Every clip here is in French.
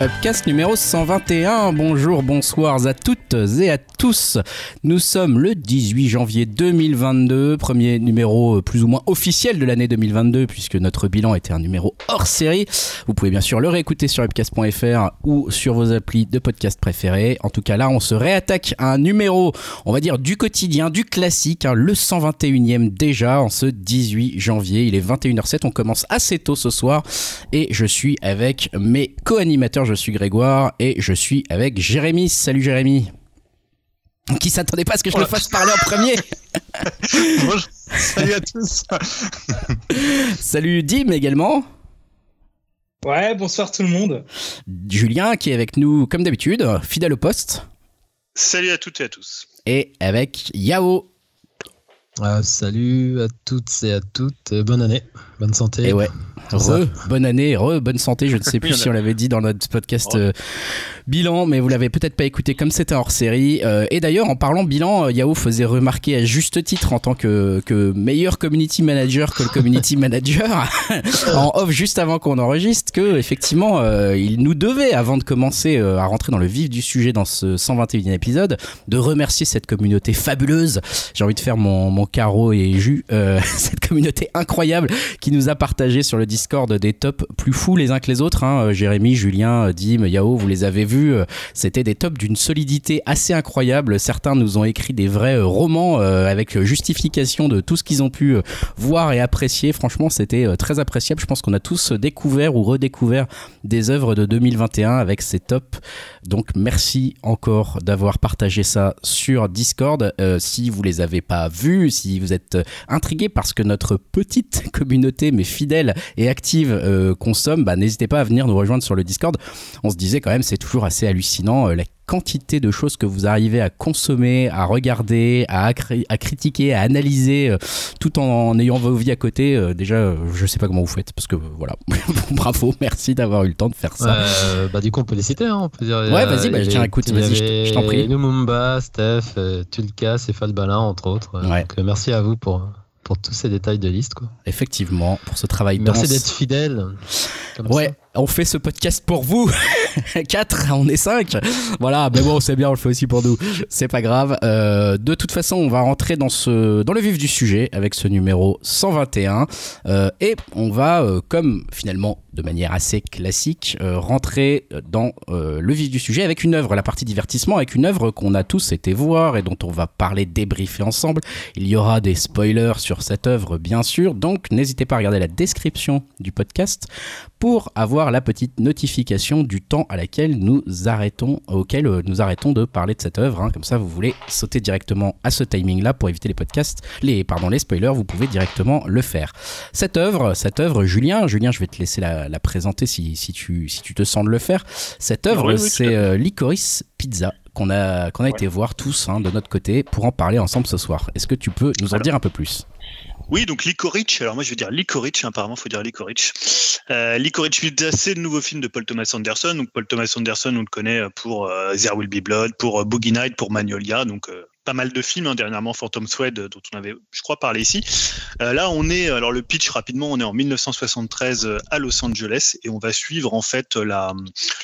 Upcast numéro 121. Bonjour, bonsoir à toutes et à tous. Nous sommes le 18 janvier 2022, premier numéro plus ou moins officiel de l'année 2022 puisque notre bilan était un numéro hors série. Vous pouvez bien sûr le réécouter sur upcast.fr ou sur vos applis de podcast préférés. En tout cas là, on se réattaque à un numéro, on va dire du quotidien, du classique, hein, le 121e déjà en ce 18 janvier. Il est 21h07, on commence assez tôt ce soir et je suis avec mes co-animateurs je suis Grégoire et je suis avec Jérémy. Salut Jérémy. Qui s'attendait pas à ce que je le fasse parler en premier Bonjour. Salut à tous. Salut Dim également. Ouais, bonsoir tout le monde. Julien qui est avec nous comme d'habitude, fidèle au poste. Salut à toutes et à tous. Et avec Yao. Euh, salut à toutes et à toutes. bonne année, bonne santé. Et ouais. Re, bonne année, re, bonne santé. Je ne sais plus si on l'avait dit dans notre podcast euh, bilan, mais vous l'avez peut-être pas écouté comme c'était hors série. Euh, et d'ailleurs, en parlant bilan, euh, Yahoo faisait remarquer à juste titre en tant que, que meilleur community manager que le community manager, en off juste avant qu'on enregistre, que effectivement, il nous devait, avant de commencer à rentrer dans le vif du sujet dans ce 121e épisode, de remercier cette communauté fabuleuse. J'ai envie de faire mon, mon carreau et jus, cette communauté incroyable qui nous a partagé sur le Discord des tops plus fous les uns que les autres. Hein. Jérémy, Julien, Dim, Yao, vous les avez vus. C'était des tops d'une solidité assez incroyable. Certains nous ont écrit des vrais euh, romans euh, avec justification de tout ce qu'ils ont pu euh, voir et apprécier. Franchement, c'était très appréciable. Je pense qu'on a tous découvert ou redécouvert des œuvres de 2021 avec ces tops. Donc merci encore d'avoir partagé ça sur Discord. si vous les avez pas vus, si vous êtes intrigué parce que notre petite communauté mais fidèle et active euh, consomme, bah, n'hésitez pas à venir nous rejoindre sur le Discord. On se disait quand même, c'est toujours assez hallucinant euh, la quantité de choses que vous arrivez à consommer, à regarder, à, à critiquer, à analyser, euh, tout en, ayant vos vies à côté. déjà, je sais pas comment vous faites, parce que voilà, bravo, merci d'avoir eu le temps de faire ça. bah, du coup, on peut les citer, hein, on peut dire. Ouais, vas-y, bah, tiens, écoute, vas-y, je t'en prie. Numumba, Steph, Tulka, Céphale Balin, entre autres. Donc, merci à vous pour pour tous ces détails de liste. Quoi. Effectivement, pour ce travail Merci d'être fidèle. ouais, on fait ce podcast pour vous. 4, on est 5. Voilà, mais bon, c'est bien, on le fait aussi pour nous. C'est pas grave. Euh, de toute façon, on va rentrer dans, le vif du sujet avec ce numéro 121. Euh, et on va, euh, comme finalement de manière assez classique, rentrer dans le vif du sujet avec une œuvre, la partie divertissement, avec une œuvre qu'on a tous été voir et dont on va parler, débriefer ensemble. Il y aura des spoilers sur cette œuvre, bien sûr. Donc, n'hésitez pas à regarder la description du podcast pour avoir la petite notification du temps à laquelle nous arrêtons, auquel euh, nous arrêtons de parler de cette œuvre. Hein. Comme ça, vous voulez sauter directement à ce timing-là pour éviter les podcasts, les, pardon, les spoilers, vous pouvez directement le faire. Cette œuvre, cette œuvre, Julien, Julien, je vais te laisser la, présenter si, si, tu, si tu te sens de le faire. Cette œuvre, c'est euh, Licorice Pizza qu'on a, qu'on a été voir tous hein, de notre côté pour en parler ensemble ce soir. Est-ce que tu peux nous en dire un peu plus? Oui, donc Licorice. Alors moi, je veux dire Licorice. Hein, apparemment, faut dire Licorice. Euh, Licorice Pizza, c'est le nouveau film de Paul Thomas Anderson. Donc Paul Thomas Anderson, on le connaît pour euh, There Will Be Blood, pour euh, Boogie Night, pour Magnolia. Donc euh, pas mal de films, hein, dernièrement Phantom Thread, dont on avait, je crois, parlé ici. Euh, là, on est, alors le pitch rapidement, on est en 1973 euh, à Los Angeles et on va suivre en fait la,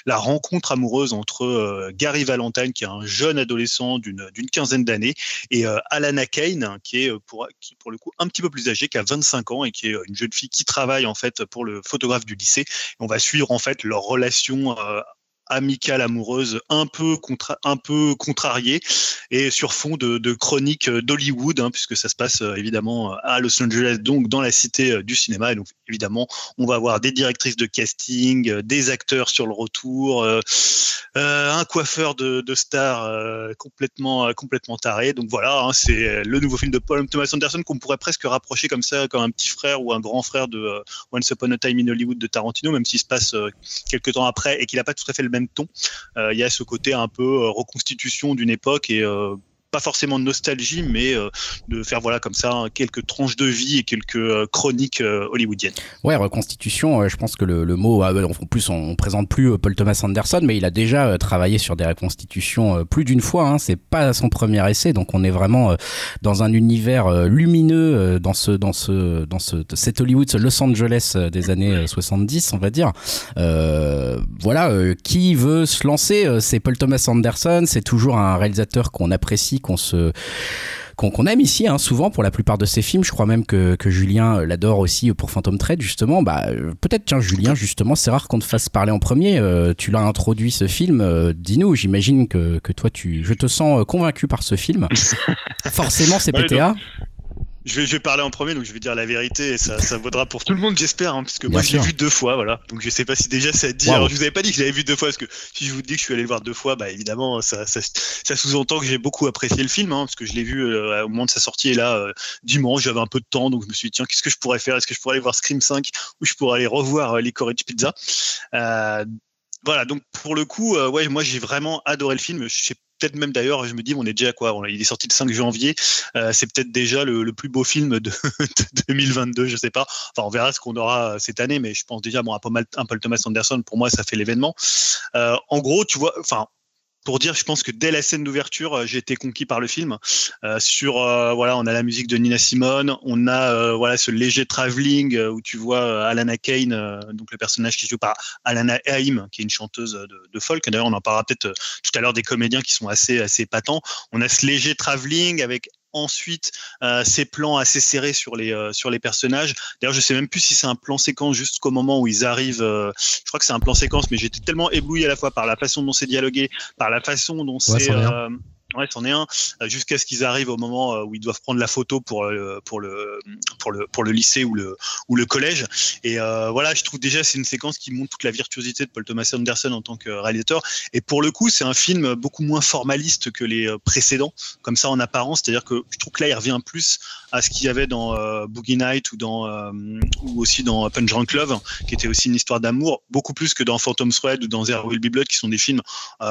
rencontre amoureuse entre euh, Gary Valentine, qui est un jeune adolescent d'une quinzaine d'années, et Alana Kane, qui est pour, le coup un petit peu plus âgée, qui a 25 ans et qui est une jeune fille qui travaille en fait pour le photographe du lycée. On va suivre en fait leur relation amicale amoureuse un peu un peu contrariée et sur fond de, de chronique d'Hollywood hein, puisque ça se passe euh, évidemment à Los Angeles donc dans la cité euh, du cinéma. Donc évidemment on va avoir des directrices de casting euh, des acteurs sur le retour euh, un coiffeur de, de stars complètement complètement taré. Donc voilà hein, c'est le nouveau film de Paul Thomas Anderson qu'on pourrait presque rapprocher comme ça comme un petit frère ou un grand frère de Once Upon a Time in Hollywood de Tarantino même s'il se passe quelques temps après et qu'il n'a pas tout à fait le même Euh, il y a ce côté un peu euh, reconstitution d'une époque et euh, pas forcément de nostalgie, mais de faire voilà comme ça quelques tranches de vie et quelques chroniques hollywoodiennes. Ouais, reconstitution. je pense que le, mot, ah, en plus, on, présente plus Paul Thomas Anderson, mais il a déjà travaillé sur des reconstitutions plus d'une fois. Hein. C'est pas son premier essai, donc on est vraiment dans un univers lumineux dans ce dans ce dans ce cet Hollywood, ce Los Angeles des années 70, on va dire. voilà, qui veut se lancer C'est Paul Thomas Anderson. C'est toujours un réalisateur qu'on apprécie, qu'on se qu'on aime ici hein, souvent pour la plupart de ses films. Je crois même que, que Julien euh, l'adore aussi pour Phantom Thread justement. Bah euh, peut-être tiens Julien justement, c'est rare qu'on te fasse parler en premier. Euh, tu l'as introduit ce film. Dis-nous. J'imagine que, que toi tu, je te sens convaincu par ce film. Forcément c'est PTA je vais, je vais parler en premier, donc je vais dire la vérité et ça, ça vaudra pour tout le monde, j'espère, hein, parce que moi je l'ai vu deux fois, voilà. Donc je sais pas si déjà ça dit. Alors je vous avais pas dit que je l'avais vu deux fois, parce que si je vous dis que je suis allé le voir deux fois, bah évidemment ça, ça, ça sous-entend que j'ai beaucoup apprécié le film, hein, parce que je l'ai vu euh, au moment de sa sortie et là euh, dimanche, j'avais un peu de temps, donc je me suis dit tiens qu'est-ce que je pourrais faire? Est-ce que je pourrais aller voir Scream 5 ou je pourrais aller revoir euh, Licorice Pizza? Euh, voilà, donc pour le coup, euh, ouais, moi j'ai vraiment adoré le film. Je sais peut-être même d'ailleurs, je me dis, on est déjà à quoi Il est sorti le 5 janvier. Euh, c'est peut-être déjà le, plus beau film de, 2022, je sais pas. Enfin, on verra ce qu'on aura cette année, mais je pense déjà, bon, un Paul Thomas Anderson, pour moi, ça fait l'événement. Euh, en gros, tu vois, enfin, pour dire, je pense que dès la scène d'ouverture, euh, j'ai été conquis par le film. Euh, sur, euh, voilà, on a la musique de Nina Simone, on a ce léger travelling où tu vois Alana Kane, donc le personnage qui joue par Alana Haim, qui est une chanteuse de, de folk. D'ailleurs, on en parlera peut-être tout à l'heure des comédiens qui sont assez assez patents. On a ce léger travelling avec ensuite euh, ces plans assez serrés sur les euh, sur les personnages. D'ailleurs, je sais même plus si c'est un plan séquence jusqu'au moment où ils arrivent. Euh, je crois que c'est un plan séquence, mais j'étais tellement ébloui à la fois par la façon dont c'est dialogué, par la façon dont c'est Ouais, c'en est un. Euh, jusqu'à ce qu'ils arrivent au moment euh, où ils doivent prendre la photo pour le pour le pour le pour le lycée ou le ou le collège. Et euh, voilà, je trouve déjà c'est une séquence qui montre toute la virtuosité de Paul Thomas Anderson en tant que réalisateur. Et pour le coup, c'est un film beaucoup moins formaliste que les précédents, comme ça en apparence. C'est-à-dire que je trouve que là, il revient plus à ce qu'il y avait dans Boogie Night ou dans ou aussi dans Punch Drunk Love, qui était aussi une histoire d'amour, beaucoup plus que dans Phantom Thread ou dans There Will Be Blood, qui sont des films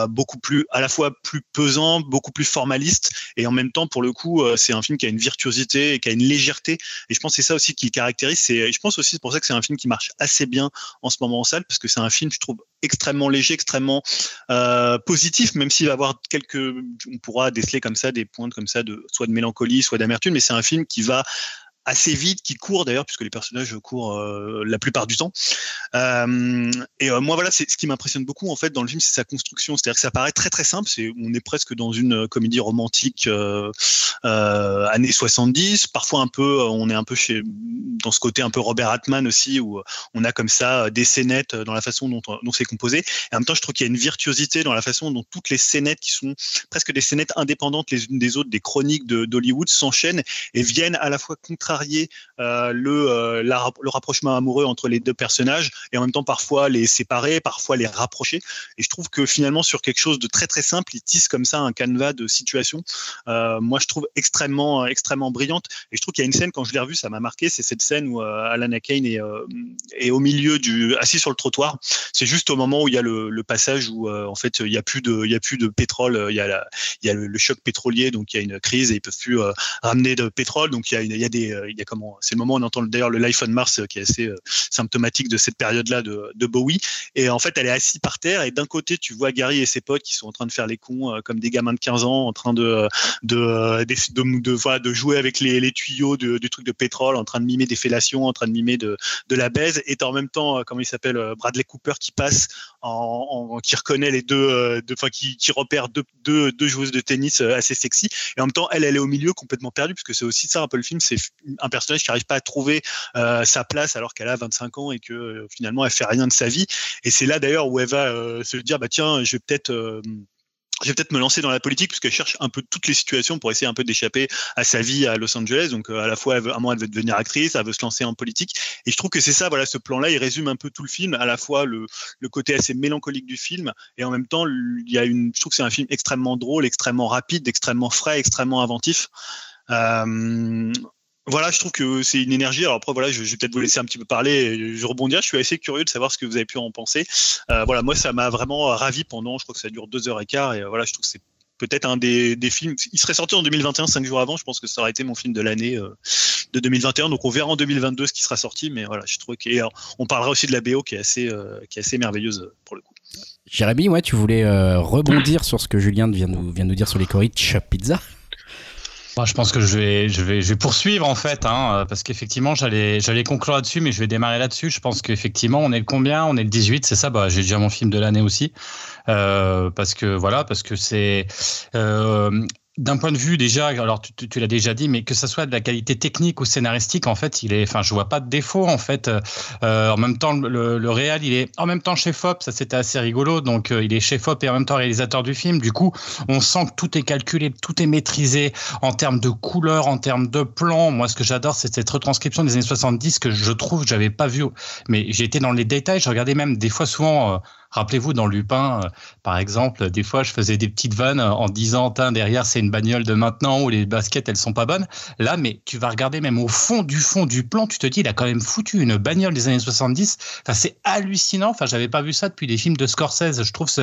beaucoup plus à la fois plus pesants, beaucoup plus formaliste. Et en même temps pour le coup euh, c'est un film qui a une virtuosité et qui a une légèreté. Et je pense c'est ça aussi qui le caractérise. C'est je pense aussi c'est pour ça que c'est un film qui marche assez bien en ce moment en salle parce que c'est un film je trouve extrêmement léger extrêmement euh, positif même s'il va avoir quelques on pourra déceler comme ça des points comme ça de soit de mélancolie soit d'amertume mais c'est un film qui va assez vite, qui court d'ailleurs, puisque les personnages courent euh, la plupart du temps. Euh, et euh, moi, voilà, c'est ce qui m'impressionne beaucoup en fait dans le film, c'est sa construction. C'est-à-dire que ça paraît très très simple. C'est, on est presque dans une comédie romantique années 70. Parfois un peu, on est un peu chez dans ce côté un peu Robert Altman aussi, où on a comme ça des scénettes dans la façon dont, dont c'est composé. Et en même temps, je trouve qu'il y a une virtuosité dans la façon dont toutes les scénettes qui sont presque des scénettes indépendantes les unes des autres, des chroniques d'Hollywood s'enchaînent et viennent à la fois euh, le, euh, le rapprochement amoureux entre les deux personnages et en même temps parfois les séparer, parfois les rapprocher. Et je trouve que finalement sur quelque chose de très très simple, il tisse comme ça un canevas de situation. Euh, moi je trouve extrêmement extrêmement brillante. Et je trouve qu'il y a une scène quand je l'ai revue, ça m'a marqué, c'est cette scène où Alana Kane est, est au milieu du assis sur le trottoir. C'est juste au moment où il y a le, passage où en fait il y a plus de a plus de pétrole, il y a il y a le, choc pétrolier donc il y a une crise et ils peuvent plus ramener de pétrole donc il y a, il y a des il y a comment c'est le moment où on entend d'ailleurs le Life on Mars qui est assez euh, symptomatique de cette période-là de, Bowie. Et en fait, elle est assise par terre et d'un côté, tu vois Gary et ses potes qui sont en train de faire les cons euh, comme des gamins de 15 ans, en train de de de, de, voilà, de jouer avec les, les tuyaux du truc de pétrole, en train de mimer des fellations, en train de mimer de, de la baise. Et en même temps, euh, comment il s'appelle, Bradley Cooper qui passe en, en qui reconnaît les deux, enfin qui, qui repère deux, deux, deux joueuses de tennis assez sexy. Et en même temps, elle, elle est au milieu complètement perdue, puisque c'est aussi ça un peu le film, c'est un personnage qui n'arrive pas à trouver euh, sa place alors qu'elle a 25 ans et que euh, finalement elle fait rien de sa vie. Et c'est là d'ailleurs où elle va euh, se dire bah tiens, je vais peut-être je vais peut-être me lancer dans la politique puisqu'elle cherche un peu toutes les situations pour essayer un peu d'échapper à sa vie à Los Angeles. Donc à la fois, elle veut, à elle veut devenir actrice, elle veut se lancer en politique. Et je trouve que c'est ça, voilà, ce plan-là, il résume un peu tout le film, à la fois le, le, côté assez mélancolique du film et en même temps, il y a une, je trouve que c'est un film extrêmement drôle, extrêmement rapide, extrêmement frais, extrêmement inventif. Voilà, je trouve que c'est une énergie. Alors après, voilà, je, vais peut-être vous laisser un petit peu parler. je rebondir. Je suis assez curieux de savoir ce que vous avez pu en penser. Euh, voilà, moi, ça m'a vraiment ravi pendant. Je crois que ça dure deux heures et quart. Et euh, voilà, je trouve que c'est peut-être un des, des, films. Il serait sorti en 2021, cinq jours avant. Je pense que ça aurait été mon film de l'année de 2021. Donc on verra en 2022 ce qui sera sorti. Mais voilà, je trouve qu'on parlera aussi de la BO qui est assez, qui est assez merveilleuse pour le coup. Jérémy, ouais, tu voulais rebondir sur ce que Julien vient de nous, vient nous dire sur les Corich Pizza? Je pense que je vais, je vais, je vais poursuivre en fait, hein, parce qu'effectivement, j'allais, j'allais conclure là-dessus, mais je vais démarrer là-dessus. Je pense qu'effectivement, on est le combien? On est le 18, c'est ça? Bah, j'ai déjà mon film de l'année aussi, euh, parce que voilà, parce que c'est euh, d'un point de vue déjà, alors tu, tu, l'as déjà dit, mais que ça soit de la qualité technique ou scénaristique, en fait, il est, enfin, je vois pas de défaut en fait. Euh, en même temps, le, le réal, il est en même temps chef op, ça c'était assez rigolo. Donc, euh, il est chef op et en même temps réalisateur du film. Du coup, on sent que tout est calculé, tout est maîtrisé en termes de couleurs, en termes de plans. Moi, ce que j'adore, c'est cette retranscription des années 70 que je trouve j'avais pas vu. Mais été dans les détails. Je regardais même des fois souvent. Euh, Rappelez-vous, dans Lupin, euh, par exemple, des fois, je faisais des petites vannes en disant, derrière, c'est une bagnole de maintenant où les baskets, elles sont pas bonnes. Là, mais tu vas regarder même au fond du fond du plan, tu te dis, il a quand même foutu une bagnole des années 70. Enfin, c'est hallucinant. Enfin, j'avais pas vu ça depuis des films de Scorsese. Je trouve ce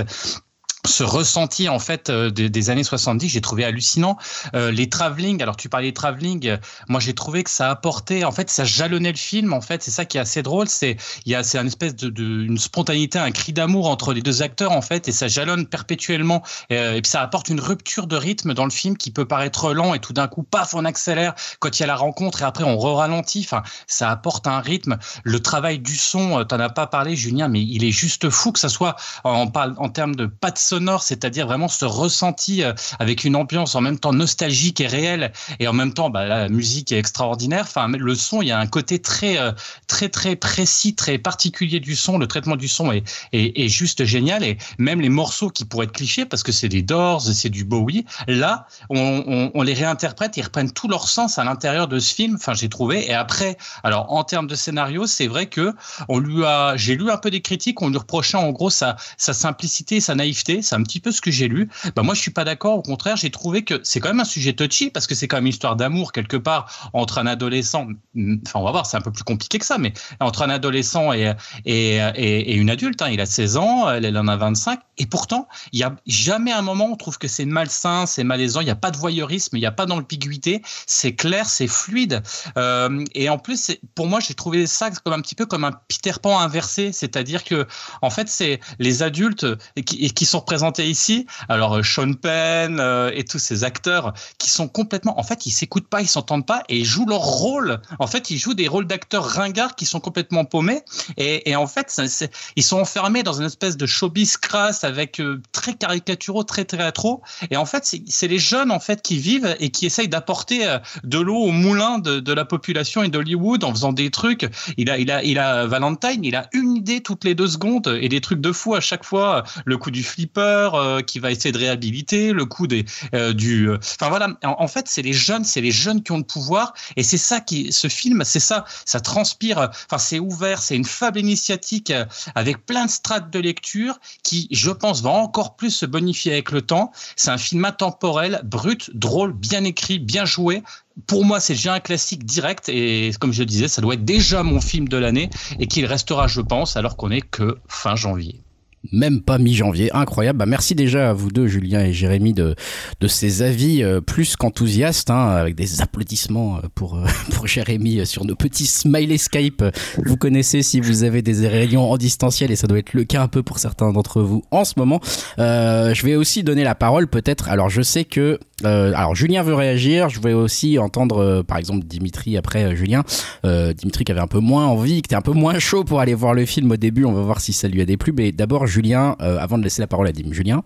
ressenti en fait euh, des, années 70 j'ai trouvé hallucinant. Euh, les travelling alors tu parlais de travelling euh, moi j'ai trouvé que ça apportait en fait ça jalonnait le film en fait c'est ça qui est assez drôle c'est il y a c'est une espèce de, une spontanéité un cri d'amour entre les deux acteurs en fait et ça jalonne perpétuellement et puis ça apporte une rupture de rythme dans le film qui peut paraître lent et tout d'un coup paf on accélère quand il y a la rencontre et après on re-ralentit. Enfin ça apporte un rythme. Le travail du son t'en as pas parlé Julien mais il est juste fou que ça soit en, en termes de pas de sonore, c'est-à-dire vraiment ce ressenti euh, avec une ambiance en même temps nostalgique et réelle, et en même temps bah, la musique est extraordinaire. Enfin, le son, il y a un côté très euh, très très précis, très particulier du son. Le traitement du son est, juste génial, et même les morceaux qui pourraient être clichés parce que c'est des Doors, c'est du Bowie. Là, on, les réinterprète, ils reprennent tout leur sens à l'intérieur de ce film. Enfin, j'ai trouvé. Et après, alors en termes de scénario, c'est vrai que on lui a, j'ai lu un peu des critiques, on lui reprochait en gros sa simplicité, sa naïveté c'est un petit peu ce que j'ai lu. Bah moi, je suis pas d'accord. Au contraire, j'ai trouvé que c'est quand même un sujet touchy parce que c'est quand même une histoire d'amour quelque part entre un adolescent. Enfin, on va voir, c'est un peu plus compliqué que ça, mais entre un adolescent et et, et, une adulte. Hein. Il a 16 ans, elle, en a 25, et pourtant, il y a jamais un moment où on trouve que c'est malsain, c'est malaisant. Il n'y a pas de voyeurisme, il n'y a pas d'ambiguïté. C'est clair, c'est fluide. Euh, et en plus, pour moi, j'ai trouvé ça comme un petit peu comme un Peter Pan inversé, c'est-à-dire que en fait, c'est les adultes qui, qui sont présenté ici. Alors euh, Sean Penn euh, et tous ces acteurs qui sont complètement, en fait, ils s'écoutent pas, ils s'entendent pas et ils jouent leur rôle. En fait, ils jouent des rôles d'acteurs ringards qui sont complètement paumés et, en fait, ils sont enfermés dans une espèce de showbiz crasse avec euh, très caricaturaux, très théâtraux. Et en fait, c'est les jeunes en fait qui vivent et qui essayent d'apporter de l'eau au moulin de, de la population et d'Hollywood en faisant des trucs. Il a, il a, il a Valentine, il a une idée toutes les deux secondes et des trucs de fou à chaque fois. Le coup du flipper euh, qui va essayer de réhabiliter, le coup des euh, du. Euh, enfin voilà, en, fait, c'est les jeunes, c'est les jeunes qui ont le pouvoir, et c'est ça qui, ce film, c'est ça, ça transpire. Enfin, c'est ouvert, c'est une fable initiatique avec plein de strates de lecture qui, je pense, va encore plus se bonifier avec le temps. C'est un film intemporel, brut, drôle, bien écrit, bien joué, pour moi, c'est déjà un classique direct et comme je le disais, ça doit être déjà mon film de l'année et qu'il restera, je pense, alors qu'on est que fin janvier même pas mi-janvier. Incroyable. Bah, merci déjà à vous deux, Julien et Jérémy, de, de ces avis euh, plus qu'enthousiastes, hein, avec des applaudissements euh, pour, euh, pour Jérémy sur nos petits smiley Skype. Vous connaissez si vous avez des réunions en distanciel et ça doit être le cas un peu pour certains d'entre vous en ce moment. je vais aussi donner la parole peut-être. Alors je sais que alors Julien veut réagir. Je vais aussi entendre par exemple Dimitri après Julien. Dimitri qui avait un peu moins envie, qui était un peu moins chaud pour aller voir le film au début. On va voir si ça lui a déplu. Mais d'abord Julien, euh, avant de laisser la parole à Dim. Julien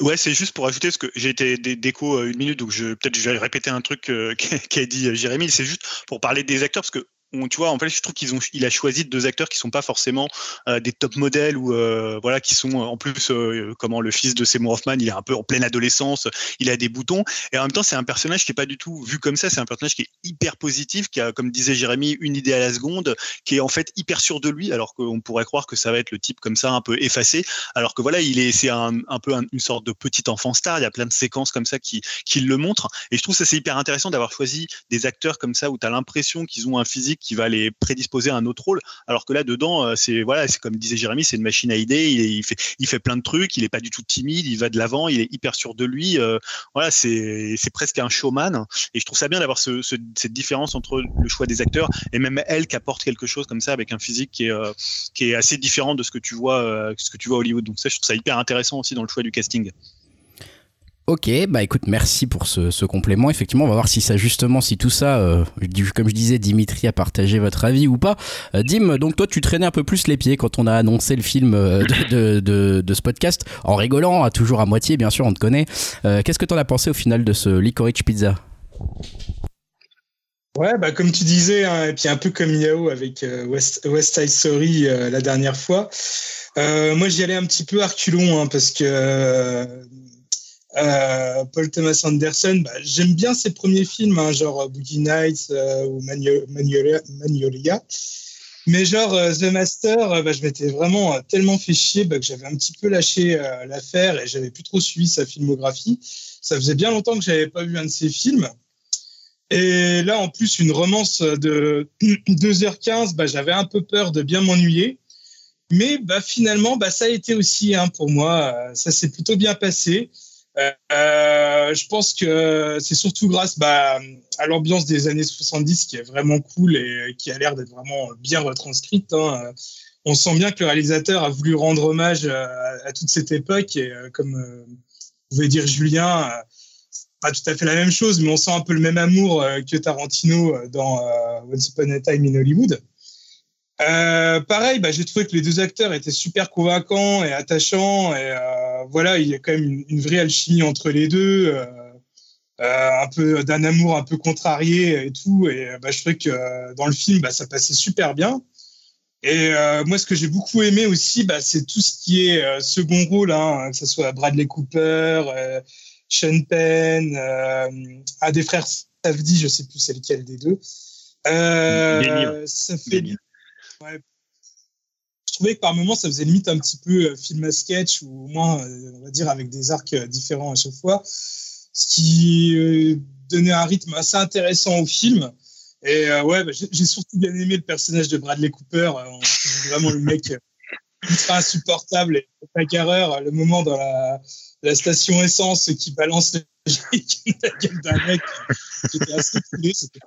Ouais, c'est juste pour ajouter, ce que j'ai été déco une minute, donc je, peut-être je vais répéter un truc euh, qu'a dit Jérémy, c'est juste pour parler des acteurs, parce que tu vois, en fait, je trouve qu'ils ont, il a choisi deux acteurs qui sont pas forcément euh, des top modèles ou euh, voilà, qui sont en plus, euh, comment le fils de Seymour Hoffman, il est un peu en pleine adolescence, il a des boutons et en même temps, c'est un personnage qui est pas du tout vu comme ça. C'est un personnage qui est hyper positif, qui a, comme disait Jérémy, une idée à la seconde, qui est en fait hyper sûr de lui, alors qu'on pourrait croire que ça va être le type comme ça, un peu effacé, alors que voilà, il est, c'est un, un peu une sorte de petit enfant star. Il y a plein de séquences comme ça qui, qui le montrent et je trouve ça c'est hyper intéressant d'avoir choisi des acteurs comme ça où tu as l'impression qu'ils ont un physique qui va les prédisposer à un autre rôle. Alors que là, dedans, c'est voilà, c'est comme disait Jérémy, c'est une machine à idées. Il, fait, il fait plein de trucs. Il est pas du tout timide. Il va de l'avant. Il est hyper sûr de lui. voilà, c'est presque un showman. Et je trouve ça bien d'avoir ce, cette différence entre le choix des acteurs et même elle qui apporte quelque chose comme ça avec un physique qui est, qui est assez différent de ce que tu vois, ce que tu vois à Hollywood. Donc ça, je trouve ça hyper intéressant aussi dans le choix du casting. Ok, bah écoute, merci pour ce, complément. Effectivement, on va voir si ça justement, si tout ça, euh, comme je disais, Dimitri a partagé votre avis ou pas. Euh, Dim, donc toi, tu traînais un peu plus les pieds quand on a annoncé le film euh, de, ce podcast, en rigolant, toujours à moitié, bien sûr, on te connaît. Qu'est-ce que t'en as pensé au final de ce Licorice Pizza? Ouais, bah comme tu disais, hein, et puis un peu comme Yao avec West, West Side Story la dernière fois. moi, j'y allais un petit peu à reculons, hein, parce que euh, Paul Thomas Anderson, bah, j'aime bien ses premiers films, hein, genre Boogie Nights euh, ou Magnolia. Mais genre euh, The Master, bah, je m'étais vraiment tellement fait chier bah, que j'avais un petit peu lâché l'affaire et j'avais plus trop suivi sa filmographie. Ça faisait bien longtemps que j'avais pas vu un de ses films. Et là, en plus, une romance de 2h15, bah, j'avais un peu peur de bien m'ennuyer. Mais finalement, ça a été aussi hein, pour moi. Ça s'est plutôt bien passé. Euh, je pense que c'est surtout grâce bah, à l'ambiance des années 70 qui est vraiment cool et qui a l'air d'être vraiment bien retranscrite. Hein. On sent bien que le réalisateur a voulu rendre hommage à, toute cette époque et euh, comme euh, vous pouvez dire Julien, pas tout à fait la même chose, mais on sent un peu le même amour que Tarantino dans Once Upon a Time in Hollywood. Pareil, bah, j'ai trouvé que les deux acteurs étaient super convaincants et attachants et voilà, il y a quand même une, vraie alchimie entre les deux. Euh, euh, un peu d'un amour un peu contrarié et tout. Et bah, je trouvais que dans le film, bah, ça passait super bien. Et euh, moi, ce que j'ai beaucoup aimé aussi, bah, c'est tout ce qui est second rôle, hein, que ce soit Bradley Cooper, Sean Penn, un des frères Safdie, je sais plus c'est lequel des deux. ça fait, trouvais que par moments, ça faisait limite un petit peu euh, film à sketch, ou au moins, euh, on va dire, avec des arcs euh, différents à chaque fois, ce qui donnait un rythme assez intéressant au film. Et ouais, bah, j'ai surtout bien aimé le personnage de Bradley Cooper. Vraiment le mec ultra insupportable et bagarreur. Le moment dans la, station essence qui balance la gueule d'un mec, j'étais assez coulé. C'était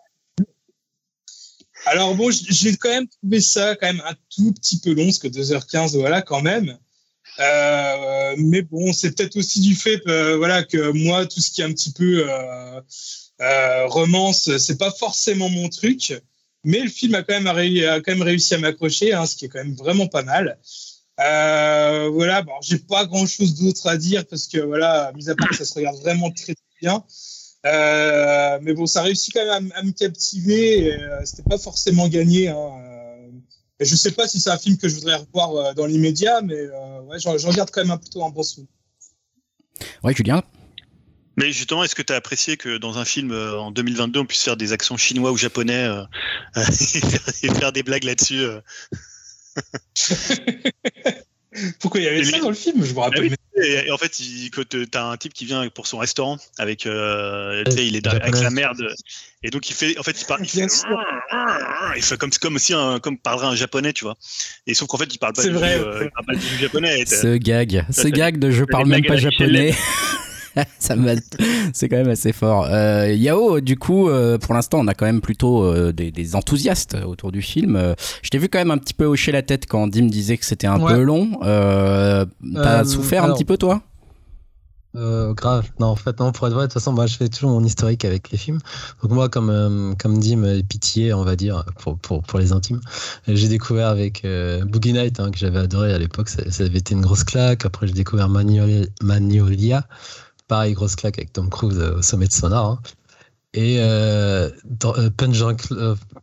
alors bon, j'ai quand même trouvé ça quand même un tout petit peu long, parce que 2h15, voilà, quand même. Euh, mais bon, c'est peut-être aussi du fait, euh, voilà, que moi, tout ce qui est un petit peu euh, euh, romance, c'est pas forcément mon truc. Mais le film a quand même, réussi à m'accrocher, hein, ce qui est quand même vraiment pas mal. Euh, voilà, bon, j'ai pas grand chose d'autre à dire parce que voilà, mis à part que ça se regarde vraiment très, très bien. Euh, mais bon, ça réussit quand même à, me captiver. Euh, C'était pas forcément gagné. Hein. Euh, et je sais pas si c'est un film que je voudrais revoir euh, dans l'immédiat, mais ouais, j'en regarde quand même un, plutôt un bon souvenir. Ouais, Julien mais justement, est-ce que tu as apprécié que dans un film en 2022, on puisse faire des accents chinois ou japonais et, faire, des blagues là-dessus Pourquoi il y avait ça dans le film? Je me rappelle. Ah et, en fait, il, tu as un type qui vient pour son restaurant avec, euh, il est avec la merde. Et donc il fait, en fait, il parle, il fait, il fait comme comme si un, comme parlerait un japonais, tu vois. Et sauf qu'en fait, il parle pas, du, vrai, euh, il parle pas du japonais. Ce gag, ce gag de je parle même pas japonais. ça c'est quand même assez fort. Euh, Yao, du coup, euh, pour l'instant, on a quand même plutôt euh, des, enthousiastes autour du film. Je t'ai vu quand même un petit peu hocher la tête quand Dim disait que c'était un peu long. T'as souffert un petit peu, toi? grave. Non, en fait, non, pour être vrai, de toute façon, moi, je fais toujours mon historique avec les films. Donc, moi, comme, comme Dim, pitié, on va dire, pour, pour, pour les intimes, j'ai découvert avec Boogie Night, hein, que j'avais adoré à l'époque. Ça, ça, avait été une grosse claque. Après, j'ai découvert Magnolia pareil, grosse claque avec Tom Cruise euh, au sommet de Sonar. Hein. Et euh, euh, Punch, Drunk,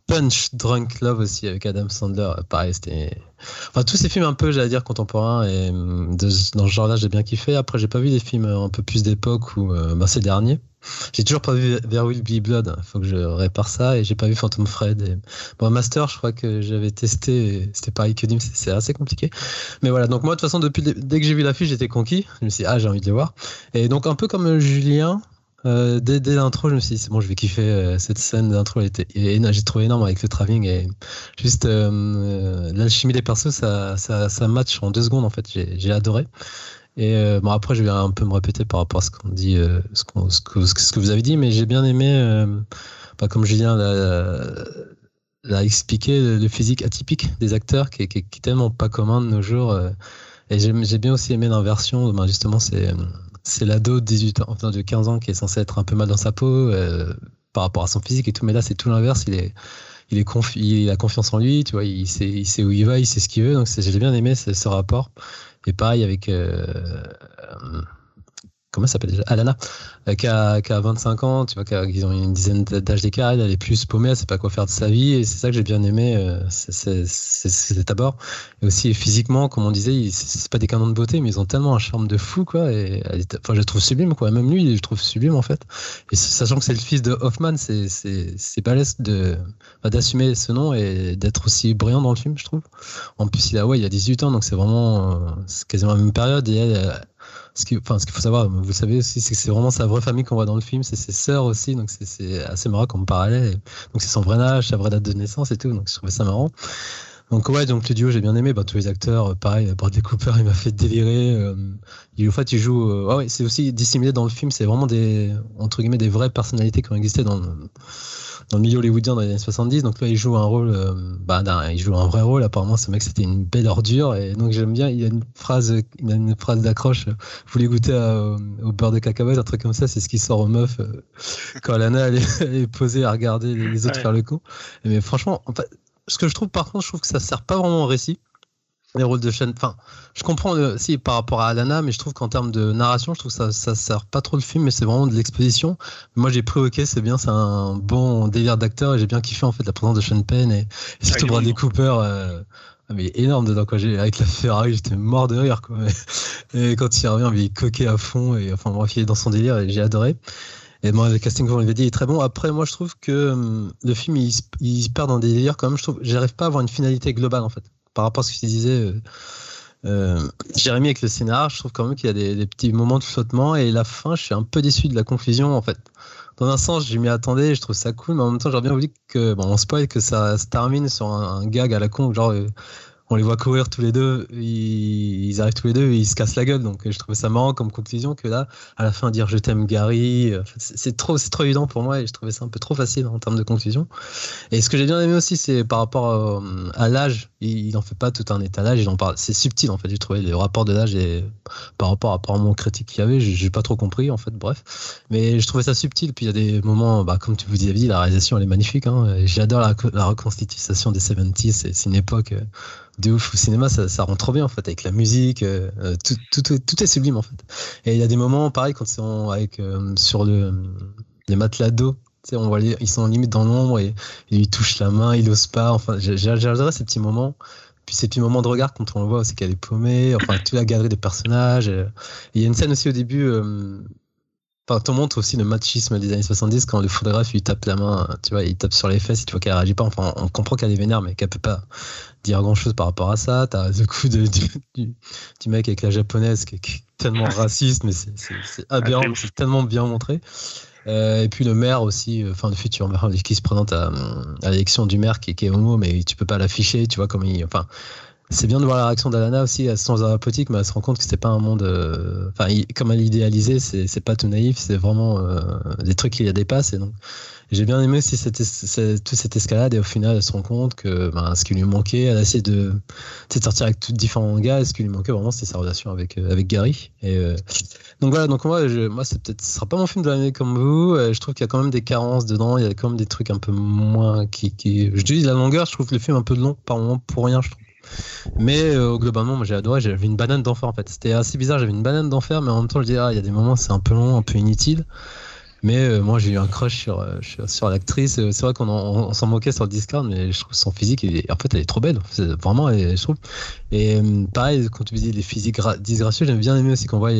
Punch, Drunk, Love aussi avec Adam Sandler. Pareil, c'était. Enfin, tous ces films un peu, j'allais dire, contemporains. Et dans ce genre-là, j'ai bien kiffé. Après, j'ai pas vu des films un peu plus d'époque ou bah, ces derniers. J'ai toujours pas vu There Will Be Blood. Il faut que je répare ça. Et j'ai pas vu Phantom Fred. Bon, Master, je crois que j'avais testé. C'était pareil que Dim. C'est assez compliqué. Mais voilà. Donc, moi, de toute façon, depuis dès que j'ai vu l'affiche, j'étais conquis. Je me suis dit, ah, j'ai envie de le voir. Et donc, un peu comme Julien, Euh, dès, l'intro, je me suis dit, c'est bon, je vais kiffer euh, cette scène d'intro. J'ai trouvé énorme avec le travelling et juste euh, l'alchimie des persos, ça, ça, match en deux secondes en fait. J'ai adoré. Et bon, après, je vais un peu me répéter par rapport à ce qu'on dit, ce, que, vous avez dit, mais j'ai bien aimé, bah, comme Julien l'a expliqué, le physique atypique des acteurs qui est tellement pas commun de nos jours. et j'ai bien aussi aimé l'inversion, ben, justement, c'est c'est l'ado de 18 ans, de 15 ans qui est censé être un peu mal dans sa peau euh, par rapport à son physique et tout, mais là c'est tout l'inverse, il est il a confiance en lui, tu vois, il sait, où il va, il sait ce qu'il veut, donc j'ai bien aimé ce, ce, rapport. Et pareil avec euh, comment ça s'appelle Alana, euh, qui, a, qui, a, 25 ans, tu vois, qui ont une dizaine d'âge d'écart, elle est plus paumée, elle sait pas quoi faire de sa vie, et c'est ça que j'ai bien aimé, euh, c'est d'abord. Et aussi physiquement, comme on disait, c'est pas des canons de beauté, mais ils ont tellement un charme de fou, quoi, et enfin, je le trouve sublime, quoi, même lui, je le trouve sublime, en fait. Et sachant que c'est le fils de Hoffman, c'est balèze d'assumer ce nom et d'être aussi brillant dans le film, je trouve. En plus, il a, ouais, il a 18 ans, donc c'est vraiment, euh, quasiment la même période, et elle, ce qu'il faut savoir, vous le savez aussi, c'est que c'est vraiment sa vraie famille qu'on voit dans le film, c'est ses sœurs aussi, donc c'est assez marrant comme parallèle. Donc c'est son vrai âge, sa vraie date de naissance et tout, donc je trouvais ça marrant. Donc ouais, donc le duo j'ai bien aimé. Bah, tous les acteurs, euh, pareil, Bradley Cooper il m'a fait délirer. Euh, il, en fait, il joue. Euh, ouais, c'est aussi dissimulé dans le film. C'est vraiment des entre guillemets des vraies personnalités qui ont existé dans dans le milieu hollywoodien dans les années 70. Donc là, il joue un rôle, euh, bah, il joue un vrai rôle. Apparemment, ce mec, c'était une belle ordure. Et donc, j'aime bien. Il y a une phrase, il a une phrase d'accroche. Vous voulez goûter au beurre de cacahuète, un truc comme ça. C'est ce qui sort aux meufs euh, quand Lana elle est, posée à regarder les autres faire le coup. Mais franchement, en fait, ce que je trouve, par contre, je trouve que ça sert pas vraiment au récit les rôles de chaîne. Enfin, je comprends aussi par rapport à Alana, mais je trouve qu'en termes de narration, je trouve que ça, ça sert pas trop le film, mais c'est vraiment de l'exposition. Moi, j'ai pris ok, c'est bien, c'est un bon délire d'acteur et j'ai bien kiffé en fait la présence de Sean Penn et, surtout Bradley Cooper. Euh, ah, mais énorme dedans quoi j'ai avec la Ferrari j'étais mort de rire quoi et quand il revient il est coqué à fond et enfin bref il est dans son délire et j'ai adoré et moi, le casting, comme on l'avait dit, est très bon. Après, moi, je trouve que hum, le film, il, il, se perd dans des délires quand même. Je trouve, j'arrive pas à avoir une finalité globale, en fait par rapport à ce que tu disais, euh, euh, Jérémy, avec le scénar, je trouve quand même qu'il y a des, petits moments de flottement et la fin, je suis un peu déçu de la confusion en fait. Dans un sens, je m'y attendais, je trouve ça cool, mais en même temps, j'aurais bien voulu que, bon, on spoil que ça se termine sur un, gag à la con, genre euh, on les voit courir tous les deux, ils, arrivent tous les deux ils se cassent la gueule. Donc je trouvais ça marrant comme conclusion que là, à la fin, dire je t'aime Gary, c'est trop, c'est trop évident pour moi et je trouvais ça un peu trop facile en termes de conclusion. Et ce que j'ai bien aimé aussi, c'est par rapport à, l'âge, il n'en fait pas tout un étalage, il en parle. C'est subtil en fait. J'ai trouvé le rapport de l'âge et par rapport à mon critique qu'il y avait, j'ai pas trop compris en fait. Bref, mais je trouvais ça subtil. Puis il y a des moments, bah, comme tu vous avez dit, la réalisation elle est magnifique. Hein, J'adore la, la, reconstitution des 70s. C'est une époque euh, de ouf. Au cinéma, ça, ça, rend trop bien en fait, avec la musique, euh, tout, tout, tout, est sublime en fait. Et il y a des moments, pareil, quand sont avec, euh, sur le, les matelas d'eau, on voit ils sont limite dans l'ombre et, ils touchent la main, ils osent pas. Enfin, j'adorais ces petits moments. Puis ces petits moments de regard quand on le voit aussi qu'elle est paumée, enfin toute la galerie des personnages. Il y a une scène aussi au début, euh, Enfin, on montre aussi le machisme des années 70 quand le photographe lui tape la main, tu vois, il tape sur les fesses tu vois qu'elle réagit pas. Enfin, on comprend qu'elle est vénère, mais qu'elle peut pas dire grand chose par rapport à ça. T'as le coup de, du, mec avec la japonaise qui est, tellement raciste, mais c'est aberrant, c'est tellement bien montré. Euh, et puis le maire aussi, euh, enfin le futur maire qui se présente à, à l'élection du maire qui, qui, est homo, mais tu peux pas l'afficher, tu vois, comme il. Enfin, c'est bien de voir la réaction d'Alana aussi, elle se sens politique, mais elle se rend compte que c'était pas un monde. Euh, enfin, comme elle idéalisait, c'est pas tout naïf, c'est vraiment euh, des trucs qui la dépassent. Et donc, j'ai bien aimé aussi cette, cette, toute cette escalade, et au final, elle se rend compte que ben, ce qui lui manquait, elle a essayé de, de sortir avec tous différents gars, et ce qui lui manquait vraiment, c'était sa relation avec, euh, avec Gary. Et, donc voilà, donc moi, je, moi c'est peut-être, ce sera pas mon film de l'année comme vous. je trouve qu'il y a quand même des carences dedans, il y a quand même des trucs un peu moins qui. qui... Je dis la longueur, je trouve le film un peu long par moment pour rien, je trouve. Mais euh, globalement, j'ai adoré. J'avais une banane d'enfer en fait. C'était assez bizarre. J'avais une banane d'enfer, mais en même temps, je disais, ah, il y a des moments, c'est un peu long, un peu inutile. Mais euh, moi, j'ai eu un crush sur, euh, sur, l'actrice. C'est vrai qu'on s'en moquait sur le Discord, mais je trouve son physique, en fait, elle est trop belle. Vraiment, je trouve. Et pareil, quand tu disais les physiques disgracieux, j'aime bien aimé aussi qu'on voit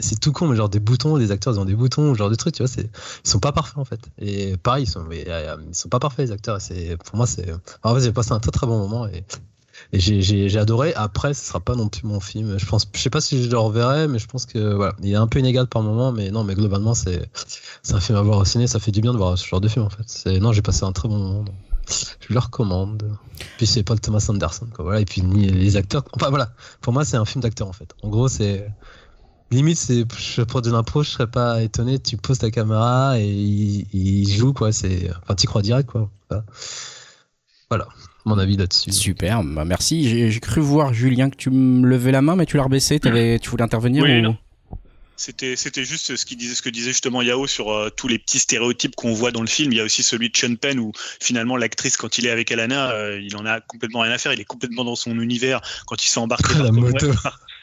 c'est tout con mais genre des boutons des acteurs ils ont des boutons genre des trucs tu vois ils sont pas parfaits en fait et pareil ils sont ils sont pas parfaits les acteurs pour moi c'est en fait j'ai passé un très très bon moment et et j'ai adoré. Après, ce sera pas non plus mon film. Je pense, je sais pas si je le reverrai, mais je pense que voilà, il est un peu inégal par moment, mais non, mais globalement, c'est un film à voir au ciné. Ça fait du bien de voir ce genre de film en fait. Non, j'ai passé un très bon moment. Je le recommande. Puis c'est Paul Thomas Anderson, quoi. Voilà. Et puis les acteurs. Enfin voilà, pour moi, c'est un film d'acteur en fait. En gros, c'est limite, c'est je de l'impro, je serais pas étonné. Tu poses ta caméra et il, joue quoi. C'est enfin, tu crois direct quoi. Voilà. mon avis là-dessus. Super, bah, merci. J'ai cru voir Julien que tu me levais la main, mais tu l'as rebaissé. Avais, tu voulais intervenir ou... C'était, c'était juste ce, qui disait, ce que disait justement Yao sur euh, tous les petits stéréotypes qu'on voit dans le film. Il y a aussi celui de Sean Penn où finalement l'actrice, quand il est avec Alana, euh, il en a complètement rien à faire. Il est complètement dans son univers. Quand il s'est embarqué dans la moto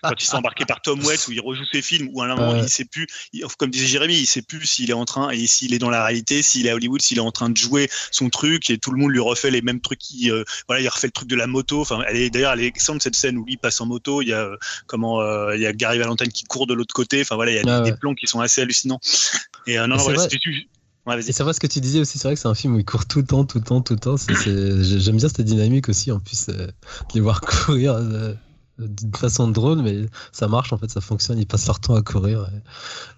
quand il s'est embarqué par Tom West où il rejoue ses films où à un moment il sait plus comme disait Jérémy il sait plus s'il est en train et s'il est dans la réalité s'il est à Hollywood s'il est en train de jouer son truc et tout le monde lui refait les mêmes trucs qui euh, voilà il refait le truc de la moto. Enfin elle est d'ailleurs elle est excellente cette scène où lui passe en moto il y a euh, comment euh, il y a Gary Valentine qui court de l'autre côté. Enfin voilà il y a des, plans qui sont assez hallucinants. Et non, Ouais, et c'est vrai ce que tu disais aussi, c'est vrai que c'est un film où il court tout le temps, tout le temps, tout le temps. J'aime bien cette dynamique aussi, en plus, de les voir courir d'une façon drôle, mais ça marche en fait, ça fonctionne. Ils passent leur temps à courir.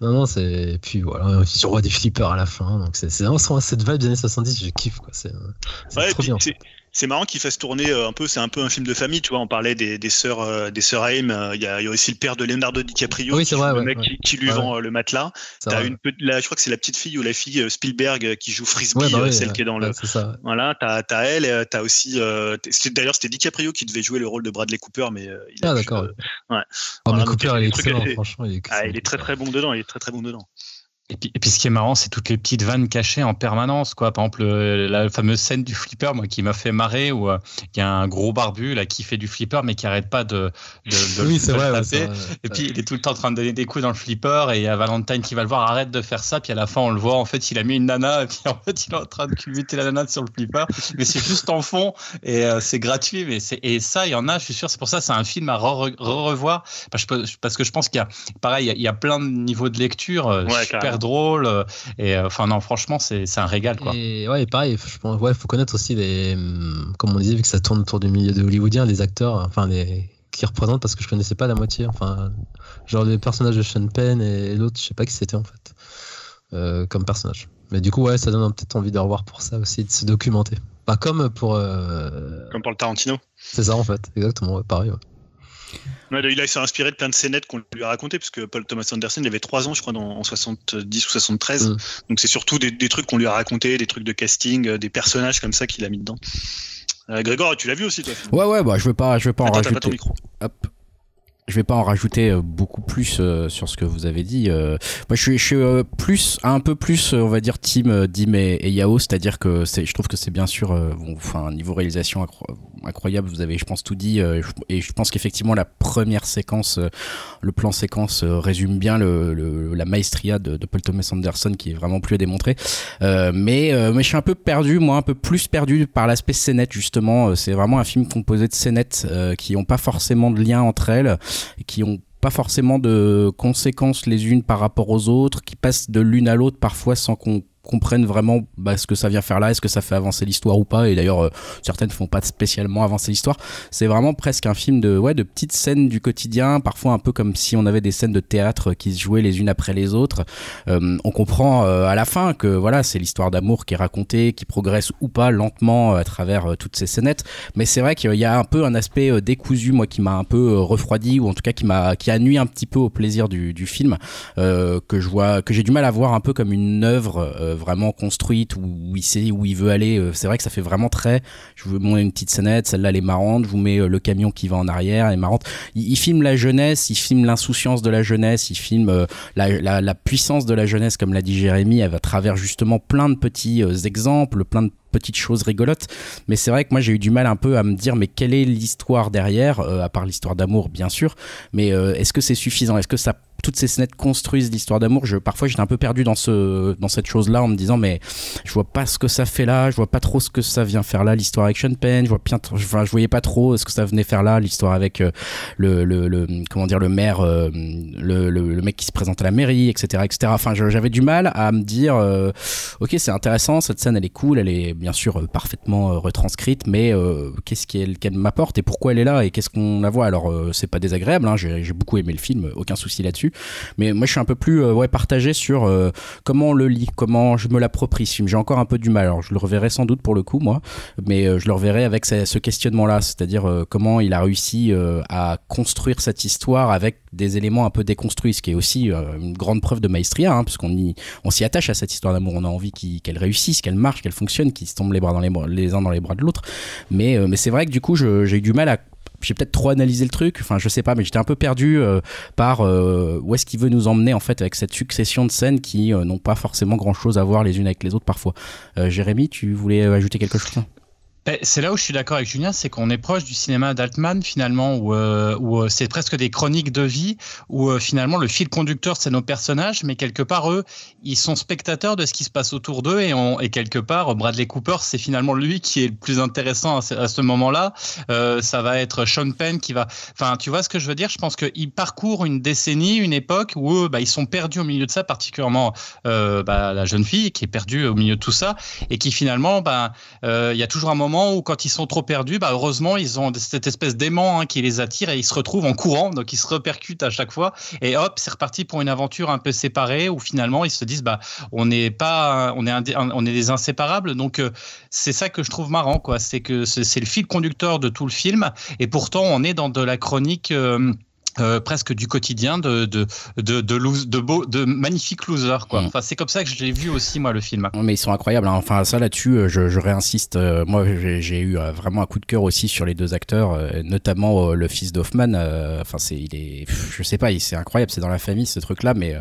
Non, non, c'est. Et puis voilà, tu vois des flippers à la fin. Donc c'est vraiment cette vibe des années 70, je kiffe quoi. C'est trop bien c'est marrant qu'il fasse tourner euh, un peu, c'est un peu un film de famille, tu vois. On parlait des, des sœurs, euh, des sœurs Haim. Euh, il y, a, y, a aussi le père de Leonardo DiCaprio, oui, vrai, le mec qui, lui vend le matelas. Une je crois que c'est la petite fille ou la fille Spielberg qui joue Frisbee, bah celle qui est dans le. Ça, voilà, t'as as elle, t'as aussi. D'ailleurs, c'était DiCaprio qui devait jouer le rôle de Bradley Cooper, mais il ah d'accord. ouais. Oh, mais Cooper, il est excellent, franchement. Il est, ah, il est très très bon dedans. Il est très très bon dedans. Et puis, et puis, ce qui est marrant, c'est toutes les petites vannes cachées en permanence, quoi. Par exemple, la fameuse scène du flipper, moi, qui m'a fait marrer, où euh, il y a un gros barbu là qui fait du flipper, mais qui arrête pas de, de, de, oui, c'est vrai, taper. et puis il est tout le temps en train de donner des coups dans le flipper, et il y a Valentine qui va le voir, arrête de faire ça. Puis à la fin, on le voit, en fait, il a mis une nana, et puis en fait, il est en train de culbuter la nana sur le flipper, mais c'est juste en fond, et euh, c'est gratuit. Mais c'est et ça, il y en a, je suis sûr. C'est pour ça, c'est un film à re-revoir, parce que je pense qu'il y a, pareil, il y a plein de niveaux de lecture euh, super drôles et euh, enfin, non, franchement, c'est un régal. Quoi. Et ouais, pareil, je pense, ouais, faut connaître aussi les. Hum, comme on disait, vu que ça tourne autour du milieu de hollywoodien, les acteurs, enfin, les qui représentent parce que je connaissais pas la moitié. Enfin, genre les personnages de Sean Penn et l'autre, je sais pas qui c'était en fait, euh, comme personnage. Mais du coup, ouais, ça donne peut-être envie de revoir pour ça aussi, de se documenter. Pas comme pour. Euh, comme pour le Tarantino. C'est ça en fait, exactement, pareil. Ouais il s'est inspiré de plein de scénettes qu'on lui a racontées, parce que Paul Thomas Anderson, il avait 3 ans, je crois, en 70 ou 73. Mm. Donc c'est surtout des, trucs qu'on lui a racontés, des trucs de casting, euh, des personnages comme ça qu'il a mis dedans. Euh, Grégoire, tu l'as vu aussi, toi Ouais, ouais, bah, je veux pas, je veux pas en rajouter. Pas ton micro. Hop je vais pas en rajouter euh, beaucoup plus euh, sur ce que vous avez dit. Euh. moi, je suis, je suis plus, un peu plus, on va dire, team Dim et, Yao, c'est-à-dire que c'est, je trouve que c'est bien sûr, bon, enfin, niveau réalisation incroyable. Vous avez, je pense, tout dit, et je pense qu'effectivement la première séquence, le plan séquence résume bien le, la maestria de, Paul Thomas Anderson, qui est vraiment plus à démontrer. mais, mais je suis un peu perdu, moi, un peu plus perdu par l'aspect scénette justement. C'est vraiment un film composé de scénettes qui n'ont pas forcément de lien entre elles et qui ont pas forcément de conséquences les unes par rapport aux autres, qui passent de l'une à l'autre parfois sans qu'on comprennent vraiment bah, ce que ça vient faire là, est-ce que ça fait avancer l'histoire ou pas. Et d'ailleurs, euh, certaines font pas spécialement avancer l'histoire. C'est vraiment presque un film de ouais de petites scènes du quotidien, parfois un peu comme si on avait des scènes de théâtre qui se jouaient les unes après les autres. Euh, on comprend euh, à la fin que voilà c'est l'histoire d'amour qui est racontée, qui progresse ou pas lentement à travers toutes ces scénettes. Mais c'est vrai qu'il y a un peu un aspect décousu moi qui m'a un peu refroidi ou en tout cas qui m'a qui a nuit un petit peu au plaisir du, du film que je vois que j'ai du mal à voir un peu comme une œuvre euh, vraiment construite où il sait où il veut aller. Euh, c'est vrai que ça fait vraiment très. Je vous mets une petite scénette, celle-là elle est marrante. Je vous mets euh, le camion qui va en arrière, elle est marrante. Il, filme la jeunesse, il filme l'insouciance de la jeunesse, il filme la, puissance de la jeunesse, comme l'a dit Jérémy, à travers justement plein de petits exemples, plein de petites choses rigolotes. Mais c'est vrai que moi j'ai eu du mal un peu à me dire mais quelle est l'histoire derrière, à part l'histoire d'amour bien sûr. Mais est-ce que c'est suffisant? Est-ce que ça toutes ces scénettes construisent l'histoire d'amour. Je, parfois, j'étais un peu perdu dans ce, dans cette chose-là, en me disant, mais je vois pas ce que ça fait là, je vois pas trop ce que ça vient faire là, l'histoire avec Sean Penn, je vois bien, je, voyais pas trop ce que ça venait faire là, l'histoire avec euh, le, le, le, comment dire, le maire, euh, le, le, mec qui se présente à la mairie, etc., etc. Enfin, j'avais du mal à me dire, euh, ok, c'est intéressant, cette scène, elle est cool, elle est bien sûr parfaitement retranscrite, mais qu'est-ce qu'elle qu'elle m'apporte et pourquoi elle est là et qu'est-ce qu'on la voit? Alors, c'est pas désagréable, hein, j'ai beaucoup aimé le film, aucun souci là-dessus. Mais moi, je suis un peu plus ouais, partagé sur comment on le lit, comment je me l'approprie. J'ai encore un peu du mal. Alors, je le reverrai sans doute pour le coup, moi, mais je le reverrai avec ce, questionnement-là, c'est-à-dire comment il a réussi à construire cette histoire avec des éléments un peu déconstruits, ce qui est aussi une grande preuve de maestria, hein, parce qu'on y, on s'y attache à cette histoire d'amour. On a envie qu'elle réussisse, qu'elle marche, qu'elle fonctionne, qu'ils se tombent les bras dans les, les uns dans les bras de l'autre. Mais, mais c'est vrai que du coup, j'ai eu du mal à j'ai peut-être trop analysé le truc, enfin je sais pas, mais j'étais un peu perdu euh, par euh, où est-ce qu'il veut nous emmener en fait avec cette succession de scènes qui euh, n'ont pas forcément grand-chose à voir les unes avec les autres parfois. Jérémy, tu voulais ajouter quelque chose ben, c'est là où je suis d'accord avec Julien, c'est qu'on est proche du cinéma d'Altman finalement, où, euh, euh, c'est presque des chroniques de vie, où euh, finalement le fil conducteur c'est nos personnages, mais quelque part eux, ils sont spectateurs de ce qui se passe autour d'eux et, on, quelque part Bradley Cooper c'est finalement lui qui est le plus intéressant à ce, moment-là. ça va être Sean Penn qui va, enfin tu vois ce que je veux dire? Je pense qu'il parcourt une décennie, une époque où bah, ils sont perdus au milieu de ça, particulièrement bah, la jeune fille qui est perdue au milieu de tout ça et qui finalement, bah, il y a toujours un moment où quand ils sont trop perdus, bah heureusement ils ont cette espèce d'aimant hein, qui les attire et ils se retrouvent en courant, donc ils se repercutent à chaque fois. Et hop c'est reparti pour une aventure un peu séparée où finalement ils se disent bah on n'est pas on est on est des inséparables. Donc euh, c'est ça que je trouve marrant quoi, c'est que c'est le fil conducteur de tout le film. Et pourtant on est dans de la chronique euh, euh, presque du quotidien de de de de, de, beau, de magnifiques losers quoi. Mm. Enfin c'est comme ça que je l'ai vu aussi moi le film. Mais ils sont incroyables. Hein. Enfin ça là-dessus euh, je, je réinsiste. Euh, moi j'ai eu vraiment un coup de cœur aussi sur les deux acteurs, notamment le fils d'Hoffman. Enfin c'est il est je sais pas c'est incroyable c'est dans la famille ce truc là mais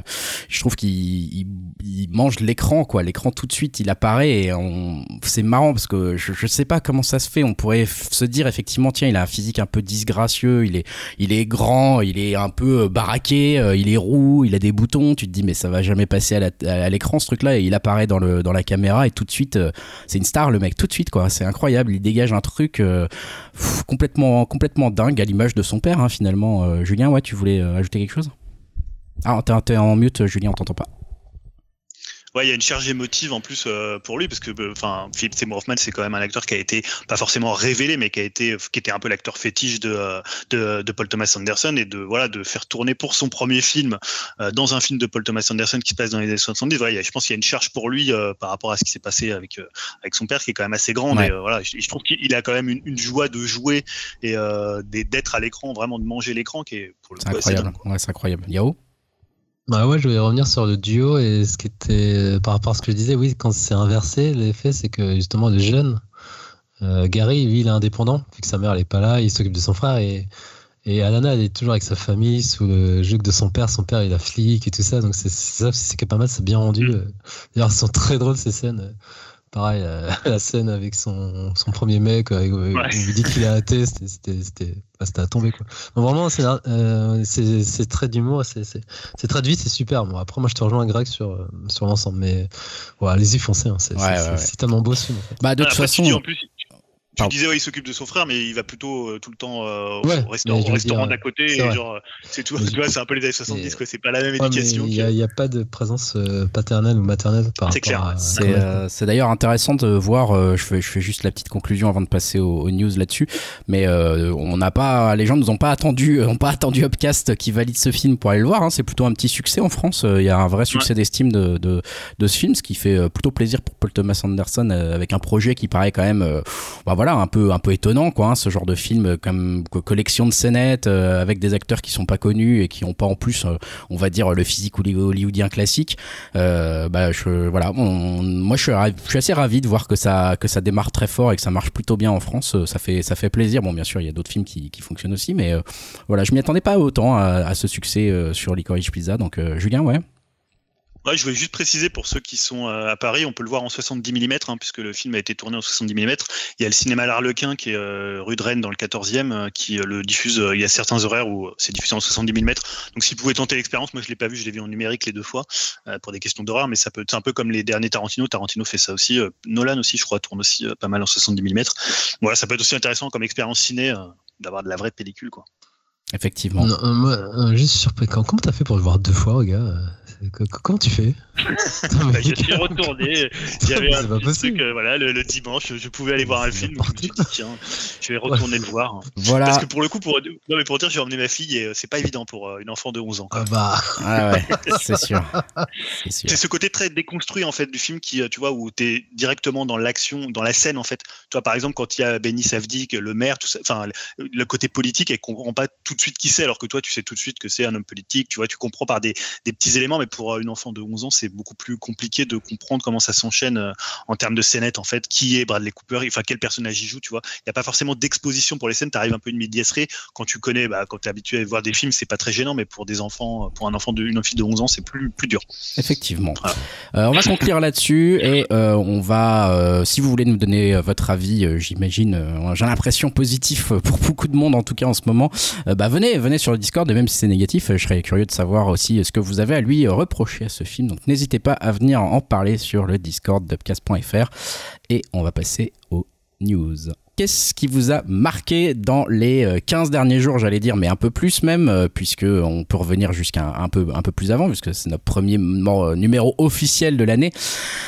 je trouve qu'il il, il, mange l'écran quoi. L'écran tout de suite il apparaît et on... c'est marrant parce que je, je sais pas comment ça se fait. On pourrait se dire effectivement tiens il a un physique un peu disgracieux. Il est il est grand il est un peu euh, baraqué, euh, il est roux, il a des boutons, tu te dis mais ça va jamais passer à l'écran ce truc là et il apparaît dans la caméra et tout de suite euh, c'est une star le mec tout de suite quoi, c'est incroyable, il dégage un truc complètement complètement dingue à l'image de son père hein, finalement. Julien, ouais, tu voulais ajouter quelque chose? Ah, t'es en mute Julien, on t'entend pas. Ouais, il y a une charge émotive en plus euh, pour lui parce que euh, enfin Philip Seymour Hoffman c'est quand même un acteur qui a été pas forcément révélé mais qui a été qui était un peu l'acteur fétiche de, euh, de, de Paul Thomas Anderson et de voilà de faire tourner pour son premier film dans un film de Paul Thomas Anderson qui se passe dans les années 70. Voilà, je pense qu'il y a une charge pour lui par rapport à ce qui s'est passé avec avec son père qui est quand même assez grande et voilà, je, je trouve qu'il a quand même une, une, joie de jouer et d'être à l'écran, vraiment de manger l'écran qui est pour le coup incroyable. Ouais, c'est incroyable. Yao? Bah ouais, je voulais revenir sur le duo et ce qui était par rapport à ce que je disais, oui, quand c'est inversé, l'effet c'est que justement le jeune euh, Gary, lui, il est indépendant, vu que sa mère elle est pas là, il s'occupe de son frère et et Alana, elle est toujours avec sa famille sous le joug de son père. Son père, il a flic et tout ça, donc c'est ça, c'est pas mal, c'est bien rendu. Mm. D'ailleurs, elles sont très drôles ces scènes pareil, euh, la scène avec son, son premier mec, euh, où il lui dit qu'il est athée, c'était à tomber. Quoi. vraiment, euh, c'est très d'humour, c'est traduit, c'est super. Bon, après, moi, je te rejoins, Greg, sur, sur l'ensemble. Mais ouais, allez-y, foncez. Hein, c'est tellement beau ce film. En fait. Bah, de toute façon. Tu disais, ouais, il s'occupe de son frère, mais il va plutôt euh, tout le temps euh, au restaurant, restaurant d'à côté. C'est tout. Tu vois, c'est un peu les années 70, quoi. C'est pas la même éducation. Il n'y a, pas de présence euh, paternelle ou maternelle par C'est clair. C'est d'ailleurs intéressant de voir. je, fais, je fais juste la petite conclusion avant de passer aux, news là-dessus. Mais on n'a pas. Les gens nous ont pas attendu, ont pas attendu Upcast qui valide ce film pour aller le voir. Hein. C'est plutôt un petit succès en France. Il y a un vrai succès d'estime de, de, de, ce film, ce qui fait plutôt plaisir pour Paul Thomas Anderson avec un projet qui paraît quand même. Bah, voilà, un peu un peu étonnant quoi, hein, ce genre de film comme collection de scénettes euh, avec des acteurs qui sont pas connus et qui ont pas en plus, euh, on va dire le physique hollywoodien classique. Euh, bah je, voilà, moi je suis, je suis assez ravi de voir que ça que ça démarre très fort et que ça marche plutôt bien en France. Ça fait ça fait plaisir. Bon bien sûr il y a d'autres films qui, qui fonctionnent aussi, mais voilà je m'y attendais pas autant à, à ce succès sur Licorice Pizza. Donc Julien ouais. Ouais, je voulais juste préciser pour ceux qui sont euh, à Paris, on peut le voir en 70 mm, hein, puisque le film a été tourné en 70 mm. Il y a le cinéma L'Arlequin qui est euh, rue de Rennes dans le 14e, euh, qui le diffuse. il y a certains horaires où c'est diffusé en 70 mm. Donc, si vous pouvez tenter l'expérience, moi je l'ai pas vu, je l'ai vu en numérique les deux fois pour des questions d'horreur, mais ça peut être un peu comme les derniers Tarantino. Tarantino fait ça aussi. Nolan aussi, je crois, tourne aussi pas mal en 70 mm. Voilà, ça peut être aussi intéressant comme expérience ciné d'avoir de la vraie pellicule, quoi. Effectivement. Non, moi, juste surpris. Comment t'as fait pour le voir deux fois, gars Comment tu fais? Bah, Je suis retourné. J'avais un truc, euh, voilà, le, dimanche, je pouvais aller voir un film. Je me suis dit, tiens, je vais retourner le voir. Voilà. Parce que pour le coup, pour, non, mais pour dire, je vais emmener ma fille et euh, c'est pas évident pour euh, une enfant de 11 ans. Ah bah. Ah ouais, c'est sûr. C'est ce côté très déconstruit en fait du film qui, tu vois, où tu es directement dans l'action, dans la scène en fait. Tu vois, par exemple, quand il y a Benny Savdik, le maire, tout ça, enfin, le côté politique, elle comprend pas tout de suite qui c'est, alors que toi, tu sais tout de suite que c'est un homme politique. Tu vois, tu comprends par des, des petits éléments, mais pour une enfant de 11 ans, c'est beaucoup plus compliqué de comprendre comment ça s'enchaîne euh, en termes de scénette, en fait, qui est Bradley Cooper, enfin quel personnage il joue, tu vois? Il n'y a pas forcément d'exposition pour les scènes, tu arrives un peu une médiasserie. Quand tu connais, bah, quand tu es habitué à voir des films, c'est pas très gênant, mais pour des enfants, pour un enfant de une fille de 11 ans, c'est plus, plus dur. Effectivement. Euh, on va conclure là-dessus et euh, on va, si vous voulez nous donner votre avis, j'imagine, j'ai l'impression positif pour beaucoup de monde en tout cas en ce moment, bah venez, venez sur le Discord et même si c'est négatif, je serais curieux de savoir aussi ce que vous avez à lui à ce film. Donc n'hésitez pas à venir en parler sur le Discord d'upcast.fr et on va passer aux news. Qu'est-ce qui vous a marqué dans les 15 euh, derniers jours, j'allais dire, mais un peu plus même, euh, puisque on peut revenir jusqu'à un peu, un peu plus avant, puisque c'est notre premier euh, numéro officiel de l'année.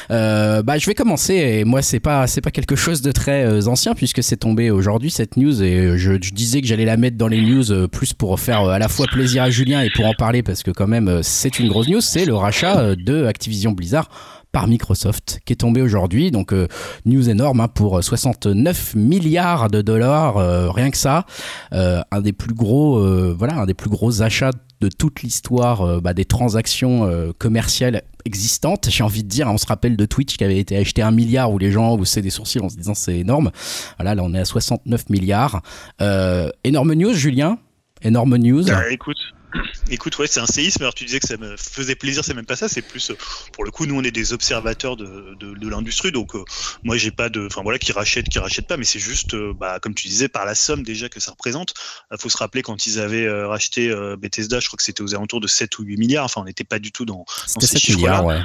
bah, je vais commencer, et moi, c'est pas, c'est pas quelque chose de très ancien, puisque c'est tombé aujourd'hui cette news, et je disais que j'allais la mettre dans les news plus pour faire à la fois plaisir à Julien et pour en parler, parce que quand même, c'est une grosse news, c'est le rachat de Activision Blizzard par Microsoft qui est tombé aujourd'hui. Donc euh, news énorme hein, pour 69 milliards de dollars, euh, rien que ça. Euh, un des plus gros, voilà, un des plus gros achats de toute l'histoire bah, des transactions commerciales existantes. J'ai envie de dire, on se rappelle de Twitch qui avait été acheté un milliard où les gens haussaient des sourcils en se disant c'est énorme. Voilà, là on est à 69 milliards. énorme news, Julien? Énorme news? Bah, écoute, Écoute, ouais, c'est un séisme. Alors, tu disais que ça me faisait plaisir, c'est même pas ça. C'est plus, euh, pour le coup, nous, on est des observateurs de, de, l'industrie. Donc, euh, moi, j'ai pas de. Enfin, voilà, qui rachètent, qui rachètent pas. Mais c'est juste, euh, bah, comme tu disais, par la somme déjà que ça représente. Il faut se rappeler quand ils avaient racheté Bethesda, je crois que c'était aux alentours de 7 ou 8 milliards. Enfin, on n'était pas du tout dans, dans ces chiffres-là. Ouais.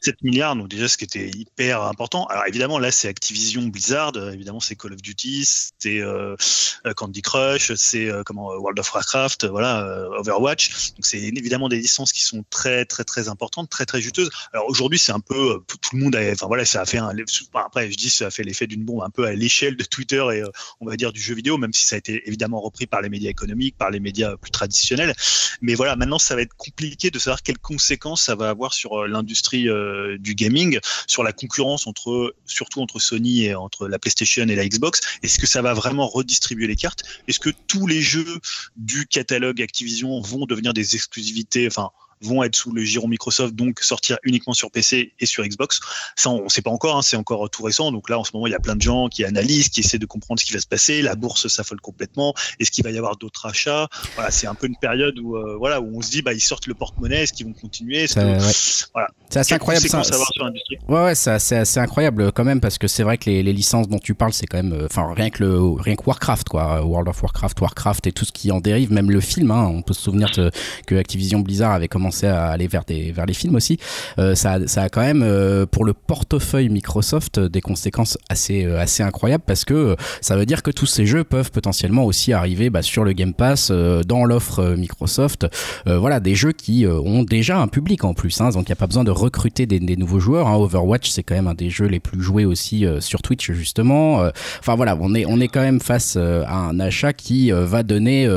7 milliards, donc déjà ce qui était hyper important. Alors évidemment là c'est Activision Blizzard, euh, évidemment c'est Call of Duty, c'est euh, euh, Candy Crush, c'est comment World of Warcraft, voilà Overwatch. Donc c'est évidemment des licences qui sont très très très importantes, très très juteuses. Alors aujourd'hui c'est un peu tout le monde, enfin voilà ça a fait un, après je dis ça a fait l'effet d'une bombe un peu à l'échelle de Twitter et on va dire du jeu vidéo, même si ça a été évidemment repris par les médias économiques, par les médias plus traditionnels. Mais voilà maintenant ça va être compliqué de savoir quelles conséquences ça va avoir sur l'industrie euh, du gaming, sur la concurrence entre, surtout entre Sony et entre la PlayStation et la Xbox. Est-ce que ça va vraiment redistribuer les cartes? Est-ce que tous les jeux du catalogue Activision vont devenir des exclusivités, enfin vont être sous le giron Microsoft, donc sortir uniquement sur PC et sur Xbox. Ça, on ne sait pas encore, hein, c'est encore tout récent. Donc là, en ce moment, il y a plein de gens qui analysent, qui essaient de comprendre ce qui va se passer. La bourse s'affole complètement. Est-ce qu'il va y avoir d'autres achats? Voilà, c'est un peu une période où, euh, voilà, où on se dit, bah, ils sortent le porte-monnaie, est-ce qu'ils vont continuer? Voilà. C'est assez incroyable. Ça, ouais, ouais, c'est assez, incroyable quand même parce que c'est vrai que les, licences dont tu parles, c'est quand même, euh, enfin, rien que le, rien que Warcraft, quoi, World of Warcraft, Warcraft et tout ce qui en dérive, même le film. Hein, on peut se souvenir que Activision Blizzard avait commencé à aller vers, des, vers les films aussi, euh, ça, ça, a quand même, euh, pour le portefeuille Microsoft, des conséquences assez, euh, assez incroyables parce que ça veut dire que tous ces jeux peuvent potentiellement aussi arriver bah, sur le Game Pass, dans l'offre Microsoft. voilà, des jeux qui ont déjà un public en plus, hein, donc il n'y a pas besoin de recruter des, des nouveaux joueurs. Hein. Overwatch, c'est quand même un des jeux les plus joués aussi sur Twitch, justement. Enfin voilà, on est, on est quand même face à un achat qui va donner,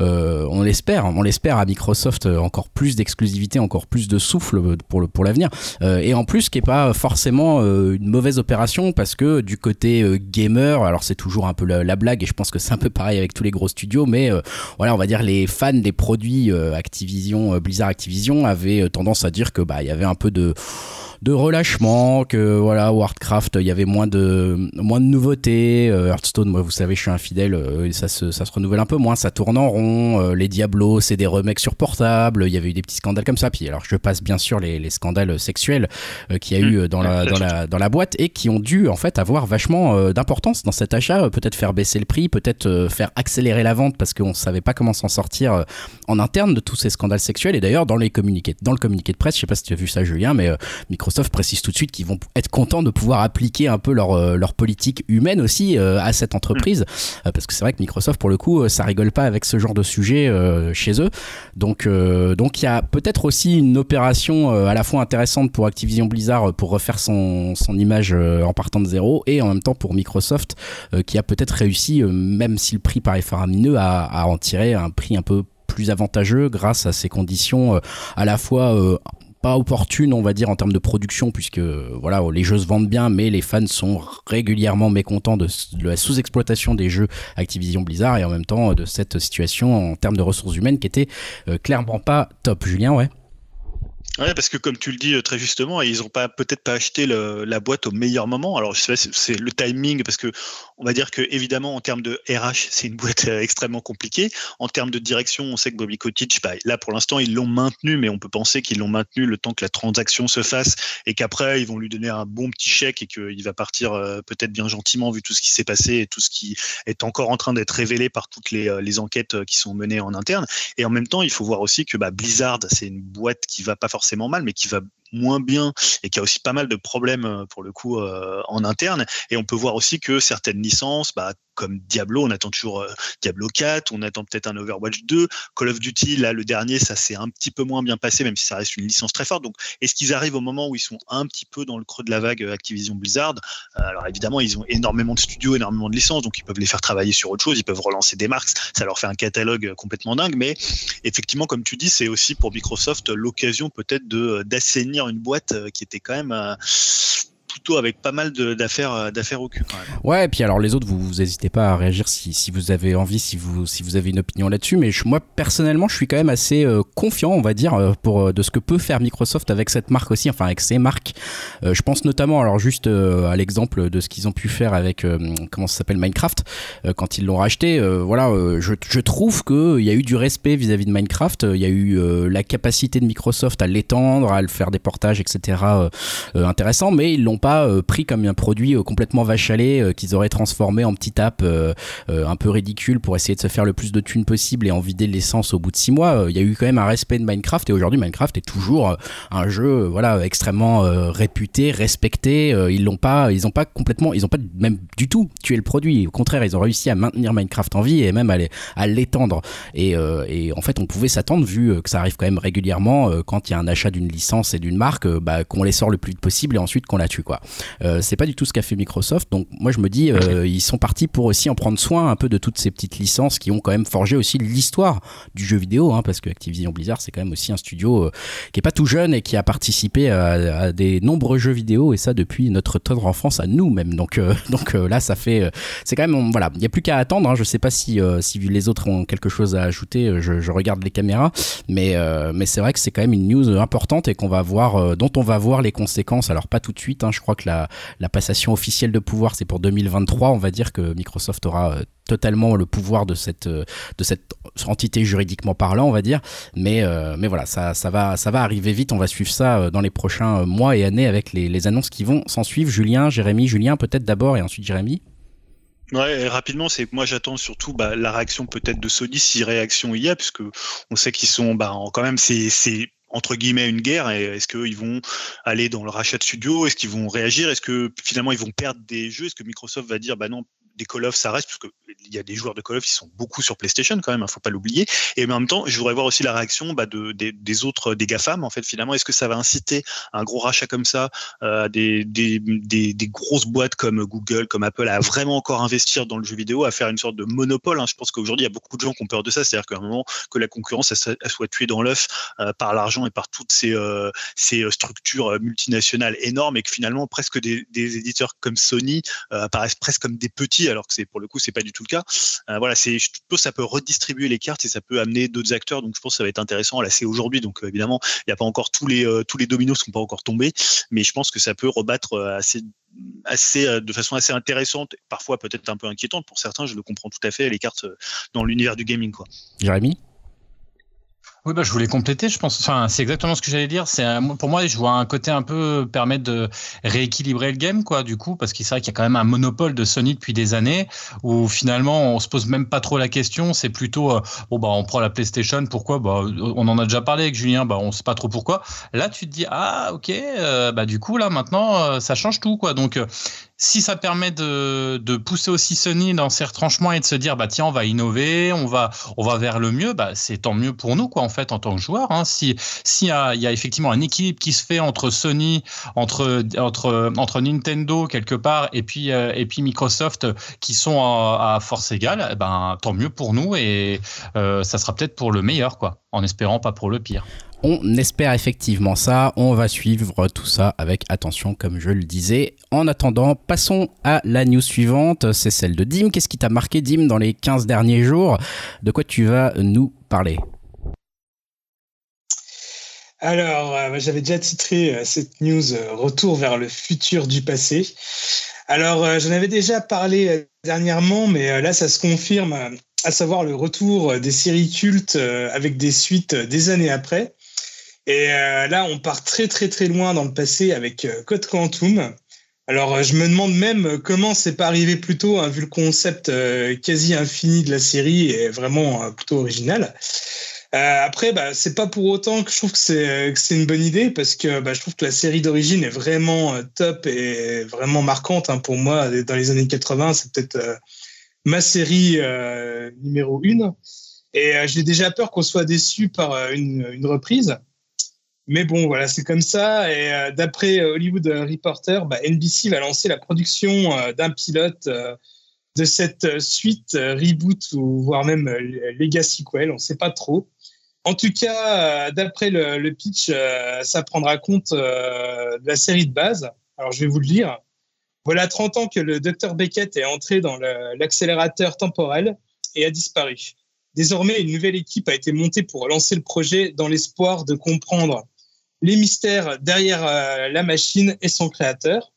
on l'espère, on l'espère à Microsoft encore plus d'exclusivité encore plus de souffle pour le pour l'avenir. Euh, et en plus, qui est pas forcément euh, une mauvaise opération parce que du côté euh, gamer, alors c'est toujours un peu la, blague et je pense que c'est un peu pareil avec tous les gros studios, mais voilà, on va dire les fans des produits Activision, Blizzard Activision avaient tendance à dire que bah il y avait un peu de de relâchement, que voilà, Warcraft, il y avait moins de moins de nouveautés. Hearthstone, moi, vous savez, je suis infidèle, ça se ça se renouvelle un peu moins, ça tourne en rond. les Diablos, c'est des remakes sur portable. Il y avait eu des petits scandales comme ça. Puis alors, je passe bien sûr les, les scandales sexuels qu'il y a eu dans la dans la dans la boîte et qui ont dû en fait avoir vachement d'importance dans cet achat. Peut-être faire baisser le prix, peut-être faire accélérer la vente parce qu'on savait pas comment s'en sortir en interne de tous ces scandales sexuels. Et d'ailleurs, dans les communiqués, dans le communiqué de presse, je sais pas si tu as vu ça, Julien, mais euh, Microsoft précise tout de suite qu'ils vont être contents de pouvoir appliquer un peu leur, euh, leur politique humaine aussi euh, à cette entreprise, parce que c'est vrai que Microsoft, pour le coup, ça rigole pas avec ce genre de sujet chez eux. Donc, donc il y a peut-être aussi une opération à la fois intéressante pour Activision Blizzard pour refaire son, son image en partant de zéro, et en même temps pour Microsoft qui a peut-être réussi, même si le prix paraît faramineux, à, à en tirer un prix un peu plus avantageux grâce à ces conditions euh, à la fois euh, pas opportunes on va dire en termes de production puisque voilà les jeux se vendent bien mais les fans sont régulièrement mécontents de, la sous-exploitation des jeux Activision Blizzard et en même temps de cette situation en termes de ressources humaines qui était euh, clairement pas top. Julien ouais Ouais, parce que comme tu le dis euh, très justement, ils ont pas peut-être pas acheté la boîte au meilleur moment. Alors je sais c'est le timing parce que on va dire que évidemment en termes de RH c'est une boîte euh, extrêmement compliquée. En termes de direction, on sait que Bobby Kotick, bah, là pour l'instant ils l'ont maintenu, mais on peut penser qu'ils l'ont maintenu le temps que la transaction se fasse et qu'après ils vont lui donner un bon petit chèque et qu'il va partir euh, peut-être bien gentiment vu tout ce qui s'est passé et tout ce qui est encore en train d'être révélé par toutes les, les, enquêtes qui sont menées en interne. Et en même temps, il faut voir aussi que bah, Blizzard c'est une boîte qui va pas forcément forcément mal, mais qui va moins bien et qui a aussi pas mal de problèmes euh, pour le coup euh, en interne. Et on peut voir aussi que certaines licences, bah, comme Diablo, on attend toujours euh, Diablo 4, on attend peut-être un Overwatch 2, Call of Duty, là le dernier, ça s'est un petit peu moins bien passé, même si ça reste une licence très forte. Donc est-ce qu'ils arrivent au moment où ils sont un petit peu dans le creux de la vague Activision Blizzard? Alors évidemment, ils ont énormément de studios, énormément de licences, donc ils peuvent les faire travailler sur autre chose, ils peuvent relancer des marques, ça leur fait un catalogue complètement dingue. Mais effectivement, comme tu dis, c'est aussi pour Microsoft l'occasion peut-être d'assainir une boîte euh, qui était quand même euh, plutôt avec pas mal d'affaires euh, d'affaires au cul. Ouais, et puis alors les autres, vous, vous hésitez pas à réagir si, si, vous avez envie, si vous si vous avez une opinion là-dessus. Mais moi personnellement, je suis quand même assez euh, confiant, on va dire, euh, pour de ce que peut faire Microsoft avec cette marque aussi, enfin avec ces marques. je pense notamment, alors juste à l'exemple de ce qu'ils ont pu faire avec comment ça s'appelle Minecraft quand ils l'ont racheté. voilà, je, je trouve que il y a eu du respect vis-à-vis de Minecraft. Il y a eu la capacité de Microsoft à l'étendre, à le faire des portages, etc. intéressants, mais ils l'ont pas euh, pris comme un produit euh, complètement vache euh, qu'ils auraient transformé en petit app un peu ridicule pour essayer de se faire le plus de thunes possible et en vider l'essence au bout de six mois. Il y a eu quand même un respect de Minecraft et aujourd'hui Minecraft est toujours un jeu voilà extrêmement réputé, respecté. ils l'ont pas, ils ont pas complètement, ils ont pas même du tout tué le produit. Au contraire, ils ont réussi à maintenir Minecraft en vie et même à l'étendre. Et, et, en fait, on pouvait s'attendre vu que ça arrive quand même régulièrement quand il y a un achat d'une licence et d'une marque, bah, qu'on les sort le plus vite possible et ensuite qu'on la tue quoi. Euh, c'est pas du tout ce qu'a fait Microsoft. Donc moi je me dis, euh, ils sont partis pour aussi en prendre soin un peu de toutes ces petites licences qui ont quand même forgé aussi l'histoire du jeu vidéo, hein, parce que Activision Blizzard c'est quand même aussi un studio euh, qui est pas tout jeune et qui a participé à, des nombreux jeux vidéo et ça depuis notre tendre enfance à nous même. Donc donc là ça fait, c'est quand même voilà, il y a plus qu'à attendre. Hein. Je sais pas si si les autres ont quelque chose à ajouter. Je, je regarde les caméras, mais mais c'est vrai que c'est quand même une news importante et qu'on va voir, dont on va voir les conséquences. Alors pas tout de suite. Hein, je crois que la, passation officielle de pouvoir, c'est pour 2023. On va dire que Microsoft aura euh, totalement le pouvoir de cette euh, de cette entité juridiquement parlant on va dire. Mais euh, voilà ça va arriver vite. On va suivre ça dans les prochains mois et années avec les, annonces qui vont s'en suivre. Julien Jérémy Julien peut-être d'abord et ensuite Jérémy. Ouais, rapidement, c'est moi j'attends surtout bah, la réaction peut-être de Sony si réaction il y a, puisque on sait qu'ils sont bah, quand même entre guillemets une guerre Est-ce qu'ils vont aller dans le rachat de studio Est-ce qu'ils vont réagir? Est-ce que finalement ils vont perdre des jeux? Est-ce que Microsoft va dire bah non, des Call of ça reste parce qu'il y a des joueurs de Call of qui sont beaucoup sur PlayStation quand même, il hein, faut pas l'oublier. Et en même temps, je voudrais voir aussi la réaction bah, de, des, autres, des GAFAM en fait finalement. Est-ce que ça va inciter un gros rachat comme ça, euh, des, des, grosses boîtes comme Google, comme Apple à vraiment encore investir dans le jeu vidéo, à faire une sorte de monopole hein? Je pense qu'aujourd'hui il y a beaucoup de gens qui ont peur de ça, c'est-à-dire qu'à un moment que la concurrence elle, soit tuée dans l'œuf euh, par l'argent et par toutes ces, euh, ces structures multinationales énormes et que finalement presque des, éditeurs comme Sony apparaissent presque comme des petits alors que c'est pour le coup c'est pas du tout le cas. voilà, c'est je pense ça peut redistribuer les cartes et ça peut amener d'autres acteurs. Donc je pense que ça va être intéressant. Là c'est aujourd'hui, donc évidemment il n'y a pas encore tous les tous les dominos sont pas encore tombés, mais je pense que ça peut rebattre assez assez de façon assez intéressante, parfois peut-être un peu inquiétante pour certains. Je le comprends tout à fait les cartes dans l'univers du gaming quoi. Jérémy? Oui, bah, je voulais compléter, je pense. Enfin, c'est exactement ce que j'allais dire. C'est pour moi, je vois un côté un peu permettre de rééquilibrer le game, quoi, du coup, parce qu'il c'est vrai qu'il y a quand même un monopole de Sony depuis des années, où finalement, on se pose même pas trop la question. C'est plutôt, euh, bon, bah, on prend la PlayStation, pourquoi? Bah, on en a déjà parlé avec Julien, bah, on sait pas trop pourquoi. Là, tu te dis, ah, ok, euh, bah, du coup, là, maintenant, euh, ça change tout, quoi. Donc, si ça permet de, pousser aussi Sony dans ses retranchements et de se dire bah tiens on va innover, on va on va vers le mieux, bah c'est tant mieux pour nous quoi en fait en tant que joueur. Hein. Si s'il y a effectivement un équilibre qui se fait entre Sony, entre entre entre Nintendo quelque part et puis euh, et puis Microsoft qui sont à, force égale, eh ben tant mieux pour nous et euh, ça sera peut-être pour le meilleur quoi, en espérant pas pour le pire. On espère effectivement ça. On va suivre tout ça avec attention, comme je le disais. En attendant, passons à la news suivante. C'est celle de Dim. Qu'est-ce qui t'a marqué, Dim, dans les 15 derniers jours? De quoi tu vas nous parler? Alors, euh, j'avais déjà titré euh, cette news euh, Retour vers le futur du passé. Alors, j'en avais déjà parlé dernièrement, mais là, ça se confirme, à savoir le retour des séries cultes avec des suites des années après. Et là, on part très très très loin dans le passé avec Code Quantum. Alors, euh, je me demande même comment c'est pas arrivé plus tôt, hein, vu le concept quasi infini de la série est vraiment plutôt original. après, bah, c'est pas pour autant que je trouve que c'est une bonne idée parce que bah, je trouve que la série d'origine est vraiment top et vraiment marquante hein, pour moi. Dans les années 80, c'est peut-être ma série numéro une. Et j'ai déjà peur qu'on soit déçu par une reprise. Mais bon, voilà, c'est comme ça. Et euh, d'après euh, Hollywood Reporter, bah, NBC va lancer la production euh, d'un pilote de cette suite reboot ou voire même legacy sequel. On ne sait pas trop. En tout cas, d'après le, pitch, ça prendra compte de la série de base. Alors, je vais vous le lire. Voilà 30 ans que le docteur Beckett est entré dans l'accélérateur temporel et a disparu. Désormais, une nouvelle équipe a été montée pour lancer le projet dans l'espoir de comprendre les mystères derrière euh, la machine et son créateur.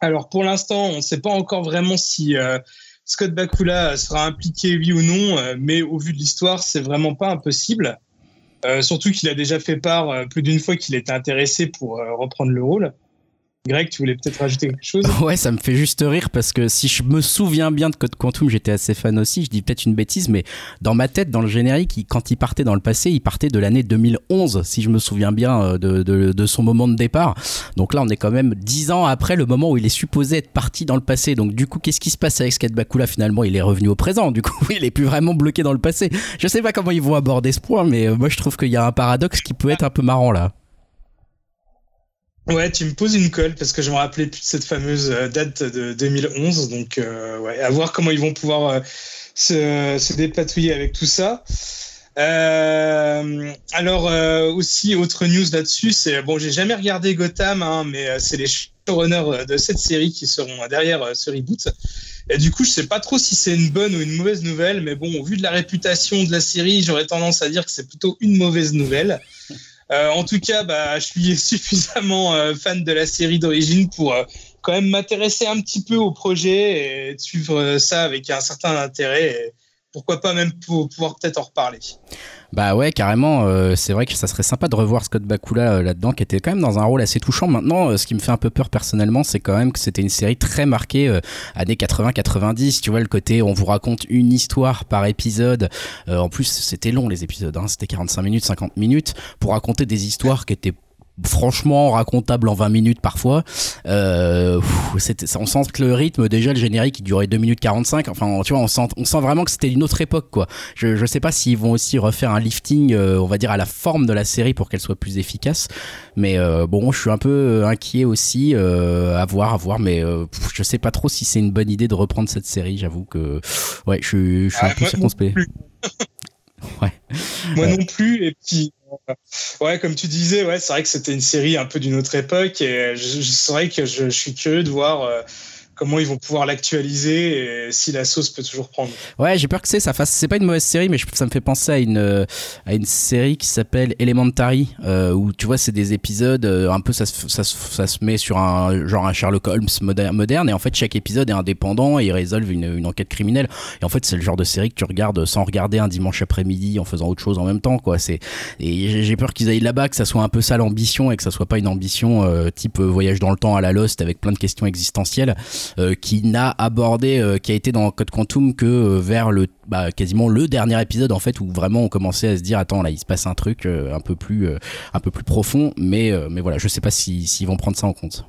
Alors pour l'instant, on ne sait pas encore vraiment si euh, Scott Bakula sera impliqué oui ou non, euh, mais au vu de l'histoire, c'est vraiment pas impossible. surtout qu'il a déjà fait part plus d'une fois qu'il était intéressé pour reprendre le rôle. Greg, tu voulais peut-être rajouter quelque chose? Ouais, ça me fait juste rire parce que si je me souviens bien de Code Quantum, j'étais assez fan aussi. Je dis peut-être une bêtise, mais dans ma tête, dans le générique, quand il partait dans le passé, il partait de l'année 2011, si je me souviens bien euh, de, son moment de départ. Donc là, on est quand même dix ans après le moment où il est supposé être parti dans le passé. Donc du coup, qu'est-ce qui se passe avec Skate Bakula finalement Il est revenu au présent. Du coup, il est plus vraiment bloqué dans le passé. Je sais pas comment ils vont aborder ce point, mais euh, moi, je trouve qu'il y a un paradoxe qui peut être un peu marrant là. Ouais, tu me poses une colle parce que je me rappelais plus de cette fameuse euh, date de 2011. Donc, euh, ouais, à voir comment ils vont pouvoir euh, se, se, dépatouiller avec tout ça. Euh, alors, aussi, autre news là-dessus, c'est bon, j'ai jamais regardé Gotham, hein, mais c'est les showrunners de cette série qui seront derrière ce reboot. Et du coup, je sais pas trop si c'est une bonne ou une mauvaise nouvelle, mais bon, au vu de la réputation de la série, j'aurais tendance à dire que c'est plutôt une mauvaise nouvelle. Euh, en tout cas, bah, je suis suffisamment euh, fan de la série d'origine pour euh, quand même m'intéresser un petit peu au projet et suivre ça avec un certain intérêt. Pourquoi pas même pour pouvoir peut-être en reparler. Bah ouais, carrément. Euh, c'est vrai que ça serait sympa de revoir Scott Bakula euh, là-dedans, qui était quand même dans un rôle assez touchant. Maintenant, euh, ce qui me fait un peu peur personnellement, c'est quand même que c'était une série très marquée années 80-90. Tu vois, le côté on vous raconte une histoire par épisode. en plus, c'était long les épisodes. Hein, c'était 45 minutes, 50 minutes pour raconter des histoires qui étaient franchement racontable en 20 minutes parfois. Euh, on sent que le rythme, déjà le générique, il durait 2 minutes 45. Enfin, tu vois, on sent, on sent vraiment que c'était une autre époque, quoi. Je, je sais pas s'ils vont aussi refaire un lifting, euh, on va dire, à la forme de la série pour qu'elle soit plus efficace. Mais euh, bon, je suis un peu inquiet aussi, euh, à voir, à voir. Mais je sais pas trop si c'est une bonne idée de reprendre cette série. J'avoue que, ouais, je, je suis un ah, peu circonspect. ouais. Moi non plus. Et puis, Ouais, comme tu disais, ouais, c'est vrai que c'était une série un peu d'une autre époque et je, c'est vrai que je, suis curieux de voir euh, comment ils vont pouvoir l'actualiser et si la sauce peut toujours prendre. Ouais, j'ai peur que c'est ça fasse. C'est pas une mauvaise série, mais ça me fait penser à une à une série qui s'appelle Elementary, euh, où tu vois c'est des épisodes euh, un peu ça se, ça, ça, se met sur un genre un Sherlock Holmes moderne, moderne et en fait chaque épisode est indépendant et il résolve une, une enquête criminelle. Et en fait c'est le genre de série que tu regardes sans regarder un dimanche après-midi en faisant autre chose en même temps quoi. C'est et j'ai peur qu'ils aillent là-bas que ça soit un peu ça l'ambition et que ça soit pas une ambition euh, type voyage dans le temps à la Lost avec plein de questions existentielles. Euh, qui n'a abordé, euh, qui a été dans Code Quantum que euh, vers le bah, quasiment le dernier épisode en fait où vraiment on commençait à se dire attends là il se passe un truc un peu plus un peu plus profond, mais mais voilà je sais pas s'ils si, vont prendre ça en compte.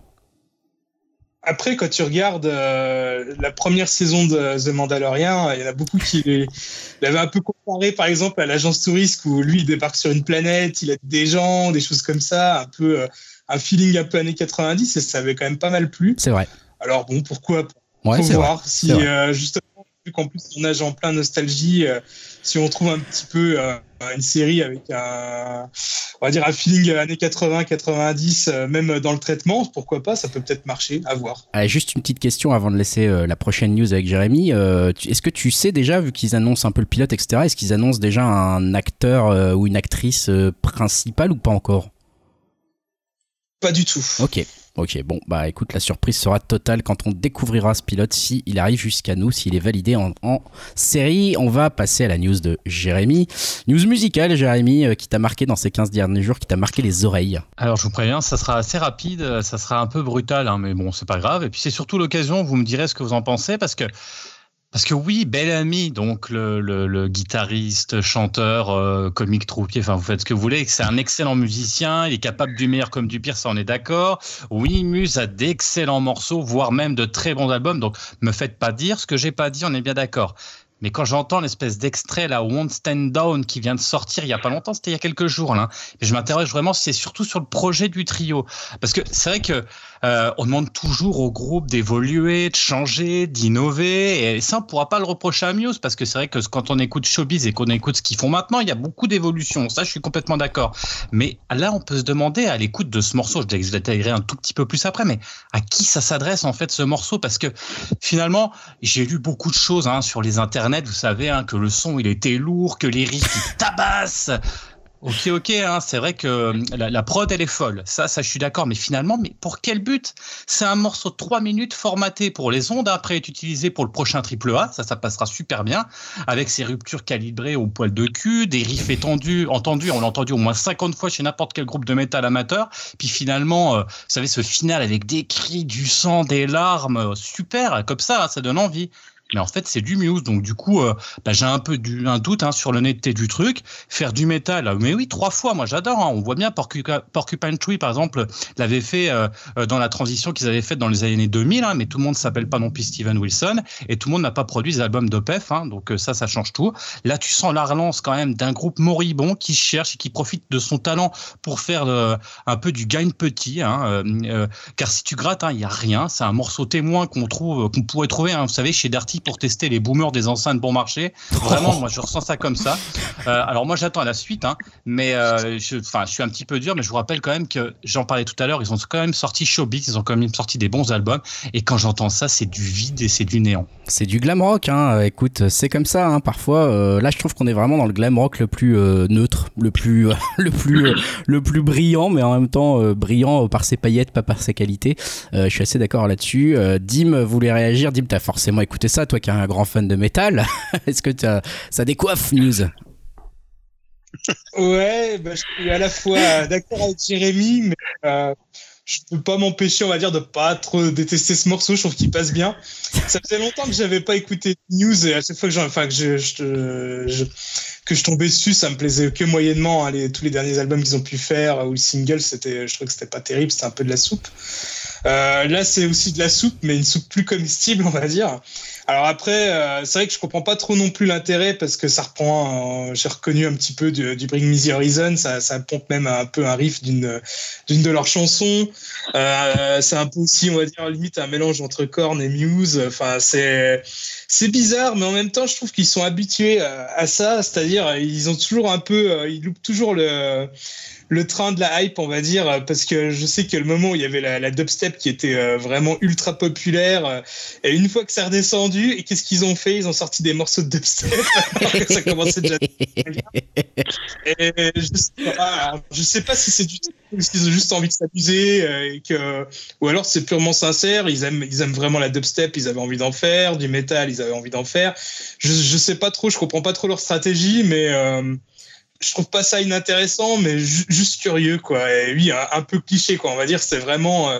Après, quand tu regardes la première saison de The Mandalorian, il y en a beaucoup qui l'avaient un peu comparé, par exemple, à l'agence touriste où lui il débarque sur une planète, il a des gens, des choses comme ça, un peu un feeling un peu années 90, et ça avait quand même pas mal plu. C'est vrai. Alors bon, pourquoi ouais, Faut voir si euh, justement, vu qu'en plus on nage en plein nostalgie, euh, si on trouve un petit peu euh, une série avec un, on va dire un feeling années 80, 90, même dans le traitement, pourquoi pas Ça peut peut-être marcher. À voir. Juste une petite question avant de laisser la prochaine news avec Jérémy. est-ce que tu sais déjà, vu qu'ils annoncent un peu le pilote, etc., est-ce qu'ils annoncent déjà un acteur ou une actrice principale ou pas encore? Pas du tout. Ok. Ok, bon, bah écoute, la surprise sera totale quand on découvrira ce pilote, s'il il arrive jusqu'à nous, s'il est validé en, série. On va passer à la news de Jérémy. News musicale, Jérémy, euh, qui t'a marqué dans ces 15 derniers jours, qui t'a marqué les oreilles. Alors je vous préviens, ça sera assez rapide, ça sera un peu brutal, hein, mais bon, c'est pas grave. Et puis c'est surtout l'occasion, vous me direz ce que vous en pensez, parce que parce que oui, Bellamy, donc le, guitariste, chanteur, euh, comique troupier, enfin vous faites ce que vous voulez, c'est un excellent musicien, il est capable du meilleur comme du pire, ça on est d'accord. Oui, Muse a d'excellents morceaux, voire même de très bons albums, donc me faites pas dire ce que j'ai pas dit, on est bien d'accord. Mais quand j'entends l'espèce d'extrait là, Won't Stand Down, qui vient de sortir il y a pas longtemps, c'était il y a quelques jours là, et je m'interroge vraiment, c'est surtout sur le projet du trio, parce que c'est vrai que euh, on demande toujours au groupe d'évoluer, de changer, d'innover, et ça on pourra pas le reprocher à Muse, parce que c'est vrai que quand on écoute Showbiz et qu'on écoute ce qu'ils font maintenant, il y a beaucoup d'évolution. Ça, je suis complètement d'accord. Mais là, on peut se demander à l'écoute de ce morceau, je détaillerai un tout petit peu plus après, mais à qui ça s'adresse en fait ce morceau? Parce que finalement, j'ai lu beaucoup de choses hein, sur les internets vous savez, hein, que le son il était lourd, que les riffs tabassent. Ok, ok, hein, c'est vrai que euh, la, prod elle est folle, ça, ça je suis d'accord, mais finalement, mais pour quel but? C'est un morceau de 3 minutes formaté pour les ondes, après être utilisé pour le prochain triple A, ça, ça passera super bien, avec ses ruptures calibrées au poil de cul, des riffs étendus, entendus, on l'a entendu au moins 50 fois chez n'importe quel groupe de métal amateur, puis finalement, euh, vous savez, ce final avec des cris, du sang, des larmes, euh, super, comme ça, ça donne envie mais en fait c'est du Muse. Donc du coup euh, bah, j'ai un peu un doute hein, sur l'honnêteté du truc. Faire du métal mais oui trois fois. Moi j'adore hein. on voit bien Porcupine Tree par exemple l'avait fait euh, euh, dans la transition qu'ils avaient faite dans les années 2000 hein, mais tout le monde s'appelle pas non plus Steven Wilson et tout le monde n'a pas produit des albums d'OPEF hein, donc ça ça change tout. Là tu sens la relance quand même d'un groupe moribond qui cherche et qui profite de son talent pour faire un peu du gain petit car si tu grattes il y a rien. C'est un morceau témoin qu'on trouve pourrait trouver vous savez chez Darty pour tester les boomers des enceintes bon marché. Vraiment, moi, je ressens ça comme ça. Euh, alors, moi, j'attends la suite, hein, mais euh, je, je suis un petit peu dur, mais je vous rappelle quand même que j'en parlais tout à l'heure, ils ont quand même sorti Showbiz, ils ont quand même sorti des bons albums, et quand j'entends ça, c'est du vide et c'est du néant. C'est du glam rock, hein. écoute, c'est comme ça, hein. parfois. Euh, là, je trouve qu'on est vraiment dans le glam rock le plus neutre, le plus, le plus, le plus brillant, mais en même temps brillant par ses paillettes, pas par ses qualités. je suis assez d'accord là-dessus. Dim voulait réagir? Dim, t'as forcément écouté ça, toi qui es un grand fan de métal, est-ce que ça décoiffe News? Ouais, bah, je suis à la fois d'accord avec Jérémy, mais euh, je peux pas m'empêcher, on va dire, de pas trop détester ce morceau. Je trouve qu'il passe bien. Ça faisait longtemps que j'avais pas écouté News et à chaque fois que, enfin, que je, que je tombais dessus, ça me plaisait que moyennement. Hein, tous les derniers albums qu'ils ont pu faire ou le single, c'était, je trouvais que c'était pas terrible, c'était un peu de la soupe. Euh, là, c'est aussi de la soupe, mais une soupe plus comestible, on va dire. Alors après, euh, c'est vrai que je comprends pas trop non plus l'intérêt parce que ça reprend, j'ai reconnu un petit peu du, Bring Me the Horizon, ça, ça pompe même un peu un riff d'une d'une de leurs chansons. Euh, c'est un peu aussi, on va dire, limite un mélange entre Korn et Muse. Enfin, c'est c'est bizarre, mais en même temps, je trouve qu'ils sont habitués à, ça, c'est-à-dire dire, ils ont toujours un peu, ils loupent toujours le le train de la hype, on va dire, parce que je sais que le moment où il y avait la, dubstep qui était euh, vraiment ultra populaire, euh, et une fois que c'est redescendu, et qu'est-ce qu'ils ont fait? Ils ont sorti des morceaux de dubstep. ça commençait déjà. Et je sais pas, sais pas si c'est du qu'ils ont juste envie de s'amuser, euh, ou alors c'est purement sincère. Ils aiment, ils aiment vraiment la dubstep, ils avaient envie d'en faire, du métal, avaient envie d'en faire. Je, je sais pas trop, je comprends pas trop leur stratégie, mais je trouve pas ça inintéressant, mais juste curieux, quoi. Et oui, un, peu cliché, quoi. On va dire, c'est vraiment euh,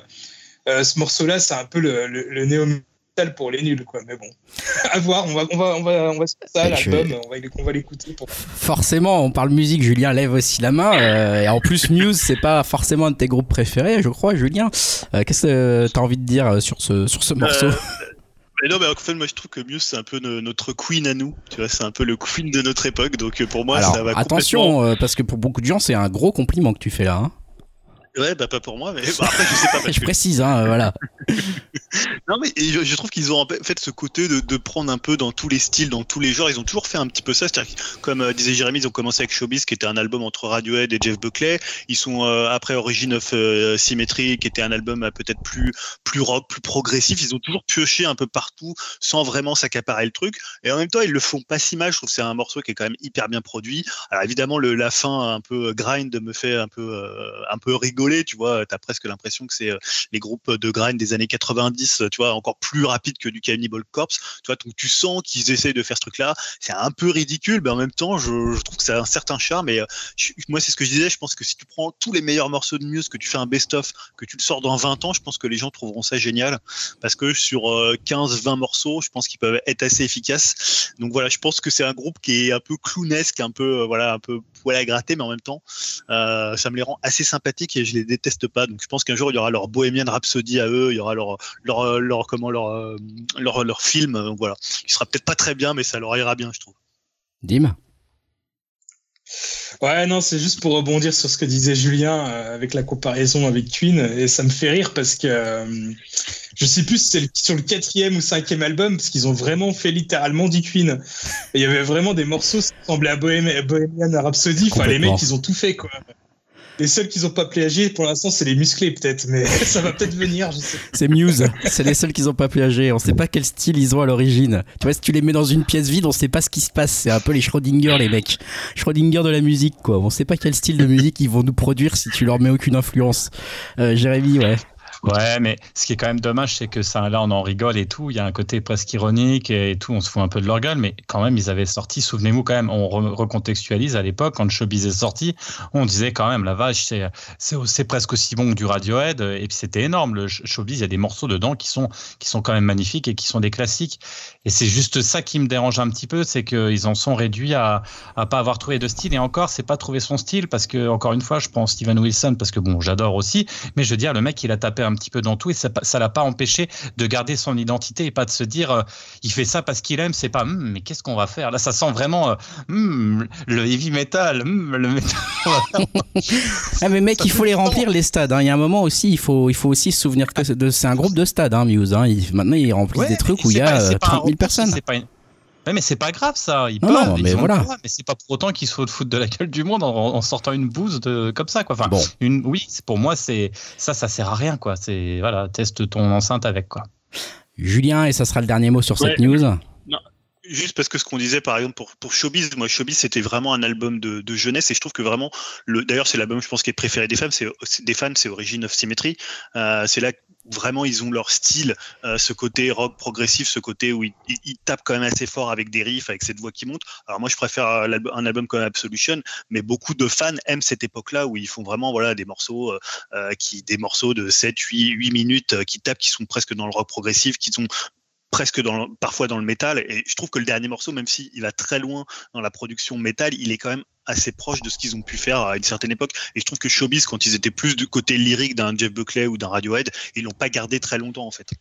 euh, ce morceau-là, c'est un peu le, le, néo metal pour les nuls, quoi. Mais bon, à voir. On va, on va, on va, on va ça, l'album. On va, l'écouter. Pour... Forcément, on parle musique. Julien lève aussi la main. Euh, et en plus, Muse, c'est pas forcément un de tes groupes préférés, je crois, Julien. Qu'est-ce que tu as envie de dire sur ce, sur ce morceau? Mais non, mais en fait, moi je trouve que Muse c'est un peu notre queen à nous. Tu vois, c'est un peu le queen de notre époque. Donc euh, pour moi, ça va. Attention, euh, parce que pour beaucoup de gens, c'est un gros compliment que tu fais là. Hein. Ouais, bah pas pour moi, mais bah, après je sais pas. je précise, hein, voilà. non mais je, trouve qu'ils ont en fait ce côté de, de, prendre un peu dans tous les styles, dans tous les genres. Ils ont toujours fait un petit peu ça. C'est-à-dire comme euh, disait Jérémy, ils ont commencé avec Showbiz, qui était un album entre Radiohead et Jeff Buckley. Ils sont euh, après Origin of euh, Symmetry, qui était un album peut-être plus plus rock, plus progressif. Ils ont toujours pioché un peu partout, sans vraiment s'accaparer le truc. Et en même temps, ils le font pas si mal. Je trouve que c'est un morceau qui est quand même hyper bien produit. Alors évidemment, le, la fin un peu grind me fait un peu un peu rigoler tu vois, tu as presque l'impression que c'est euh, les groupes de grind des années 90, tu vois, encore plus rapide que du Cannibal Corpse, tu vois, donc tu sens qu'ils essayent de faire ce truc-là, c'est un peu ridicule, mais en même temps, je, trouve que ça a un certain charme, et euh, moi, c'est ce que je disais, je pense que si tu prends tous les meilleurs morceaux de Muse, que tu fais un best-of, que tu le sors dans 20 ans, je pense que les gens trouveront ça génial, parce que sur 15-20 euh, morceaux, je pense qu'ils peuvent être assez efficaces, donc voilà, je pense que c'est un groupe qui est un peu clownesque, un peu, voilà, un peu poil à gratter, mais en même temps, ça me les rend assez sympathiques et je les déteste pas. Donc je pense qu'un jour il y aura leur Bohemian Rhapsody à eux, il y aura leur leur leur comment leur euh, leur, leur film. Donc voilà, il sera peut-être pas très bien, mais ça leur ira bien, je trouve. Dim? Ouais, non, c'est juste pour rebondir sur ce que disait Julien euh, avec la comparaison avec Queen, et ça me fait rire parce que euh, je sais plus si c'est sur le quatrième ou cinquième album, parce qu'ils ont vraiment fait littéralement du Queen. il y avait vraiment des morceaux qui semblaient à Bohemian Rhapsody. Enfin, les mecs, ils ont tout fait, quoi. Les seuls qui n'ont pas plagié pour l'instant, c'est les musclés peut-être, mais ça va peut-être venir. C'est Muse, c'est les seuls qui n'ont pas plagié. On sait pas quel style ils ont à l'origine. Tu vois, si tu les mets dans une pièce vide, on sait pas ce qui se passe. C'est un peu les Schrödinger, les mecs. Schrödinger de la musique, quoi. On sait pas quel style de musique ils vont nous produire si tu leur mets aucune influence. Euh, Jérémy, ouais. Ouais, mais ce qui est quand même dommage, c'est que ça, là, on en rigole et tout. Il y a un côté presque ironique et tout. On se fout un peu de leur gueule, mais quand même, ils avaient sorti. Souvenez-vous quand même, on recontextualise à l'époque quand Showbiz est sorti, on disait quand même la vache, c'est presque aussi bon que du Radiohead. Et puis c'était énorme. Le Showbiz, il y a des morceaux dedans qui sont qui sont quand même magnifiques et qui sont des classiques. Et c'est juste ça qui me dérange un petit peu, c'est qu'ils en sont réduits à à pas avoir trouvé de style. Et encore, c'est pas trouver son style parce que encore une fois, je pense Steven Wilson parce que bon, j'adore aussi, mais je veux dire, le mec, il a tapé un petit peu dans tout et ça ne l'a pas empêché de garder son identité et pas de se dire euh, il fait ça parce qu'il aime, c'est pas hum, mais qu'est-ce qu'on va faire? Là, ça sent vraiment euh, hum, le heavy metal, hum, le metal. ah, mais mec, il faut les remplir les stades. Hein. Il y a un moment aussi, il faut, il faut aussi se souvenir que c'est un groupe de stades, hein, Muse. Hein. maintenant, ils remplissent des trucs où il y a 30 000 euh, personnes. Mais c'est pas grave ça. Ils peuvent, mais voilà. mais c'est pas pour autant qu'ils se foutent de la gueule du monde en, sortant une bouse de, comme ça quoi. Enfin, bon. une, oui, pour moi c'est ça, ça sert à rien quoi. C'est voilà, teste ton enceinte avec quoi. Julien, et ça sera le dernier mot sur cette news. Juste parce que ce qu'on disait par exemple pour, pour Showbiz, moi Showbiz c'était vraiment un album de, de, jeunesse et je trouve que vraiment, le, d'ailleurs c'est l'album je pense qui est préféré des femmes, c'est, des fans, c'est Origin of Symmetry. Euh, c'est là vraiment ils ont leur style, euh, ce côté rock progressif, ce côté où ils, tapent quand même assez fort avec des riffs, avec cette voix qui monte. Alors moi je préfère un album comme Absolution, mais beaucoup de fans aiment cette époque-là où ils font vraiment voilà des morceaux euh, euh qui des morceaux de 7 8 8 minutes euh, qui tapent qui sont presque dans le rock progressif, qui sont presque dans parfois dans le métal et je trouve que le dernier morceau même s'il il va très loin dans la production métal il est quand même assez proche de ce qu'ils ont pu faire à une certaine époque. Et je trouve que Showbiz, quand ils étaient plus du côté lyrique d'un Jeff Buckley ou d'un Radiohead, ils l'ont pas gardé très longtemps en fait.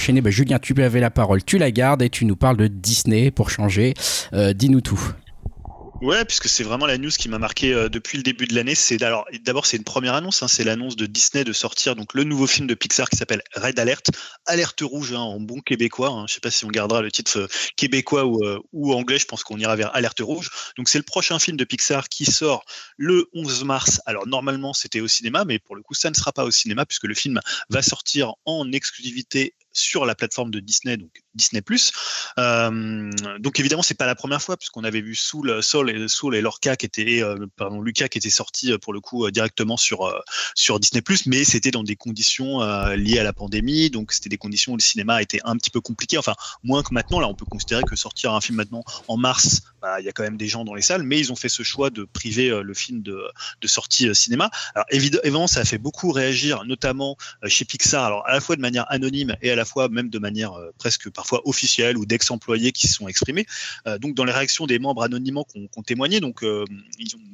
Enchaîner. Bah, Julien, tu avais la parole, tu la gardes et tu nous parles de Disney pour changer. Euh, dis-nous tout. Ouais, puisque c'est vraiment la news qui m'a marqué euh, depuis le début de l'année. C'est alors d'abord c'est une première annonce, hein, c'est l'annonce de Disney de sortir donc le nouveau film de Pixar qui s'appelle Red Alert, alerte rouge hein, en bon québécois. Hein. Je sais pas si on gardera le titre euh, québécois ou, ou anglais. Je pense qu'on ira vers alerte rouge. Donc c'est le prochain film de Pixar qui sort le 11 mars. Alors normalement c'était au cinéma, mais pour le coup ça ne sera pas au cinéma puisque le film va sortir en exclusivité sur la plateforme de Disney, donc Disney+. Euh, donc évidemment, c'est pas la première fois puisqu'on avait vu Soul, Soul et Soul et Lorca qui était, euh, pardon, Lucas qui était sorti euh, pour le coup directement sur sur Disney+, mais c'était dans des conditions liées à la pandémie, donc c'était des conditions où le cinéma était un petit peu compliqué. Enfin, moins que maintenant. Là, on peut considérer que sortir un film maintenant en mars, bah, il y a quand même des gens dans les salles, mais ils ont fait ce choix de priver le film de, de sortie cinéma. Alors évidemment, ça a fait beaucoup réagir, notamment chez Pixar. Alors à la fois de manière anonyme et à la fois même de manière presque parfois officielle ou d'ex-employés qui se sont exprimés. Euh, donc dans les réactions des membres anonymement qui ont, témoigné, donc euh,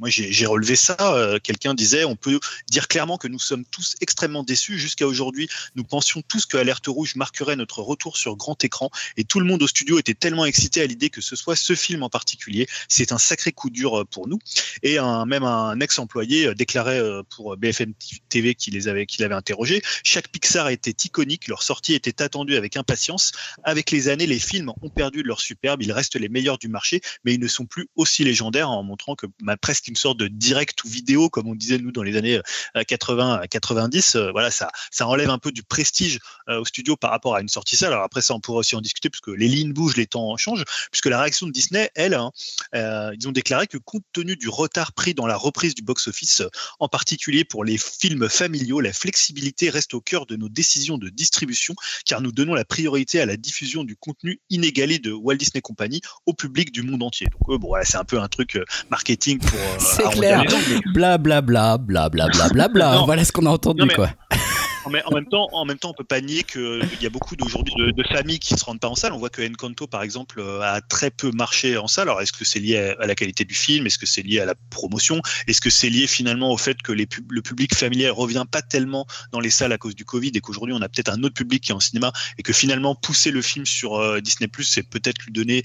moi j'ai relevé ça. Euh, quelqu'un disait on peut dire clairement que nous sommes tous extrêmement déçus. Jusqu'à aujourd'hui, nous pensions tous que Alerte Rouge marquerait notre retour sur grand écran et tout le monde au studio était tellement excité à l'idée que ce soit ce film en particulier. C'est un sacré coup dur pour nous. Et même un ex-employé déclarait pour BFM TV qu'il avait, avait interrogé. Chaque Pixar était iconique, leur sortie était attendue avec impatience. Les années, les films ont perdu de leur superbe, ils restent les meilleurs du marché, mais ils ne sont plus aussi légendaires en montrant que bah, presque une sorte de direct ou vidéo, comme on disait nous dans les années 80 euh, 90. Euh, voilà, ça, enlève un peu du prestige euh, au studio par rapport à une sortie salle. Alors après, ça, on pourra aussi en discuter puisque les lignes bougent, les temps changent, puisque la réaction de Disney, elle, hein, ils ont déclaré que compte tenu du retard pris dans la reprise du box-office, en particulier pour les films familiaux, la flexibilité reste au cœur de nos décisions de distribution, car nous donnons la priorité à la diffusion du contenu inégalé de Walt Disney Company au public du monde entier. Donc bon, voilà, c'est un peu un truc euh, marketing pour. Euh, c'est clair. Bla bla bla bla bla bla bla bla. voilà ce qu'on a entendu quoi en, même temps, en même temps, on peut pas nier qu'il y a beaucoup d'aujourd'hui de, familles qui se rendent pas en salle. On voit que Encanto, par exemple, euh, a très peu marché en salle. Alors, est-ce que c'est lié à, la qualité du film? Est-ce que c'est lié à la promotion? Est-ce que c'est lié finalement au fait que le public familial revient pas tellement dans les salles à cause du Covid et qu'aujourd'hui on a peut-être un autre public qui est en cinéma et que finalement pousser le film sur euh, Disney Plus, c'est peut-être lui donner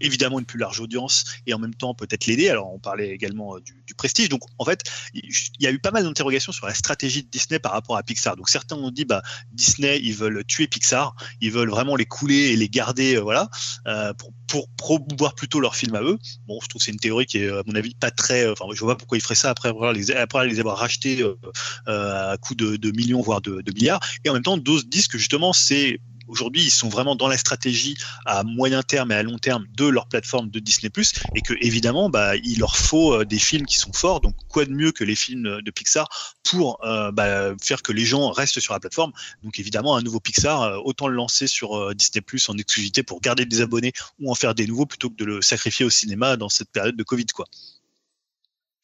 évidemment une plus large audience et en même temps peut-être l'aider. Alors, on parlait également euh, du, prestige. Donc, en fait, il y a eu pas mal d'interrogations sur la stratégie de Disney par rapport à Pixar. Certains ont dit bah Disney ils veulent tuer Pixar, ils veulent vraiment les couler et les garder euh, voilà euh, pour, pour promouvoir plutôt leurs films à eux. Bon, je trouve que c'est une théorie qui est à mon avis pas très enfin je vois pas pourquoi ils feraient ça après les après les avoir rachetés euh, à coût de, de, millions voire de, de milliards et en même temps d'autres disent que justement c'est aujourd'hui, ils sont vraiment dans la stratégie à moyen terme et à long terme de leur plateforme de Disney+, et que évidemment, bah, il leur faut euh, des films qui sont forts. Donc, quoi de mieux que les films de Pixar pour euh, bah, faire que les gens restent sur la plateforme? Donc, évidemment, un nouveau Pixar, euh, autant le lancer sur Disney+ en exclusivité pour garder des abonnés ou en faire des nouveaux plutôt que de le sacrifier au cinéma dans cette période de Covid, quoi.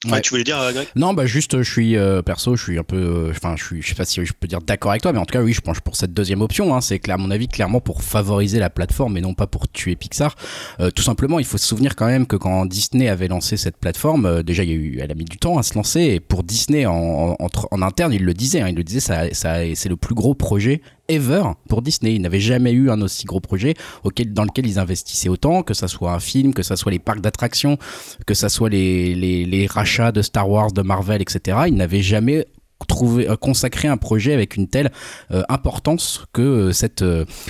Ouais. tu voulais dire, Greg? Non, bah juste, je suis euh, perso, je suis un peu, euh, enfin, je suis, je sais pas si je peux dire d'accord avec toi, mais en tout cas, oui, je penche pour cette deuxième option. Hein, c'est à mon avis clairement pour favoriser la plateforme et non pas pour tuer Pixar. Euh, tout simplement, il faut se souvenir quand même que quand Disney avait lancé cette plateforme, déjà, il y a eu, elle a mis du temps à se lancer. Et pour Disney, en, en, en interne, il le disait, hein, il le disait, ça, ça, c'est le plus gros projet ever pour Disney. Ils n'avaient jamais eu un aussi gros projet auquel, dans lequel ils investissaient autant, que ça soit un film, que ça soit les parcs d'attractions, que ça soit les, les, les rachats de Star Wars, de Marvel, etc. Ils n'avaient jamais trouver euh, consacrer un projet avec une telle euh, importance que euh, cette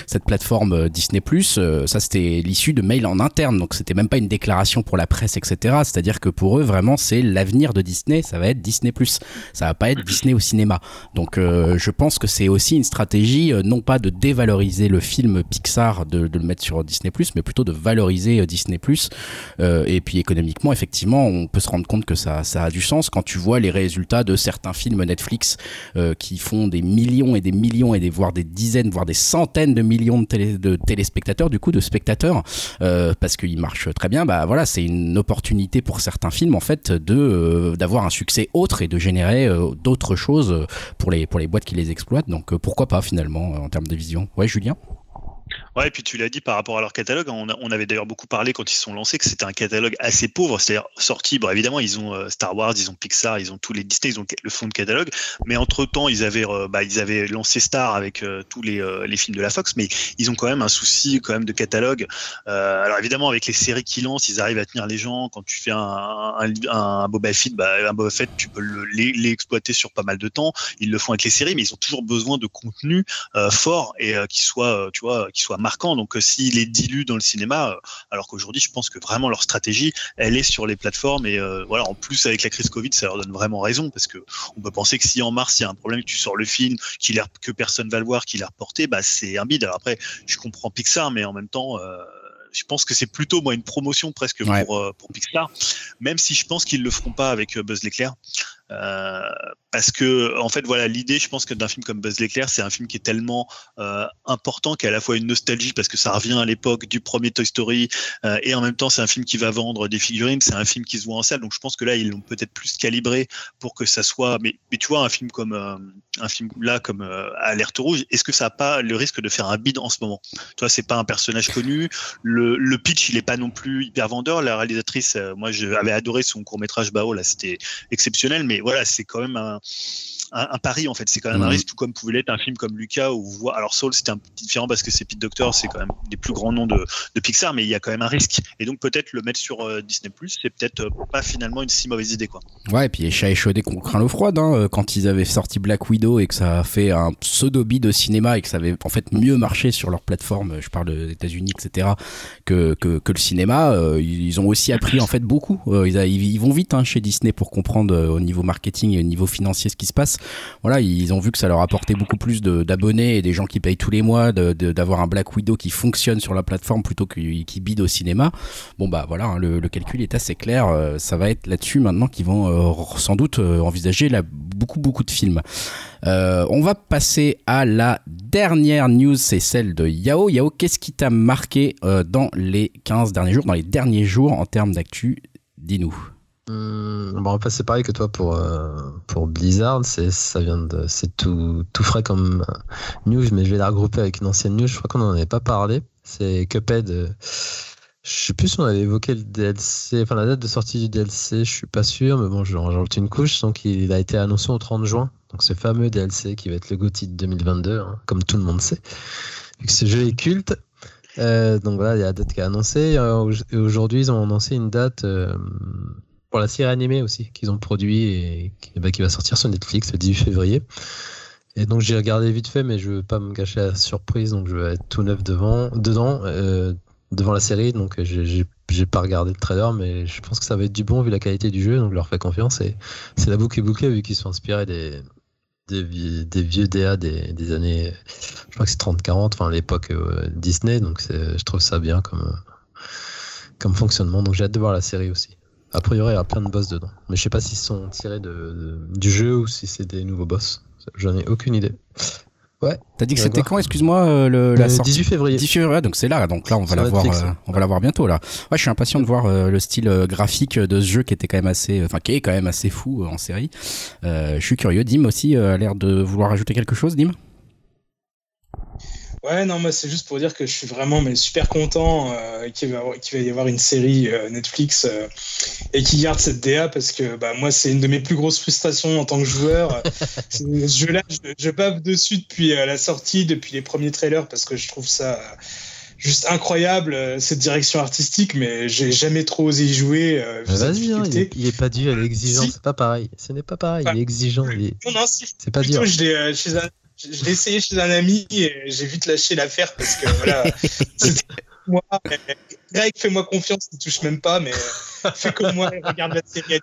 cette plateforme Disney Plus ça c'était l'issue de mails en interne. Donc c'était même pas une déclaration pour la presse etc c'est-à-dire que pour eux vraiment c'est l'avenir de Disney. Ça va être Disney ça va pas être Disney au cinéma. Donc je pense que c'est aussi une stratégie non pas de dévaloriser le film Pixar de, de le mettre sur Disney mais plutôt de valoriser Disney et puis économiquement effectivement on peut se rendre compte que ça ça a du sens. Quand tu vois les résultats de certains films Netflix Netflix euh, qui font des millions et des millions et des voire des dizaines voire des centaines de millions de, téléspectateurs du coup de spectateurs euh, parce qu'ils marchent très bien. Bah voilà c'est une opportunité pour certains films en fait de euh, d'avoir un succès autre et de générer d'autres choses pour les pour les boîtes qui les exploitent. Donc pourquoi pas finalement en termes de vision. Ouais Julien? Ouais, et puis tu l'as dit par rapport à leur catalogue, on, on avait d'ailleurs beaucoup parlé quand ils sont lancés que c'était un catalogue assez pauvre, c'est-à-dire sorti, bon évidemment ils ont euh, Star Wars, ils ont Pixar, ils ont tous les Disney, ils ont le fond de catalogue, mais entre-temps ils avaient, euh, bah, ils avaient lancé Star avec euh, tous les, les, films de la Fox, mais ils ont quand même un souci quand même de catalogue. alors évidemment avec les séries qui lancent, ils arrivent à tenir les gens, quand tu fais un, un, un Boba Fett, bah, un Boba tu peux l'exploiter sur pas mal de temps, ils le font avec les séries, mais ils ont toujours besoin de contenu fort et qui soit, tu vois, soit marquant. Donc, euh, s'il est dilu dans le cinéma, euh, alors qu'aujourd'hui, je pense que vraiment leur stratégie, elle est sur les plateformes. Et euh, voilà, en plus, avec la crise Covid, ça leur donne vraiment raison parce que on peut penser que si en mars, il y a un problème, que tu sors le film, qu'il que personne va le voir, qu'il est reporté, bah, c'est un bide. Alors après, je comprends Pixar, mais en même temps, je pense que c'est plutôt moi une promotion presque pour, pour Pixar, même si je pense qu'ils le feront pas avec Buzz l'éclair. Euh, parce que en fait voilà l'idée je pense que d'un film comme Buzz l'éclair c'est un film qui est tellement euh, important qu'à la fois une nostalgie parce que ça revient à l'époque du premier Toy Story euh, et en même temps c'est un film qui va vendre des figurines c'est un film qui se voit en salle. Donc je pense que là ils l'ont peut-être plus calibré pour que ça soit mais, mais tu vois un film comme un film là comme Alerte rouge est-ce que ça a pas le risque de faire un bid en ce moment? Toi c'est pas un personnage connu. Le, le pitch il est pas non plus hyper vendeur. La réalisatrice moi j'avais adoré son court métrage Bao là c'était exceptionnel mais voilà, c'est quand même un, un, pari en fait. C'est quand même un mhm. risque, tout comme pouvait l'être un film comme Lucas ou alors Soul, c'était un peu différent parce que c'est Pete Doctor, c'est quand même des plus grands noms de, Pixar, mais il y a quand même un risque. Et donc peut-être le mettre sur euh, Disney c'est peut-être euh, pas finalement une si mauvaise idée quoi. Ouais, et puis chat échaudé qu'on craint l'eau froide. Hein, euh, quand ils avaient sorti Black Widow et que ça a fait un pseudo bid de cinéma et que ça avait en fait mieux marché sur leur plateforme, je parle des États-Unis, etc., que, que, que, le cinéma, ils ont aussi appris en fait beaucoup. ils, ils, vont vite hein, chez Disney pour comprendre au niveau marketing et au niveau financier ce qui se passe voilà, ils ont vu que ça leur apportait beaucoup plus d'abonnés et des gens qui payent tous les mois, d'avoir un Black Widow qui fonctionne sur la plateforme plutôt que qui bide au cinéma. Bon bah voilà, hein, le, calcul est assez clair. Euh, ça va être là-dessus maintenant qu'ils vont euh, sans doute euh, envisager beaucoup beaucoup de films. on va passer à la dernière news, c'est celle de Yao. Yao, qu'est-ce qui t'a marqué dans les 15 derniers jours, dans les derniers jours en termes d'actu? Dis-nous. Hum, bon, c'est pareil que toi pour, euh, pour Blizzard, c'est, tout, tout frais comme news, mais je vais la regrouper avec une ancienne news. Je crois qu'on n'en avait pas parlé. C'est Cuphead. Euh, je sais plus si on avait évoqué le DLC, enfin la date de sortie du DLC, je suis pas sûr, mais bon, j'en rajoute une couche. Donc il a été annoncé au 30 juin. Donc ce fameux DLC qui va être le GOTY de 2022, hein, comme tout le monde sait. Vu que ce jeu est culte. Euh, donc voilà, il y a la date qui est annoncée. Aujourd'hui, ils ont annoncé une date pour la série animée aussi qu'ils ont produit et bah, qui, va sortir sur Netflix le 18 février. Et donc j'ai regardé vite fait, mais je veux pas me cacher la surprise, donc je vais être tout neuf devant, dedans, euh, devant la série. Donc j'ai pas regardé le trailer, mais je pense que ça va être du bon vu la qualité du jeu, donc je leur fais confiance. Et c'est la boucle bouclée vu qu'ils sont inspirés des, des, vieux DA des, années, je crois que c'est 30-40, enfin l'époque euh, Disney, donc je trouve ça bien comme, comme fonctionnement. Donc j'ai hâte de voir la série aussi. A priori, il y a plein de boss dedans. Mais je sais pas s'ils sont tirés de, du jeu ou si c'est des nouveaux boss. J'en ai aucune idée. Ouais. T'as dit que c'était quand, excuse-moi, euh, le, la sortie? 18 février. 18 février, donc c'est là. Donc là, on va la voir, euh, on va la voir bientôt là. Ouais, je suis impatient de voir euh, le style graphique de ce jeu qui était quand même assez, enfin qui est quand même assez fou en série. je suis curieux. Dim aussi a l'air de vouloir ajouter quelque chose, Dim? Ouais, non, moi c'est juste pour dire que je suis vraiment mais super content euh, qu'il va, va, y avoir une série euh, Netflix euh, et qui garde cette DA parce que bah, moi c'est une de mes plus grosses frustrations en tant que joueur. ce jeu-là, je, je bave dessus depuis la sortie, depuis les premiers trailers parce que je trouve ça juste incroyable cette direction artistique, mais j'ai jamais trop osé y jouer. Vas-y, hein, il, est, pas dû à l'exigence, c'est pas pareil. Ce n'est pas pareil, il est exigeant. Non, non, c'est pas dur. Je l'ai chez un je l'ai essayé chez un ami et j'ai vite lâché l'affaire parce que voilà, moi. Greg, fais-moi confiance, ne touche même pas, mais euh, fais comme moi et regarde la série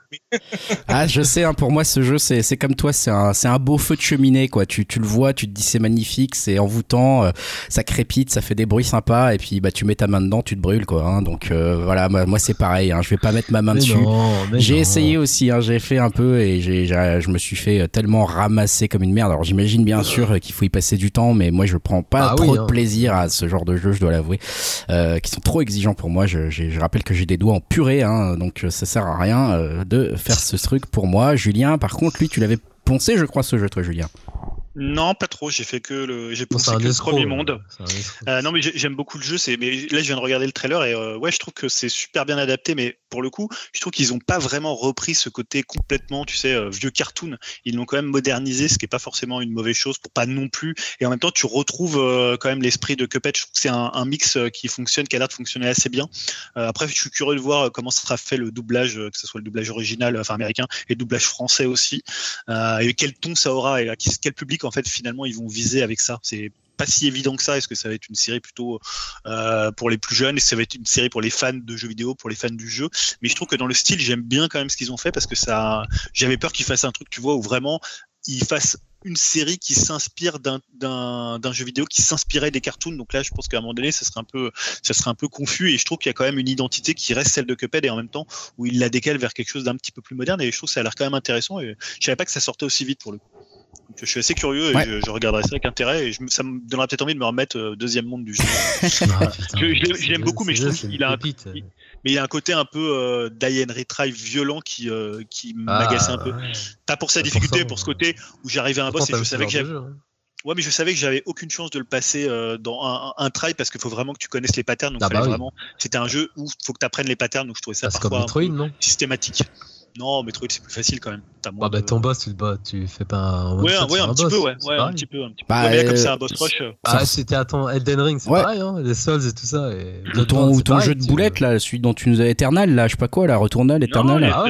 ah, je sais, hein, pour moi, ce jeu, c'est comme toi, c'est un, un beau feu de cheminée, quoi. Tu, tu le vois, tu te dis c'est magnifique, c'est envoûtant, euh, ça crépite, ça fait des bruits sympas, et puis bah, tu mets ta main dedans, tu te brûles, quoi. Hein, donc euh, voilà, moi, c'est pareil, hein, je vais pas mettre ma main dessus. J'ai essayé aussi, hein, j'ai fait un peu, et j'ai je me suis fait tellement ramasser comme une merde. Alors j'imagine bien sûr qu'il faut y passer du temps, mais moi, je prends pas ah trop de plaisir à ce genre de jeu, je dois l'avouer, qui sont trop exigeants pour moi. Je, je rappelle que j'ai des doigts en purée, hein, donc euh, ça sert à rien euh, de faire ce truc pour moi. Julien, par contre, lui, tu l'avais poncé, je crois, ce jeu, toi, Julien. Non, pas trop. J'ai fait que le, j'ai pensé que le premier monde. Euh, non, mais j'aime beaucoup le jeu. C'est, mais là, je viens de regarder le trailer et euh, ouais, je trouve que c'est super bien adapté. Mais pour le coup, je trouve qu'ils n'ont pas vraiment repris ce côté complètement, tu sais, euh, vieux cartoon. Ils l'ont quand même modernisé, ce qui est pas forcément une mauvaise chose pour pas non plus. Et en même temps, tu retrouves quand même l'esprit de Cuphead. Je trouve que c'est un, un, mix qui fonctionne, qui a l'air de fonctionner assez bien. après, je suis curieux de voir comment sera fait le doublage, que ce soit le doublage original, enfin américain, et le doublage français aussi, et quel ton ça aura et quel public en fait finalement ils vont viser avec ça C'est pas si évident que ça. Est-ce que ça va être une série plutôt euh, pour les plus jeunes? Est-ce que ça va être une série pour les fans de jeux vidéo, pour les fans du jeu? Mais je trouve que dans le style, j'aime bien quand même ce qu'ils ont fait parce que ça, j'avais peur qu'ils fassent un truc, tu vois, où vraiment ils fassent une série qui s'inspire d'un jeu vidéo qui s'inspirait des cartoons. Donc là, je pense qu'à un moment donné, ça serait un peu, ça serait un peu confus. Et je trouve qu'il y a quand même une identité qui reste celle de Cuphead et en même temps où il la décale vers quelque chose d'un petit peu plus moderne. Et je trouve que ça a l'air quand même intéressant. Et je savais pas que ça sortait aussi vite pour le coup je suis assez curieux et je, regarderai ça avec intérêt et ça me donnera peut-être envie de me remettre euh, deuxième monde du jeu. Ah, je, l'aime beaucoup, mais je trouve qu'il a un, mais il y a un côté un peu euh, Diane Retry violent qui, euh, qui ah, m'agace un peu. Pas pour sa difficulté, pour ce côté où j'arrivais à un boss et je savais que j'avais. Hein. Ouais, mais je savais que j'avais aucune chance de le passer euh, dans un, un, try parce qu'il faut vraiment que tu connaisses les patterns. Donc, ah bah vraiment, c'était un jeu où il faut que tu apprennes les patterns. Donc, je trouvais ça ah, parfois Metroid, non? systématique. Non, Metroid c'est plus facile quand même. As ah bah, ton boss tu le bats, tu fais pas un. Ouais, ouais, un, petit peu, ouais, ouais un petit peu, un petit peu. Bah, mais là, comme c'est un boss rush. Euh, ah, c'était à ton Elden Ring, c'est pareil, hein, les Souls et tout ça. Et... Ou ton, ton jeu de boulettes là, celui dont tu nous as Eternal, là, je sais pas quoi, la Returnal, Eternal. Non, ah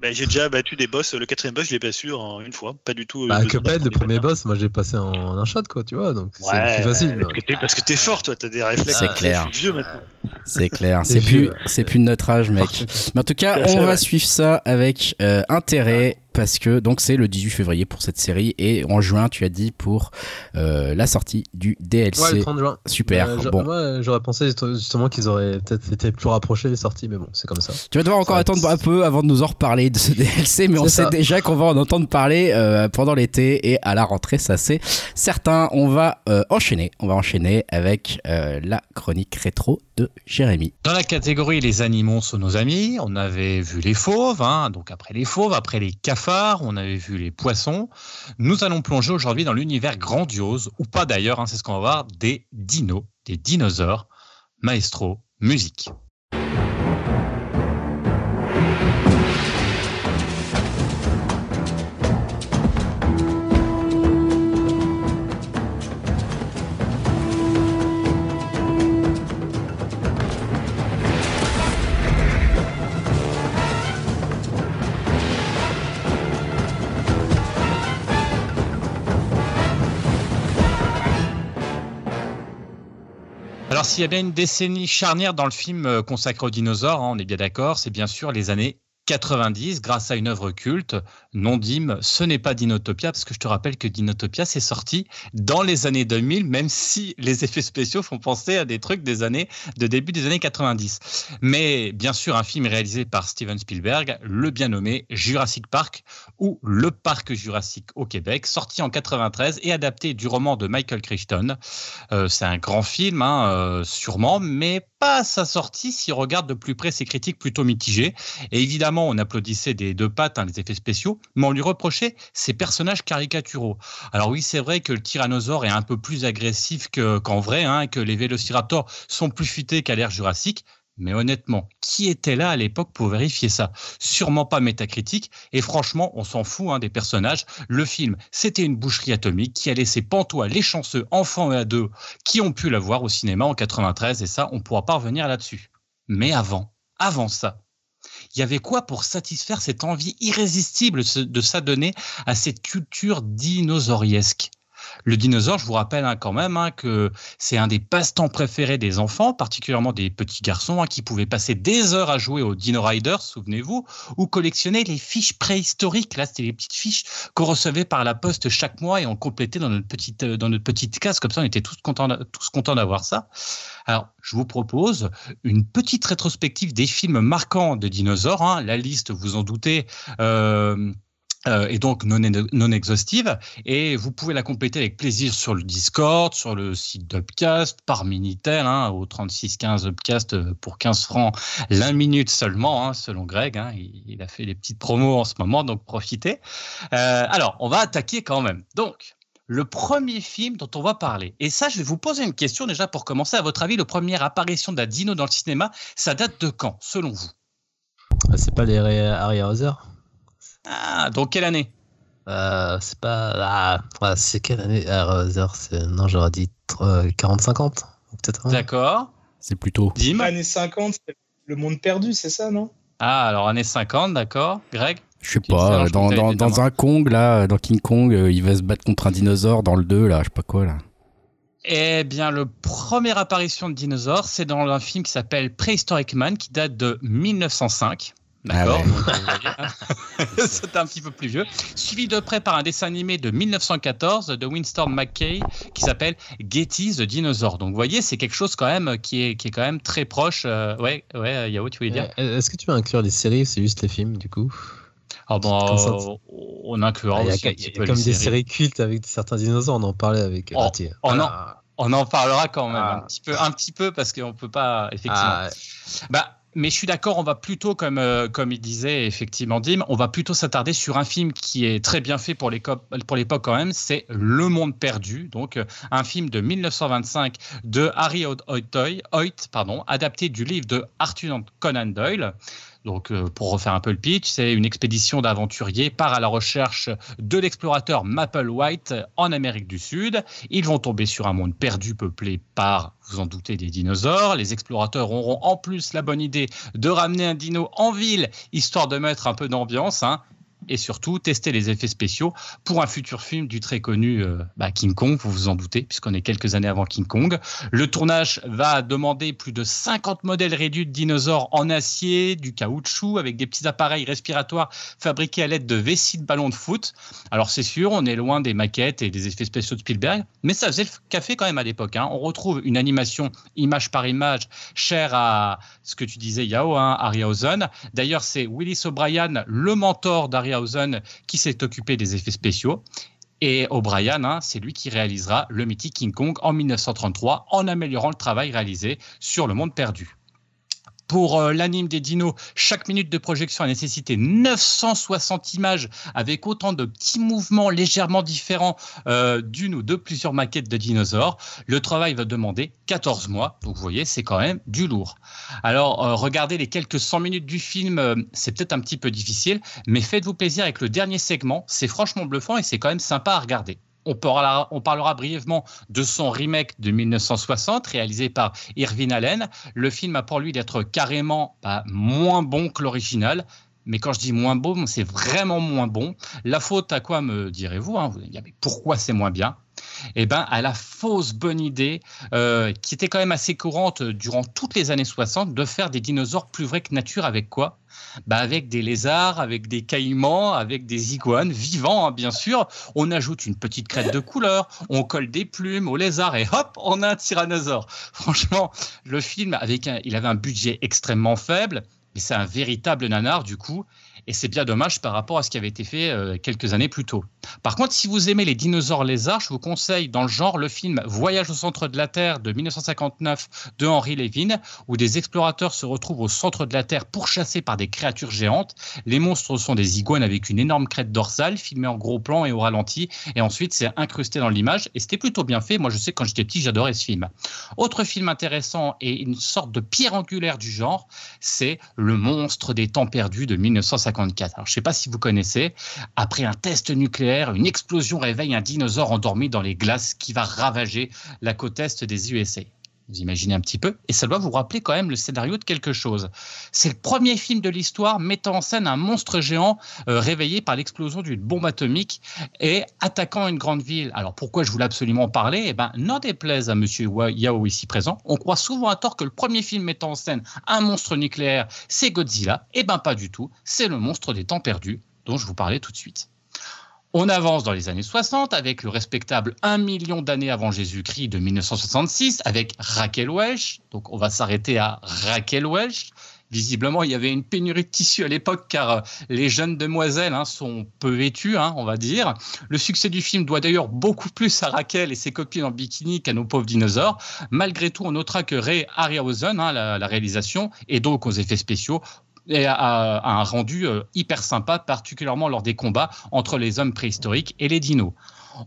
bah, j'ai déjà battu des boss. Le quatrième boss, je l'ai pas su en une fois. Pas du tout. Euh, bah, Cuphead, le premier boss, moi, j'ai passé en, un shot, quoi, tu vois. Donc, c'est plus facile. Parce que t'es fort, toi, t'as des réflexes. C'est clair. vieux maintenant. C'est clair. C'est plus, c'est plus de notre âge, mec. Mais en tout cas, on va suivre ça avec euh, intérêt parce que donc c'est le 18 février pour cette série et en juin tu as dit pour euh, la sortie du DLC. Ouais, le 30 juin. Super. Euh, bon. j'aurais pensé justement qu'ils auraient peut-être été plus rapprochés des sorties, mais bon, c'est comme ça. Tu vas devoir encore attendre un peu avant de nous en reparler de ce DLC, mais on sait déjà qu'on va en entendre parler pendant l'été et à la rentrée, ça c'est certain. On va enchaîner, on va enchaîner avec la chronique rétro de Dans la catégorie les animaux sont nos amis, on avait vu les fauves, hein, donc après les fauves, après les cafards on avait vu les poissons. Nous allons plonger aujourd'hui dans l'univers grandiose, ou pas d'ailleurs, hein, c'est ce qu'on va voir, des dinos, des dinosaures. Maestro, musique. Alors, s'il y a bien une décennie charnière dans le film euh, consacré aux dinosaures, hein, on est bien d'accord, c'est bien sûr les années 90 grâce à une œuvre culte. Non Dim, ce n'est pas Dinotopia parce que je te rappelle que Dinotopia s'est sorti dans les années 2000 même si les effets spéciaux font penser à des trucs des années de début des années 90. Mais bien sûr un film réalisé par Steven Spielberg, le bien nommé Jurassic Park ou Le parc Jurassique au Québec, sorti en 93 et adapté du roman de Michael Crichton. Euh, c'est un grand film hein, euh, sûrement mais pas à sa sortie si on regarde de plus près ses critiques plutôt mitigées et évidemment on applaudissait des deux pattes hein, les effets spéciaux, mais on lui reprochait ses personnages caricaturaux. Alors oui, c'est vrai que le tyrannosaure est un peu plus agressif qu'en vrai, hein, que les vélociraptors sont plus futés qu'à l'ère jurassique. Mais honnêtement, qui était là à l'époque pour vérifier ça? Sûrement pas métacritique. Et franchement, on s'en fout hein, des personnages. Le film, c'était une boucherie atomique qui a laissé pantois les chanceux enfants et ados qui ont pu la voir au cinéma en 93. Et ça, on pourra pas revenir là-dessus. Mais avant, avant ça, il y avait quoi pour satisfaire cette envie irrésistible de s'adonner à cette culture dinosauriesque? Le dinosaure, je vous rappelle hein, quand même hein, que c'est un des passe-temps préférés des enfants, particulièrement des petits garçons hein, qui pouvaient passer des heures à jouer au Dino Riders, souvenez-vous, ou collectionner les fiches préhistoriques. Là, c'était les petites fiches qu'on recevait par la poste chaque mois et on complétait dans notre petite, dans notre petite case. Comme ça, on était tous contents, tous contents d'avoir ça. Alors, je vous propose une petite rétrospective des films marquants de dinosaures. La liste, vous en doutez, euh, euh, et donc non, exhaustive. Et vous pouvez la compléter avec plaisir sur le Discord, sur le site d'Upcast, par Minitel, hein, au 3615 Upcast euh, pour 15 francs la minute seulement, hein, selon Greg. Hein, il, a fait les petites promos en ce moment, donc profitez. Euh, alors, on va attaquer quand même. Donc, le premier film dont on va parler. Et ça, je vais vous poser une question déjà pour commencer. À votre avis, la première apparition d'un dino dans le cinéma, ça date de quand, selon vous Ah, C'est pas les Harry Hauser Ah, donc quelle année? Euh, C'est pas. Ah, c'est quelle année? Hauser c'est- Non, j'aurais dit 40-50 Peut-être. un. D'accord. C'est plutôt. Dim Années 50, c'est le monde perdu, c'est ça, non? Ah, alors années 50, d'accord. Greg? Je sais pas, dans, un Kong, là, dans King Kong, euh, il va se battre contre un dinosaure dans le 2, là, je sais pas quoi, là. Eh bien, le première apparition de dinosaures, c'est dans un film qui s'appelle Prehistoric Man, qui date de 1905. D'accord Ah ouais. Hein. C'est un petit peu plus vieux. Suivi de près par un dessin animé de 1914 de Winston McKay qui s'appelle Getty the Dinosaur. Donc, vous voyez, c'est quelque chose quand même qui est, qui est quand même très proche. euh, ouais, ouais, Yao, tu voulais dire Euh, Est-ce que tu veux inclure les séries ou c'est juste les films du coup? Ah bon, euh, on inclura Ah, aussi un petit peu comme les des séries. séries cultes avec certains dinosaures, on en parlait avec. Oh, oh. Ah, On en parlera quand même Ah. un petit peu, un petit peu parce qu'on peut pas effectivement. ah, Bah, mais je suis d'accord, on va plutôt, comme, euh, comme il disait effectivement Dim, on va plutôt s'attarder sur un film qui est très bien fait pour l'époque quand même, c'est Le Monde Perdu, donc euh, un film de 1925 de Harry Hoyt, Hoyt, pardon, adapté du livre de Arthur Conan Doyle. Donc, euh, pour refaire un peu le pitch, c'est une expédition d'aventuriers part à la recherche de l'explorateur Maple White en Amérique du Sud. Ils vont tomber sur un monde perdu peuplé par, vous en doutez, des dinosaures. Les explorateurs auront en plus la bonne idée de ramener un dino en ville, histoire de mettre un peu d'ambiance. hein, et surtout tester les effets spéciaux pour un futur film du très connu euh, bah, King Kong, vous vous en doutez, puisqu'on est quelques années avant King Kong. Le tournage va demander plus de 50 modèles réduits de dinosaures en acier, du caoutchouc, avec des petits appareils respiratoires fabriqués à l'aide de vessies de ballons de foot. Alors c'est sûr, on est loin des maquettes et des effets spéciaux de Spielberg, mais ça faisait le café quand même à l'époque. hein. On retrouve une animation image par image chère à ce que tu disais Yao, hein, Harryhausen. D'ailleurs, c'est Willis O'Brien, le mentor d'Harryhausen, qui s'est occupé des effets spéciaux. Et O'Brien, hein, c'est lui qui réalisera le mythique King Kong en 1933 en améliorant le travail réalisé sur le monde perdu. Pour euh, l'anime des dinos, chaque minute de projection a nécessité 960 images avec autant de petits mouvements légèrement différents euh, d'une ou de plusieurs maquettes de dinosaures. Le travail va demander 14 mois, donc vous voyez, c'est quand même du lourd. Alors, euh, regardez les quelques 100 minutes du film, c'est peut-être un petit peu difficile, mais faites-vous plaisir avec le dernier segment, c'est franchement bluffant et c'est quand même sympa à regarder. On parlera, brièvement de son remake de 1960, réalisé par Irvin Allen. Le film a pour lui d'être carrément bah, moins bon que l'original. Mais quand je dis moins bon, c'est vraiment moins bon. La faute à quoi me direz-vous hein Vous Pourquoi c'est moins bien? Eh ben, à la fausse bonne idée, euh, qui était quand même assez courante durant toutes les années 60, de faire des dinosaures plus vrais que nature avec quoi? Bah Avec des lézards, avec des caïmans, avec des iguanes vivants, hein, bien sûr. On ajoute une petite crête de couleur, on colle des plumes au lézard et hop, on a un tyrannosaure. Franchement, le film, avec un- il avait un budget extrêmement faible, mais c'est un véritable nanar du coup. Et c'est bien dommage par rapport à ce qui avait été fait euh, quelques années plus tôt. Par contre, si vous aimez les dinosaures lézards, je vous conseille dans le genre le film Voyage au centre de la Terre de 1959 de Henry Levin, où des explorateurs se retrouvent au centre de la Terre pourchassés par des créatures géantes. Les monstres sont des iguanes avec une énorme crête dorsale, filmée en gros plan et au ralenti, et ensuite c'est incrusté dans l'image, et c'était plutôt bien fait. Moi, je sais quand j'étais petit, j'adorais ce film. Autre film intéressant et une sorte de pierre angulaire du genre, c'est Le monstre des temps perdus de 1954. Alors, je ne sais pas si vous connaissez. Après un test nucléaire, une explosion réveille un dinosaure endormi dans les glaces qui va ravager la côte est des USA. Imaginez un petit peu Et ça doit vous rappeler quand même le scénario de quelque chose. C'est le premier film de l'histoire mettant en scène un monstre géant euh, réveillé par l'explosion d'une bombe atomique et attaquant une grande ville. Alors pourquoi je voulais absolument en parler? Eh ben, n'en déplaise à Monsieur Yao ici présent, on croit souvent à tort que le premier film mettant en scène un monstre nucléaire, c'est Godzilla. Eh ben pas du tout, c'est le monstre des temps perdus dont je vous parlais tout de suite. On avance dans les années 60 avec le respectable 1 million d'années avant Jésus-Christ de 1966 avec Raquel Welch. Donc on va s'arrêter à Raquel Welch. Visiblement, il y avait une pénurie de tissu à l'époque car euh, les jeunes demoiselles hein, sont peu vêtues, hein, on va dire. Le succès du film doit d'ailleurs beaucoup plus à Raquel et ses copines en bikini qu'à nos pauvres dinosaures. Malgré tout, on notera que Ray Harryhausen, hein, la, la réalisation, et donc aux effets spéciaux, et a un rendu euh, hyper sympa, particulièrement lors des combats entre les hommes préhistoriques et les dinos.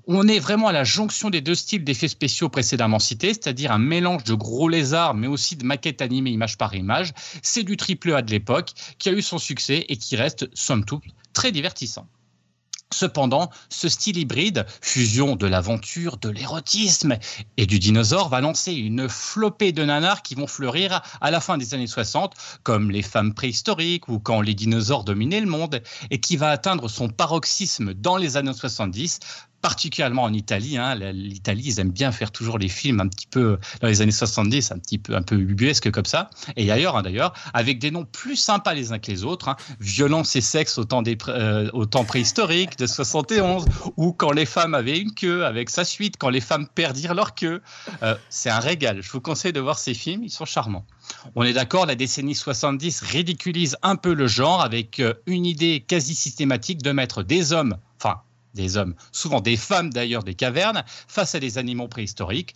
On est vraiment à la jonction des deux styles d'effets spéciaux précédemment cités, c'est-à-dire un mélange de gros lézards, mais aussi de maquettes animées image par image. C'est du triple A de l'époque qui a eu son succès et qui reste, somme toute, très divertissant. Cependant, ce style hybride, fusion de l'aventure, de l'érotisme et du dinosaure, va lancer une flopée de nanars qui vont fleurir à la fin des années 60, comme les femmes préhistoriques ou quand les dinosaures dominaient le monde, et qui va atteindre son paroxysme dans les années 70 particulièrement en Italie. Hein. L'Italie, ils aiment bien faire toujours les films un petit peu dans les années 70, un petit peu un comme ça. Et ailleurs, hein, d'ailleurs, avec des noms plus sympas les uns que les autres. Hein. Violence et sexe au temps, euh, préhistorique de 71, ou quand les femmes avaient une queue avec sa suite, quand les femmes perdirent leur queue. Euh, c'est un régal. Je vous conseille de voir ces films, ils sont charmants. On est d'accord, la décennie 70 ridiculise un peu le genre avec euh, une idée quasi systématique de mettre des hommes, enfin des hommes, souvent des femmes d'ailleurs des cavernes, face à des animaux préhistoriques.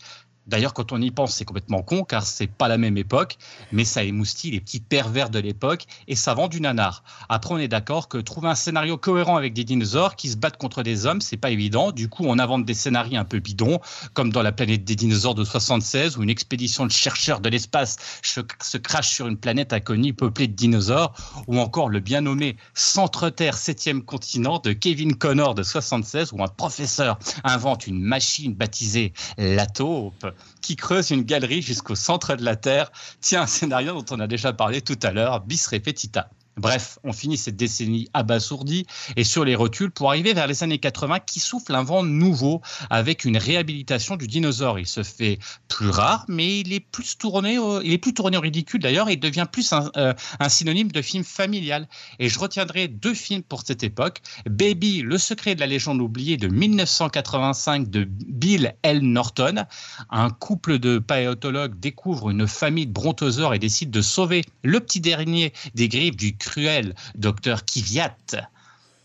D'ailleurs, quand on y pense, c'est complètement con, car c'est pas la même époque, mais ça émoustille les petits pervers de l'époque et ça vend du nanar. Après, on est d'accord que trouver un scénario cohérent avec des dinosaures qui se battent contre des hommes, c'est pas évident. Du coup, on invente des scénarios un peu bidons, comme dans La planète des dinosaures de 76, où une expédition de chercheurs de l'espace se crache sur une planète inconnue peuplée de dinosaures, ou encore le bien nommé Centre-Terre, septième continent de Kevin Connor de 76, où un professeur invente une machine baptisée la taupe qui creuse une galerie jusqu'au centre de la Terre. Tiens, un scénario dont on a déjà parlé tout à l'heure, bis repetita. Bref, on finit cette décennie abasourdie et sur les rotules pour arriver vers les années 80 qui souffle un vent nouveau avec une réhabilitation du dinosaure. Il se fait plus rare, mais il est plus tourné, au, il est plus tourné ridicule d'ailleurs et il devient plus un, euh, un, synonyme de film familial. Et je retiendrai deux films pour cette époque. Baby, le secret de la légende oubliée de 1985 de Bill L. Norton. Un couple de paléontologues découvre une famille de brontosaures et décide de sauver le petit dernier des griffes du cruel docteur Kiviat.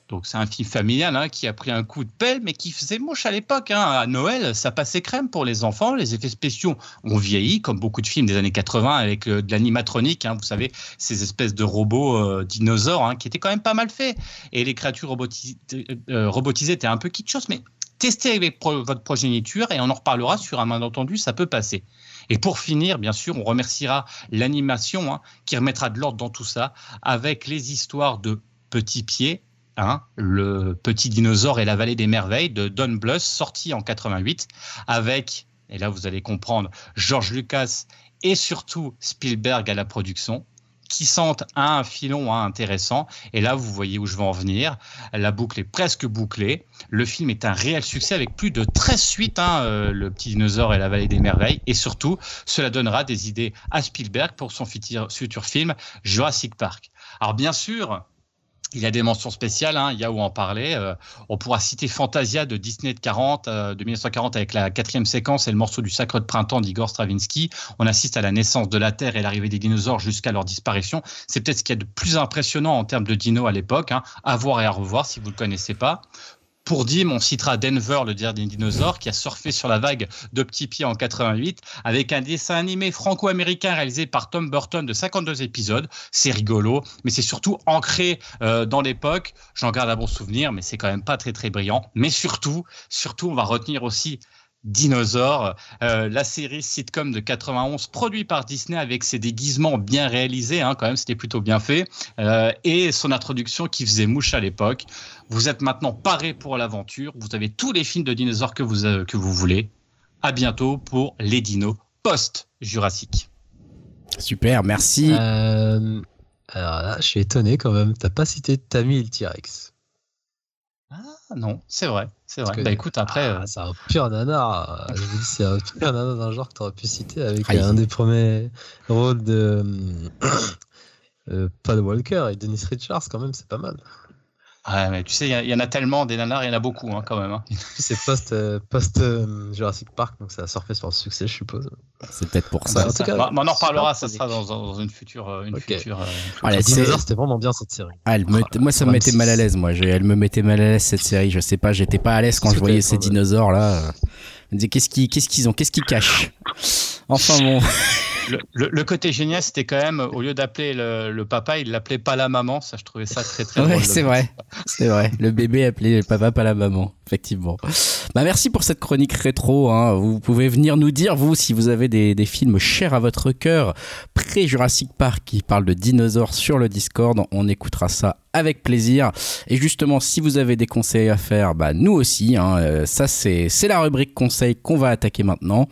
Donc c'est un film familial hein, qui a pris un coup de pelle, mais qui faisait mouche à l'époque. Hein. À Noël, ça passait crème pour les enfants. Les effets spéciaux ont vieilli, comme beaucoup de films des années 80 avec euh, de l'animatronique. Hein, vous savez, ces espèces de robots euh, dinosaures qui étaient quand même pas mal faits. Et les créatures euh, robotisées étaient un peu kitschos, mais testez avec votre progéniture et on en reparlera sur un malentendu, ça peut passer. Et pour finir, bien sûr, on remerciera l'animation hein, qui remettra de l'ordre dans tout ça avec les histoires de Petit Pied, hein, le petit dinosaure et la vallée des merveilles de Don Bluth, sorti en 88, avec, et là vous allez comprendre, George Lucas et surtout Spielberg à la production qui sentent un filon intéressant. Et là, vous voyez où je veux en venir. La boucle est presque bouclée. Le film est un réel succès avec plus de 13 suites, hein, euh, Le Petit Dinosaure et la Vallée des Merveilles. Et surtout, cela donnera des idées à Spielberg pour son futur, futur film Jurassic Park. Alors bien sûr, il y a des mentions spéciales, il y a où en parler. Euh, on pourra citer Fantasia de Disney de 40, euh, de 1940 avec la quatrième séquence et le morceau du Sacre de printemps d'Igor Stravinsky. On assiste à la naissance de la Terre et l'arrivée des dinosaures jusqu'à leur disparition. C'est peut-être ce qu'il y a de plus impressionnant en termes de dino à l'époque. Hein. À voir et à revoir si vous ne le connaissez pas. Pour Dim, on citera Denver, le dernier dinosaure, qui a surfé sur la vague de Petits Pieds en 88, avec un dessin animé franco-américain réalisé par Tom Burton de 52 épisodes. C'est rigolo, mais c'est surtout ancré euh, dans l'époque. J'en garde un bon souvenir, mais c'est quand même pas très très brillant. Mais surtout, surtout, on va retenir aussi Dinosaure, euh, la série sitcom de 91 produit par Disney avec ses déguisements bien réalisés, hein, quand même c'était plutôt bien fait, euh, et son introduction qui faisait mouche à l'époque. Vous êtes maintenant paré pour l'aventure, vous avez tous les films de dinosaures que vous, euh, que vous voulez. À bientôt pour les dinos post-jurassique. Super, merci. alors là, je suis étonné quand même, t'as pas cité Tammy le T-Rex. Ah non, c'est vrai, c'est vrai. Bah écoute, après. Ah, c'est un pur nanar. C'est un pur nanar d'un genre que tu aurais pu citer avec ah, un des premiers rôles de. euh, pas de Walker et Dennis Richards, quand même, c'est pas mal. Ouais, mais tu sais, il y, en a tellement des nanars, il y en a beaucoup hein, quand même. Hein. C'est post, euh, post euh, Jurassic Park, donc ça a surfé sur le succès, je suppose. C'est peut-être pour ça. Bah, cas, on en reparlera, ça sera dans, une future. Euh, une future ah, c'était vraiment bien cette série. Ah, moi, ça me mettait mal à l'aise, moi. Elle me mettait mal à l'aise cette série. Je sais pas, j'étais pas à l'aise quand je voyais ces dinosaures là. Je me disais, qu'est-ce qu'ils ont, qu'est-ce qu'ils cachent? Enfin bon. Le, côté génial, c'était quand même, au lieu d'appeler le, papa, il l'appelait pas la maman. Ça, je trouvais ça très, très ouais, c'est vrai. C'est vrai. Le bébé appelait le papa, pas la maman. Effectivement. Bah merci pour cette chronique rétro. Hein. Vous pouvez venir nous dire, vous, si vous avez des, des films chers à votre cœur, pré-Jurassic Park qui parlent de dinosaures sur le Discord. On écoutera ça avec plaisir. Et justement, si vous avez des conseils à faire, bah nous aussi. Hein. Euh, ça, c'est la rubrique conseils qu'on va attaquer maintenant.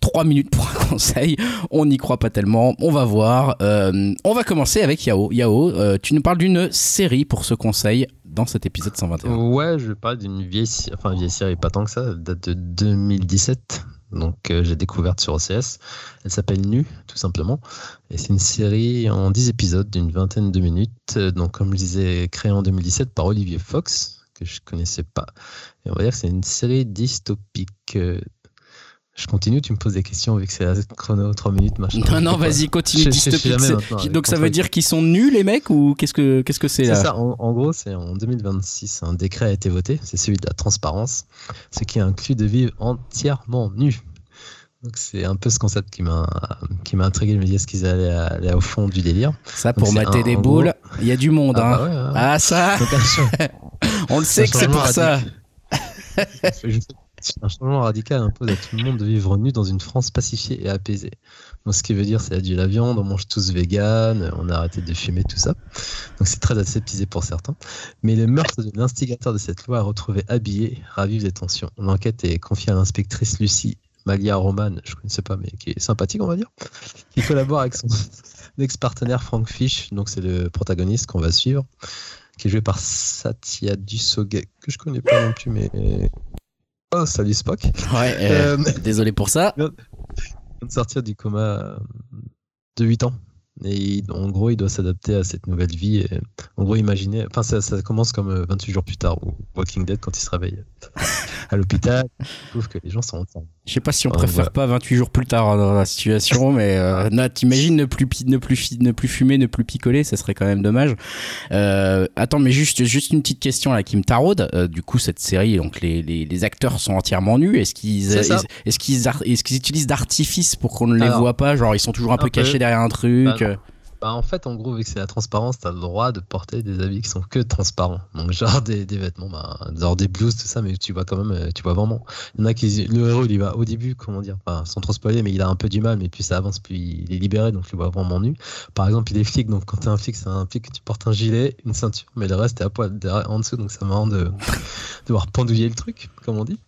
3 minutes pour un conseil. On n'y croit pas tellement. On va voir. Euh, on va commencer avec Yao. Yao, euh, tu nous parles d'une série pour ce conseil dans cet épisode 121. Ouais, je parle d'une vieille, enfin vieille série, pas tant que ça, elle date de 2017. Donc euh, j'ai découverte sur OCS. Elle s'appelle Nu, tout simplement. Et c'est une série en 10 épisodes d'une vingtaine de minutes. Donc comme je disais, créée en 2017 par Olivier Fox, que je connaissais pas. Et on va dire que c'est une série dystopique je continue, tu me poses des questions avec ces chrono 3 minutes, machin. Non, non, vas-y, continue. Je, Donc ça veut dire qu'ils sont nus, les mecs, ou qu'est-ce que qu'est-ce que c'est C'est ça, en, gros, c'est en 2026, un décret a été voté, c'est celui de la transparence, ce qui inclut de vivre entièrement nus. Donc c'est un peu ce concept qui m'a qui m'a intrigué de me dire ce qu'ils allaient aller au fond du délire. Ça pour mater des boules, il y a du monde ah, hein. Bah ah ça On le sait que c'est pour ça. un changement radical impose à tout le monde de vivre nu dans une France pacifiée et apaisée. Ce qui veut dire, c'est a de la viande, on mange tous vegan, on a arrêté de fumer, tout ça. Donc, c'est très aseptisé pour certains. Mais le meurtre de l'instigateur de cette loi retrouvé habillé ravive les tensions. L'enquête est confiée à l'inspectrice Lucie Malia Roman, je ne connaissais pas, mais qui est sympathique, on va dire, qui collabore avec son ex-partenaire Frank Fish, donc c'est le protagoniste qu'on va suivre, qui est joué par Satya Dusoge, que je connais pas non plus, mais Oh, salut Spock. Ouais, euh, désolé pour ça. Il vient de sortir du coma de 8 ans. Et en gros, il doit s'adapter à cette nouvelle vie. Et, en gros, imaginez. Enfin, ça, ça, commence comme 28 jours plus tard, ou Walking Dead quand il se réveille à l'hôpital. Je trouve que les gens sont ensemble. Je sais pas si on préfère pas 28 jours plus tard dans la situation, mais euh, t'imagines ne plus, ne, plus, ne plus fumer, ne plus picoler, ça serait quand même dommage. Euh, attends, mais juste, juste une petite question là qui me taraude. Euh, du coup, cette série, donc les, les, les acteurs sont entièrement nus. Est-ce qu'ils est-ce qu'ils est qu'ils utilisent d'artifice pour qu'on ne les voit pas? Genre, ils sont toujours un, peu, cachés derrière un truc. Bah, bah, en fait, en gros, vu que c'est la transparence, t'as le droit de porter des habits qui sont que transparents. Donc, genre des, vêtements, bah, genre des blouses, tout ça, mais tu vois quand même, euh, tu vois vraiment. Il y en a qui, le héros, il va au début, comment dire, enfin, sans trop spoiler, mais il a un peu du mal, mais plus ça avance, plus il est libéré, donc tu vois vraiment nu. Par exemple, il est flic, donc quand t'es un flic, c'est un flic que tu portes un gilet, une ceinture, mais le reste, t'es à poil en dessous, donc ça marrant de, de voir pendouiller le truc, comme on dit.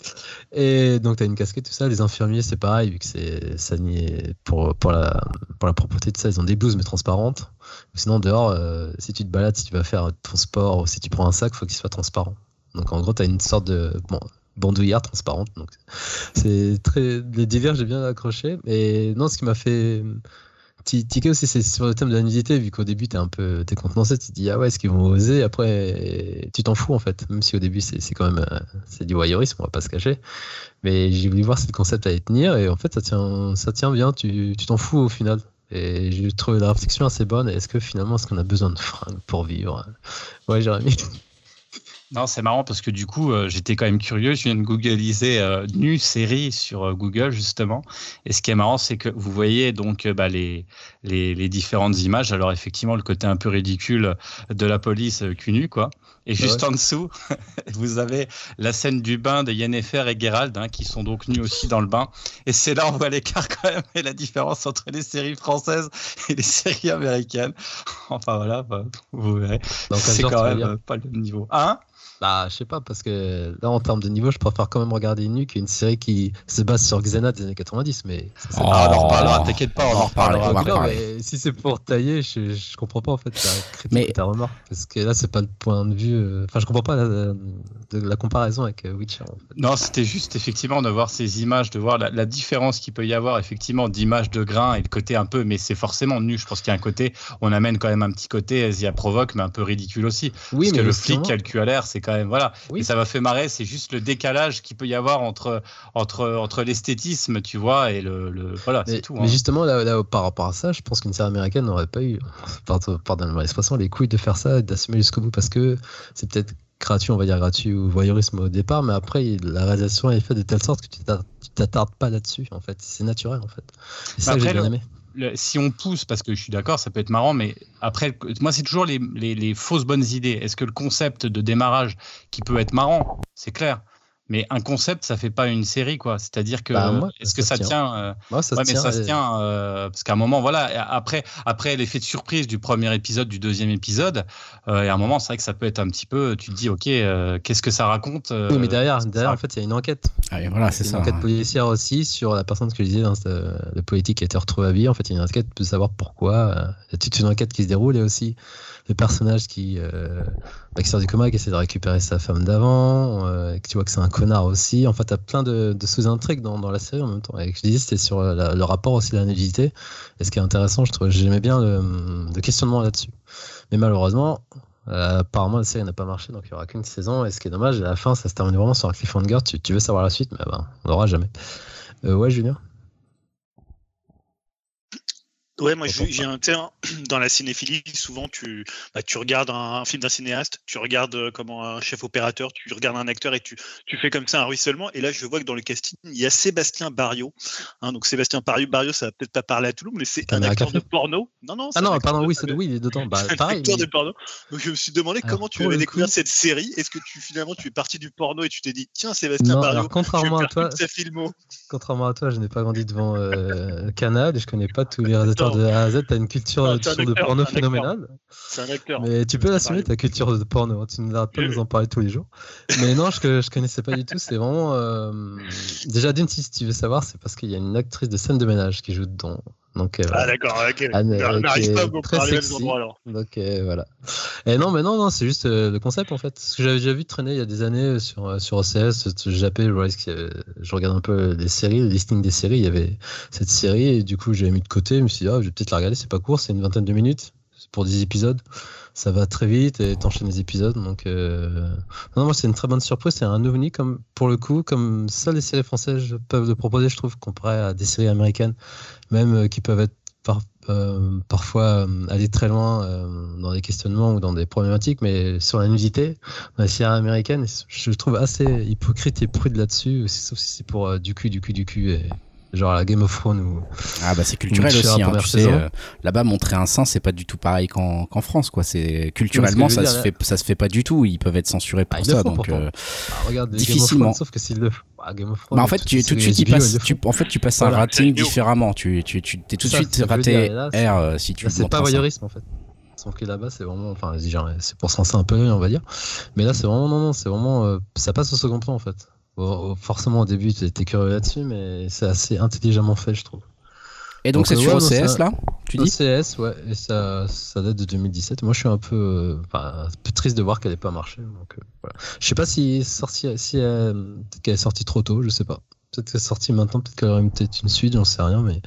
Et donc, t'as une casquette, tout ça. Les infirmiers, c'est pareil, vu que c'est, ça pour, pour la, pour la propreté de ça, ils ont des blouses, mais Sinon, dehors, euh, si tu te balades, si tu vas faire ton sport ou si tu prends un sac, il faut qu'il soit transparent. Donc en gros, tu as une sorte de bon, bandoulière transparente. Donc c'est très. Les divers, j'ai bien accroché. Et non, ce qui m'a fait ticket aussi, c'est sur le thème de la nudité, vu qu'au début, tu es un peu décontenancé, tu te dis, ah ouais, est-ce qu'ils vont oser? Après, tu t'en fous, en fait. Même si au début, c'est quand même euh, c'est du voyeurisme, on va pas se cacher. Mais j'ai voulu voir si le concept allait tenir, et en fait, ça tient, ça tient bien, tu t'en fous au final. Et j'ai trouvé la réflexion assez bonne. Est-ce que finalement, est-ce qu'on a besoin de fringues pour vivre? Ouais, Jérémy. Non, c'est marrant parce que du coup, euh, j'étais quand même curieux. Je viens de googliser euh, nu série sur euh, Google justement. Et ce qui est marrant, c'est que vous voyez donc bah, les, les, différentes images. Alors effectivement, le côté un peu ridicule de la police cul nu, quoi. Et juste en dessous, vous avez la scène du bain de Yennefer et Geralt, hein, qui sont donc nus aussi dans le bain. Et c'est là on voit l'écart quand même et la différence entre les séries françaises et les séries américaines. Enfin voilà, bah, vous verrez. C'est quand même pas le même niveau. Hein? Bah, je sais pas, parce que là, en termes de niveau, je préfère quand même regarder Nu qu'une série qui se base sur Xena des années 90. Mais oh, on en reparlera, t'inquiète pas, on, en reparlera. si c'est pour tailler, je, je comprends pas en fait ta critique mais... ta remarque. Parce que là, c'est pas le point de vue. Euh, enfin, je comprends pas la, la comparaison avec euh, Witcher. Non, c'était juste effectivement de voir ces images, de voir la, différence qu'il peut y avoir effectivement d'images de grains et le côté un peu, mais c'est forcément nu. Je pense qu'il y a un côté, on amène quand même un petit côté Zia provoque, mais un peu ridicule aussi. Oui, parce que le flic calculaire, c'est voilà. Et ça m'a fait marrer, c'est juste le décalage qu'il peut y avoir entre, entre, entre l'esthétisme, tu vois, et le. voilà, c'est tout. Mais hein. justement, là, par rapport à ça, je pense qu'une série américaine n'aurait pas eu, pardon l'expression, les couilles de faire ça et d'assumer jusqu'au bout parce que c'est peut-être gratuit, on va dire gratuit ou voyeurisme au départ, mais après, la réalisation est faite de telle sorte que tu t'attardes pas là-dessus, en fait. C'est naturel, en fait. C'est ça que j'ai bien aimé si on pousse, parce que je suis d'accord, ça peut être marrant, mais après, moi, c'est toujours les, fausses bonnes idées. Est-ce que le concept de démarrage qui peut être marrant, c'est clair, mais un concept, ça fait pas une série, quoi. C'est-à-dire que Bah, est-ce que ça, se tient, euh, Moi, ça ouais, se mais ça tient, se tient euh, parce qu'à un moment, voilà. Après, après l'effet de surprise du premier épisode, du deuxième épisode, euh, et à un moment, c'est vrai que ça peut être un petit peu. Tu te dis, ok, euh, qu'est-ce que ça raconte euh, Oui, mais derrière, derrière en fait, il y a une enquête. Ah, et voilà, c'est une ça. enquête policière aussi sur la personne que je disais, dans ce- le politique qui a été retrouvé habillé. En fait, il y a une enquête pour savoir pourquoi. euh, Il y a toute une enquête qui se déroule et aussi le personnage qui, euh, bah, qui sort du coma, qui essaie de récupérer sa femme d'avant, euh, tu vois que c'est un connard aussi. En fait, tu as plein de, sous-intrigues dans, la série en même temps. Et je disais, c'était sur le rapport aussi de la nudité. Et ce qui est intéressant, je trouve, j'aimais bien le, questionnement là-dessus. Mais malheureusement, euh, apparemment, la série n'a pas marché, donc il n'y aura qu'une saison. Et ce qui est dommage, à la fin, ça se termine vraiment sur un cliffhanger. Tu, tu veux savoir la suite, mais ben, on n'aura jamais. Euh, ouais, Julien? Ouais, moi j'ai un terrain dans la cinéphilie. Souvent, tu, bah, tu regardes un, un film d'un cinéaste, tu regardes euh, comment un chef opérateur, tu regardes un acteur et tu, tu fais comme ça un ruissellement. Et là, je vois que dans le casting, il y a Sébastien Barrio. Hein, donc Sébastien Barrio, Barrio, ça va peut-être pas parler à tout le monde, mais c'est un acteur de porno. Non, non. Ah non, pardon, de- oui, c'est oui, il est dedans. Bah, c'est un acteur mais- de porno. Donc je me suis demandé Alors, comment tu avais découvert coup- cette série. Est-ce que tu finalement tu es parti du porno et tu t'es dit tiens Sébastien Non, Barrio, alors, contrairement je vais à toi, filmo. contrairement à toi, je n'ai pas grandi devant euh, Canal et je connais pas tous les réalisateurs de A à Z. T'as une culture Non, de porno phénoménale. C'est un acteur. Mais tu peux l'assumer, ta culture de porno. hein. Tu ne l'arrêtes pas de nous en parler tous les jours. Mais non, je, je connaissais pas du tout. C'est vraiment. euh, Déjà, d'une, si tu veux savoir, c'est parce qu'il y a une actrice de scène de ménage qui joue dedans. Donc, euh, Ah d'accord, ok. Anne, euh, N'arrive qui pas à très parler sexy. endroits alors. Donc euh, voilà. Et non, mais non, non, c'est juste euh, le concept en fait. Ce que j'avais déjà vu traîner il y a des années euh, sur, euh, sur OCS, je j'appelle, je, je regarde un peu les séries, le listing des séries. Il y avait cette série et du coup, j'avais mis de côté. Je me suis dit, ah, je vais peut-être la regarder. C'est pas court, c'est une vingtaine de minutes pour 10 épisodes. Ça va très vite et t'enchaînes les épisodes. Donc, euh... non, moi, c'est une très bonne surprise. C'est un ovni, comme, pour le coup, comme ça, les séries françaises peuvent le proposer, je trouve, comparé à des séries américaines, même euh, qui peuvent être par- euh, parfois aller très loin dans des questionnements ou dans des problématiques, mais sur la nudité, dans les séries américaines, je trouve assez hypocrite et prude là-dessus, sauf si c'est pour du cul, du cul, du cul, et genre la Game of Thrones ou Ah bah c'est culturel aussi, hein, tu sais. euh, Là-bas, montrer un sein, c'est pas du tout pareil qu'en France, quoi. C'est culturellement, ça se fait, ça se fait pas du tout. Ils peuvent être censurés pour Ah, ça, font donc. euh, Ah, regarde les Game of Difficilement. Thrones, sauf que s'ils le font. Ah, Game of Thrones, Bah en fait, tu, tout de suite, il HBO, passe, ils le tu, font. en fait, tu passes un rating différemment. Tu, tu, tu t'es tout de suite raté dire, et là, R euh, si tu Là, c'est pas voyeurisme en fait. Sauf que là-bas, c'est vraiment. Enfin, c'est pour se lancer un peu, on va dire. Mais là, c'est vraiment. Non, non, c'est vraiment. ça passe au second plan en fait. Forcément, au début, tu étais curieux là-dessus, mais c'est assez intelligemment fait, je trouve. Et donc, c'est euh, sur ouais, OCS ça- là Tu dis OCS, ouais, et ça, ça date de 2017. Moi, je suis un peu, euh, enfin, un peu triste de voir qu'elle n'ait pas marché. Donc, euh, voilà. Je sais pas si, sorti, si euh, peut-être qu'elle est sortie trop tôt, je sais pas. Peut-être qu'elle est sortie maintenant, peut-être qu'elle aurait peut-être une suite, j'en sais rien, mais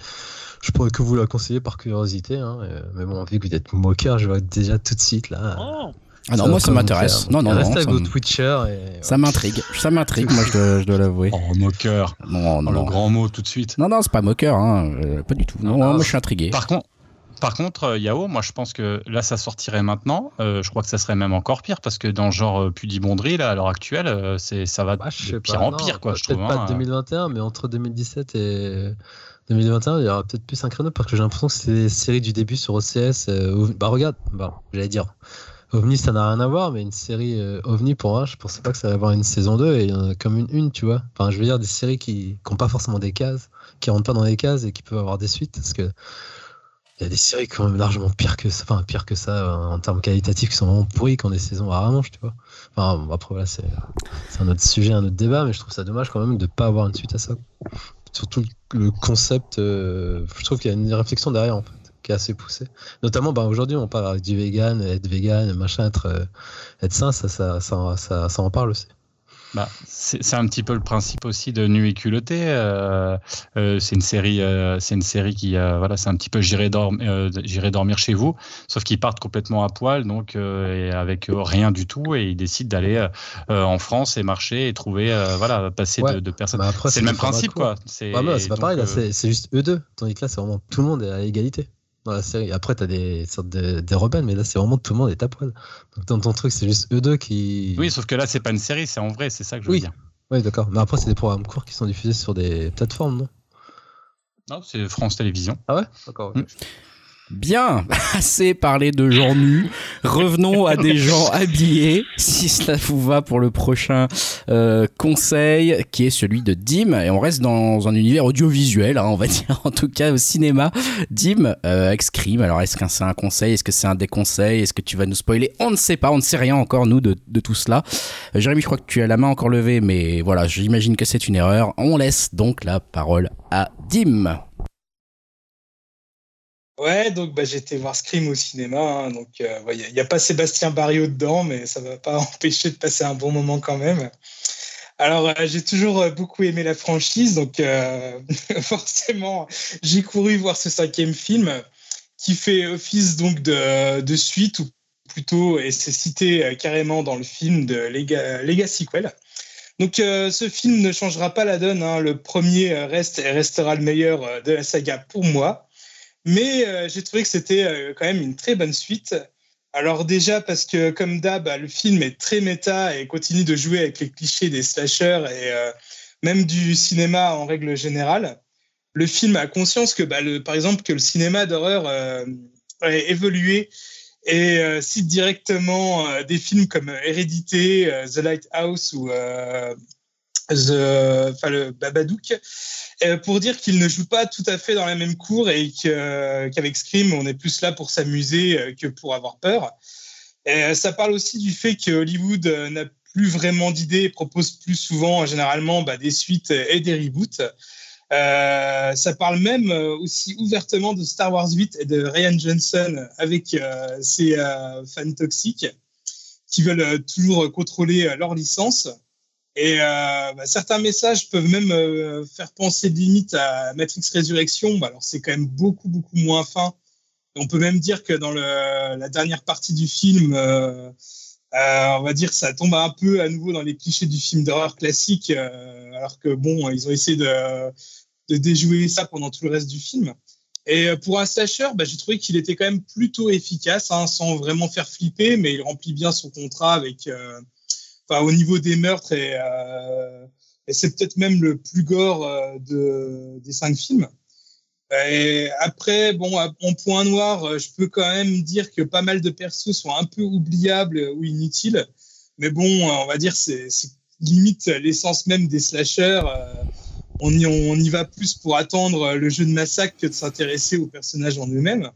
je pourrais que vous la conseiller par curiosité. Hein, et- mais bon, vu que vous êtes moqueur, je vois déjà tout de suite là. Oh, Ah non, moi ça m'intéresse. Non, non, Restez non. avec et. ça m'intrigue. Ça m'intrigue, moi je dois, je dois l'avouer. Oh, moqueur. Non, Oh, non, le non. grand mot tout de suite. Non, non, c'est pas moqueur, hein. euh, pas du tout. Non, Ah, moi je suis intrigué. Par contre, par contre, euh, Yao, moi je pense que là ça sortirait maintenant. Euh, je crois que ça serait même encore pire parce que dans le genre pudibonderie là à l'heure actuelle, c'est ça va Bah, je de pire pas, en non, pire quoi, je peut-être trouve. pas hein. de 2021, mais entre 2017 et 2021, il y aura peut-être plus un créneau parce que j'ai l'impression que c'est les séries du début sur OCS. euh, bah regarde, bah, j'allais dire. OVNI, ça n'a rien à voir, mais une série euh, OVNI, pour moi, je pensais pas que ça allait avoir une saison 2 et il y en a comme une, une, tu vois. Enfin, je veux dire, des séries qui n'ont pas forcément des cases, qui rentrent pas dans les cases et qui peuvent avoir des suites parce que il y a des séries quand même largement pires que ça, enfin, pire que ça euh, en termes qualitatifs qui sont vraiment pourries quand des saisons à rallonge, tu vois. Enfin, bon, après, voilà, c'est un autre sujet, un autre débat, mais je trouve ça dommage quand même de pas avoir une suite à ça. Surtout le concept, euh, je trouve qu'il y a une réflexion derrière en fait, qui est assez poussée. Notamment, bah, aujourd'hui, on parle du vegan, être vegan, machin, être, euh, être sain, ça, ça, ça, ça, ça en parle aussi. Bah, c'est un petit peu le principe aussi de Nu et culotté. euh, euh, c'est une série, euh, c'est une série qui, voilà, c'est un petit peu j'irai dorm- j'irai dormir chez vous, sauf qu'ils partent complètement à poil, donc et avec rien du tout, et ils décident d'aller en France et marcher et trouver, voilà, passer Ouais. de, de personnes. Bah, c'est le même principe, quoi. C'est Ouais, bah, pas pareil, là, c'est c'est juste eux deux. Tandis que là, c'est vraiment tout le monde est à égalité dans la série. Après, t'as des sortes de, des rebelles, mais là, c'est vraiment tout le monde est à poil. Donc, dans ton truc, c'est juste eux deux qui. Oui, sauf que là, c'est pas une série, c'est en vrai, c'est ça que je veux Oui. dire. Oui, d'accord. Mais après, c'est des programmes courts qui sont diffusés sur des plateformes, non? Non, c'est France Télévisions. Ah ouais? D'accord. ok. Mm. Bien, assez parlé de gens nus. Revenons à des gens habillés, si cela vous va pour le prochain euh, conseil, qui est celui de Dim. Et on reste dans un univers audiovisuel, hein, on va dire, en tout cas au cinéma. Dim, euh, Scream. Alors, est-ce que c'est un conseil? Est-ce que c'est un déconseil Est-ce que tu vas nous spoiler? On ne sait pas, on ne sait rien encore, nous, de, de tout cela. Euh, Jérémy, je crois que tu as la main encore levée, mais voilà, j'imagine que c'est une erreur. On laisse donc la parole à Dim. Ouais, donc bah, été voir Scream au cinéma. hein, donc il euh, n'y a, pas Sébastien Barriot dedans, mais ça va pas empêcher de passer un bon moment quand même. Alors euh, j'ai toujours euh, beaucoup aimé la franchise, donc euh, forcément j'ai couru voir ce cinquième film qui fait office donc de, suite ou plutôt et c'est cité carrément dans le film de Lega, Lega Sequel. Donc ce film ne changera pas la donne. hein. Le premier reste et restera le meilleur de la saga pour moi. Mais euh, j'ai trouvé que c'était euh, quand même une très bonne suite. Alors déjà parce que comme d'hab, bah, le film est très méta et continue de jouer avec les clichés des slashers et euh, même du cinéma en règle générale. Le film a conscience que, bah, par exemple, que le cinéma d'horreur a évolué et cite directement des films comme Hérédité, The Lighthouse ou The, le Babadook, pour dire qu'il ne joue pas tout à fait dans la même cour et que- qu'avec Scream, on est plus là pour s'amuser euh, que pour avoir peur. Euh, ça parle aussi du fait que Hollywood euh, n'a plus vraiment d'idées et propose plus souvent, généralement, bah, des suites et des reboots. Euh, ça parle même euh, aussi ouvertement de Star Wars 8 et de Ryan Johnson avec euh, ses euh, fans toxiques qui veulent euh, toujours contrôler euh, leur licence. Et euh, bah, certains messages peuvent même euh, faire penser limite à Matrix Résurrection. Bah, alors c'est quand même beaucoup beaucoup moins fin. On peut même dire que dans la dernière partie du film, euh, on va dire ça tombe un peu à nouveau dans les clichés du film d'horreur classique, alors que bon, ils ont essayé de, déjouer ça pendant tout le reste du film. Et pour un slasher, bah, j'ai trouvé qu'il était quand même plutôt efficace, hein, sans vraiment faire flipper, mais il remplit bien son contrat avec, au niveau des meurtres et, euh, et c'est peut-être même le plus gore euh, de, des cinq films. Après, bon, en point noir, euh, je peux quand même dire que pas mal de persos sont un peu oubliables ou inutiles. Mais bon, on va dire c'est limite l'essence même des slashers. on y va plus pour attendre le jeu de massacre que de s'intéresser aux personnages en eux-mêmes.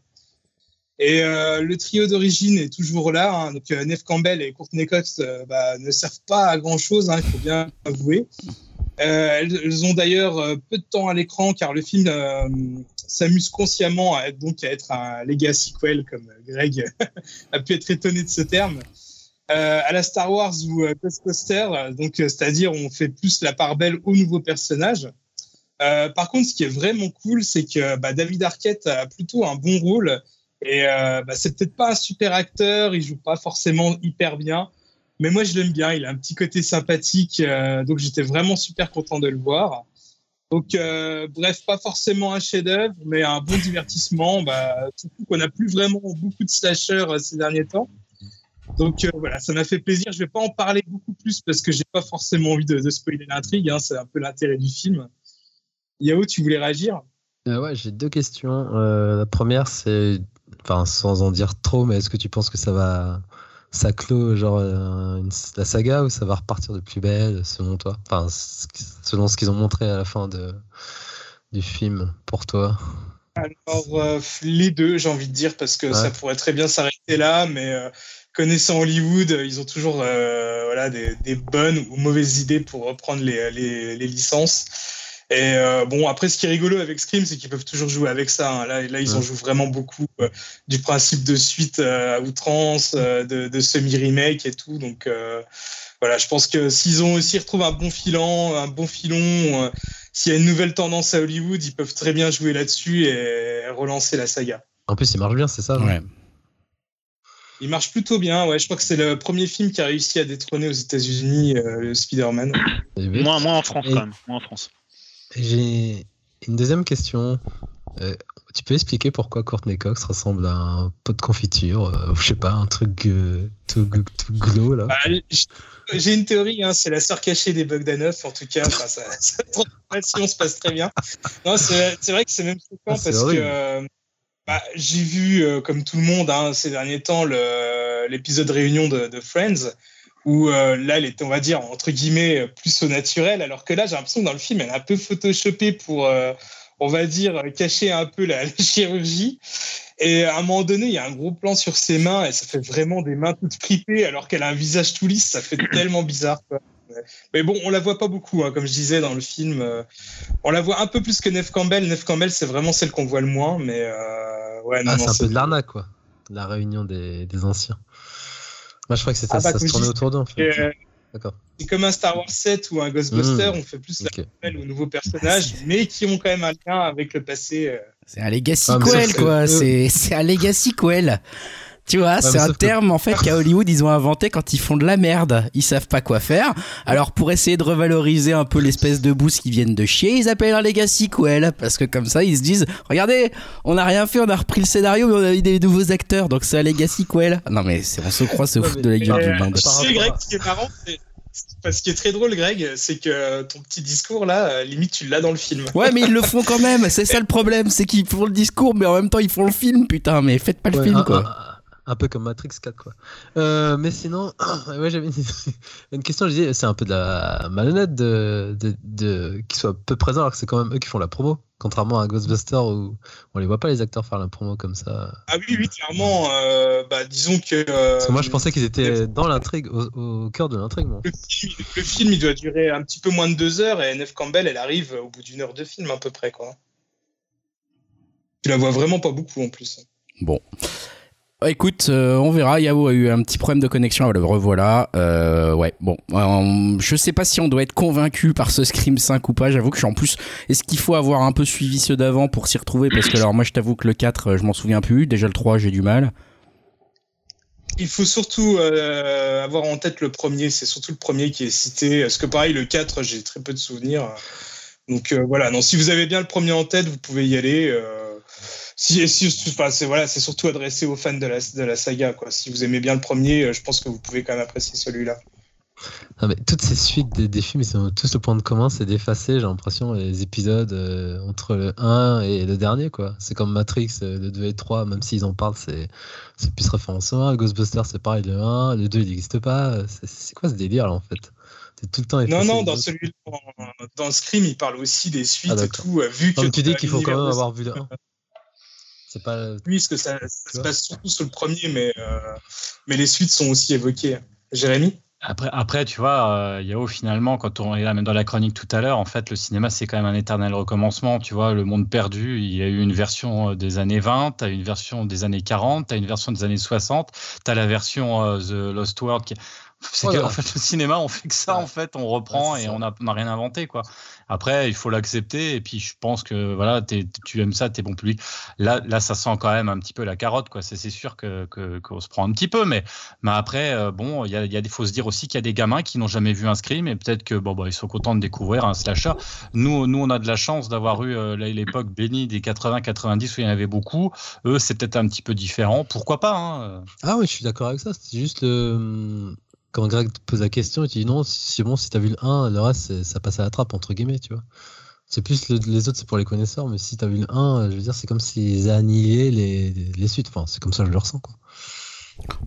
Et euh, le trio d'origine est toujours là. hein. Donc euh, Neve Campbell et Courtney Cox euh, bah, ne servent pas à grand-chose, hein, il faut bien avouer. Elles, ont d'ailleurs peu de temps à l'écran car le film s'amuse consciemment à être, un legacy sequel comme Greg a pu être étonné de ce terme. À la Star Wars ou euh, donc c'est-à-dire on fait plus la part belle aux nouveaux personnages. Par contre, ce qui est vraiment cool, c'est que bah, David Arquette a plutôt un bon rôle et euh, bah, c'est peut-être pas un super acteur, il joue pas forcément hyper bien, mais moi je l'aime bien. Il a un petit côté sympathique, euh, donc j'étais vraiment super content de le voir. Donc euh, bref, pas forcément un chef-d'œuvre, mais un bon divertissement. Bah, surtout qu'on n'a plus vraiment beaucoup de slashers ces derniers temps. Donc voilà, ça m'a fait plaisir. Je vais pas en parler beaucoup plus parce que j'ai pas forcément envie de, spoiler l'intrigue. Hein, c'est un peu l'intérêt du film. Yao, tu voulais réagir? Euh, ouais, j'ai deux questions. La première, c'est, enfin, sans en dire trop, mais est-ce que tu penses que ça va, ça clôt genre euh, une- la saga ou ça va repartir de plus belle selon toi? Enfin, selon ce qu'ils ont montré à la fin de, du film pour toi? Alors, euh, les deux, j'ai envie de dire, parce que Ouais. ça pourrait très bien s'arrêter là, mais euh, connaissant Hollywood, ils ont toujours voilà, des, des bonnes ou mauvaises idées pour reprendre les, les, les licences. Et euh, bon, après, ce qui est rigolo avec Scream, c'est qu'ils peuvent toujours jouer avec ça. hein. Là, là, ils en jouent vraiment beaucoup euh, du principe de suite euh, à outrance, euh, de, de semi-remake et tout. Donc, euh, voilà, je pense que s'ils ont aussi retrouvé un bon filant, un bon filon, euh, s'il y a une nouvelle tendance à Hollywood, ils peuvent très bien jouer là-dessus et relancer la saga. En plus, il marche bien, c'est ça non Ouais. Il marche plutôt bien. Ouais, je crois que c'est le premier film qui a réussi à détrôner aux États-Unis euh, le Spider-Man. Moins, moins en France, quand même. Moins en France. J'ai une deuxième question. Euh, tu peux expliquer pourquoi Courtney Cox ressemble à un pot de confiture euh, ou je sais pas, un truc euh, tout, tout glow là? Bah, J'ai une théorie, hein, c'est la sœur cachée des Bogdanov, en tout cas. Enfin, ça, ça, transformation se passe très bien. Non, c'est c'est vrai que c'est même choquant Ah, parce que horrible. euh, bah, j'ai vu, comme tout le monde, hein, ces derniers temps, l'épisode réunion de, de, Friends, où euh, là, elle était, on va dire, entre guillemets, plus au naturel, alors que là, j'ai l'impression que dans le film, elle est un peu photoshopée pour, euh, on va dire, cacher un peu la, la, chirurgie. Et à un moment donné, il y a un gros plan sur ses mains, et ça fait vraiment des mains toutes fripées, alors qu'elle a un visage tout lisse, ça fait tellement bizarre. Quoi. Mais bon, on la voit pas beaucoup, hein, comme je disais dans le film. Euh, on la voit un peu plus que Neve Campbell. Neve Campbell, c'est vraiment celle qu'on voit le moins, mais euh, ouais, ah, c'est un peu de l'arnaque, quoi. La réunion des, des anciens. Moi, je crois que c'était ah, bah, ça se tournait autour d'eux, en fait. Euh, D'accord. C'est comme un Star Wars 7 ou un Ghostbuster, mmh. on fait plus okay. la aux nouveaux personnages, mais qui ont quand même un lien avec le passé. Euh. C'est un legacy ah, quel, quoi. C'est un legacy quel. Tu vois, c'est un terme en fait qu'à Hollywood ils ont inventé quand ils font de la merde. Ils savent pas quoi faire. Alors pour essayer de revaloriser un peu l'espèce de boost qui viennent de chier, ils appellent un legacy sequel parce que comme ça ils se disent regardez, on n'a rien fait, on a repris le scénario mais on a eu des nouveaux acteurs donc c'est un legacy sequel. Non mais on se croit se foutre de la gueule du monde. C'est Greg, ce qui est marrant, c'est ce qui est très drôle, Greg, c'est que ton petit discours là, limite tu l'as dans le film. Ouais, mais ils le font quand même. C'est ça le problème, c'est qu'ils font le discours, mais en même temps ils font le film. Putain, mais faites pas le film quoi un peu comme Matrix 4 quoi. Euh, mais sinon, ouais, j'avais une, question. Je disais, c'est un peu de la malhonnête de, de, de qu'ils soient peu présents alors que c'est quand même eux qui font la promo, contrairement à Ghostbusters où on les voit pas les acteurs faire la promo comme ça. Ah oui, oui, clairement. Euh, bah, disons que. Euh, Parce que moi, je pensais qu'ils étaient dans l'intrigue, au, au, cœur de l'intrigue. Le, le, film, il doit durer un petit peu moins de deux heures et Neve Campbell, elle arrive au bout d'une heure de film à peu près quoi. Tu la vois vraiment pas beaucoup en plus. Bon. Bah, écoute, euh, on verra. Yahoo a eu un petit problème de connexion. Le revoilà. Euh, ouais, bon. Euh, je sais pas si on doit être convaincu par ce Scream 5 ou pas. J'avoue que je suis en plus. Est-ce qu'il faut avoir un peu suivi ceux d'avant pour s'y retrouver? Parce que alors moi, je t'avoue que le 4, je m'en souviens plus. Déjà le 3, j'ai du mal. Il faut surtout avoir en tête le premier. C'est surtout le premier qui est cité. Parce que pareil, le 4, j'ai très peu de souvenirs. Donc voilà. Non, si vous avez bien le premier en tête, vous pouvez y aller si, si c'est voilà, c'est surtout adressé aux fans de la, de la saga. Quoi. Si vous aimez bien le premier, euh, je pense que vous pouvez quand même apprécier celui-là. mais toutes ces suites des, films, ils ont tous le point de commun, c'est d'effacer, j'ai l'impression, les épisodes euh, entre le 1 et le dernier. quoi. C'est comme Matrix, euh, le 2 et 3, même s'ils en parlent, c'est, c'est plus référence au 1. Ghostbusters, c'est pareil, le 1, le 2, il n'existe pas. C'est, quoi ce délire là en fait? C'est tout le temps Non, non, dans celui dans, dans Scream, il parle aussi des suites ah, et tout. Vu que tu dis qu'il faut quand même avoir vu le 1. Pas... Oui, parce que ça, se passe surtout sur le premier, mais, euh, mais les suites sont aussi évoquées. Jérémy? Après, après, tu vois, euh, Yao, finalement, quand on est là, même dans la chronique tout à l'heure, en fait, le cinéma, c'est quand même un éternel recommencement. Tu vois, le monde perdu, il y a eu une version euh, des années 20, tu as une version des années 40, tu as une version des années 60, tu as la version euh, The Lost World. Qui... C'est qu'en fait, le cinéma, on fait que ça, en fait, on reprend et on n'a rien inventé, quoi. Après, il faut l'accepter. Et puis, je pense que voilà, tu aimes ça, t'es bon public. Là, là, ça sent quand même un petit peu la carotte, quoi. C'est sûr que qu'on se prend un petit peu, mais mais après, euh, bon, il y a, y a faut se dire aussi qu'il y a des gamins qui n'ont jamais vu un scream et peut-être que bon, bah, ils sont contents de découvrir un slasher. Nous, nous, on a de la chance d'avoir eu euh, l'époque bénie des 80-90 où il y en avait beaucoup. Eux, c'est peut-être un petit peu différent. Pourquoi pas hein Ah oui, je suis d'accord avec ça. C'est juste le quand Greg te pose la question, tu dis non, c'est bon, si t'as vu le 1, le reste, ça passe à la trappe, entre guillemets, tu vois. C'est plus les autres, c'est pour les connaisseurs, mais si t'as vu le 1, je veux dire, c'est comme s'ils annihilaient les, les suites. Enfin, c'est comme ça que je le ressens, quoi.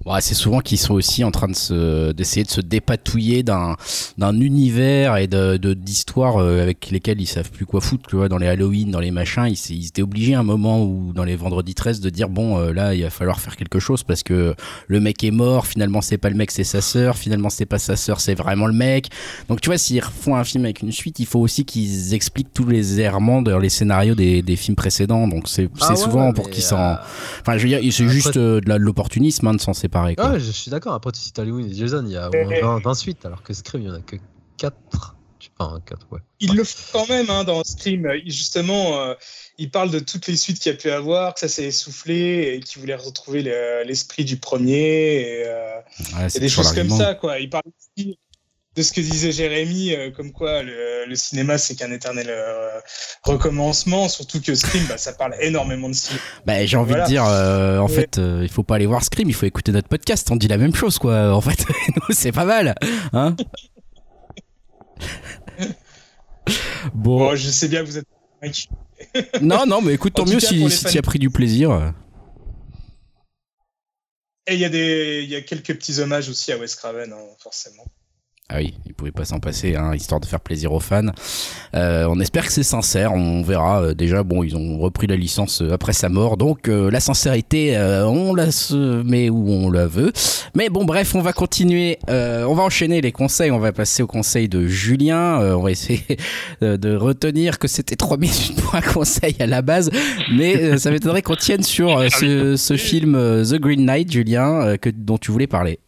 Ouais, c'est souvent qu'ils sont aussi en train de se d'essayer de se dépatouiller d'un d'un univers et de d'histoires euh, avec lesquelles ils savent plus quoi foutre tu vois. Dans les Halloween dans les machins ils, ils étaient obligés à un moment ou dans les vendredis 13 de dire bon euh, là il va falloir faire quelque chose parce que le mec est mort finalement c'est pas le mec c'est sa sœur finalement c'est pas sa sœur c'est vraiment le mec. Donc tu vois s'ils refont un film avec une suite il faut aussi qu'ils expliquent tous les errements dans les scénarios des, des films précédents. Donc c'est ah souvent pour qu'ils s'en euh, enfin je veux dire c'est juste de l'opportunisme hein, s'en séparer. Quoi. Ouais, je suis d'accord. Après, tu cites Halloween et Jason, il y a au moins 20, suites, alors que Scream, il y en a que 4. Enfin, 4 ouais. Il le fait quand même hein, dans Scream. Justement, euh, il parle de toutes les suites qu'il y a pu avoir, que ça s'est essoufflé et qu'il voulait retrouver l'esprit du premier. Et, euh, ouais, des choses comme ça. Quoi. Il parle aussi de ce que disait Jérémy, euh, comme quoi le, cinéma c'est qu'un éternel euh, recommencement, surtout que Scream, bah, ça parle énormément de cinéma. Bah, j'ai envie de dire, euh, en fait, il faut pas aller voir Scream, il faut écouter notre podcast, on dit la même chose, quoi. En fait, c'est pas mal, hein Bon, je sais bien, vous êtes non, non, mais écoute, tant mieux si, si tu as pris du plaisir. Et il y, a des, y a quelques petits hommages aussi à Wes Craven, hein, forcément. Ah oui, il pouvait pas s'en passer, hein, histoire de faire plaisir aux fans. Euh, on espère que c'est sincère, on verra. Euh, déjà, bon, ils ont repris la licence euh, après sa mort, donc la sincérité, on la met où on la veut. Mais bon, bref, on va continuer. on va enchaîner les conseils. On va passer au conseil de Julien. on va essayer de, retenir que c'était 3 minutes pour un conseil à la base, mais ça m'étonnerait qu'on tienne sur ce, ce, film The Green Knight, Julien, que, dont tu voulais parler.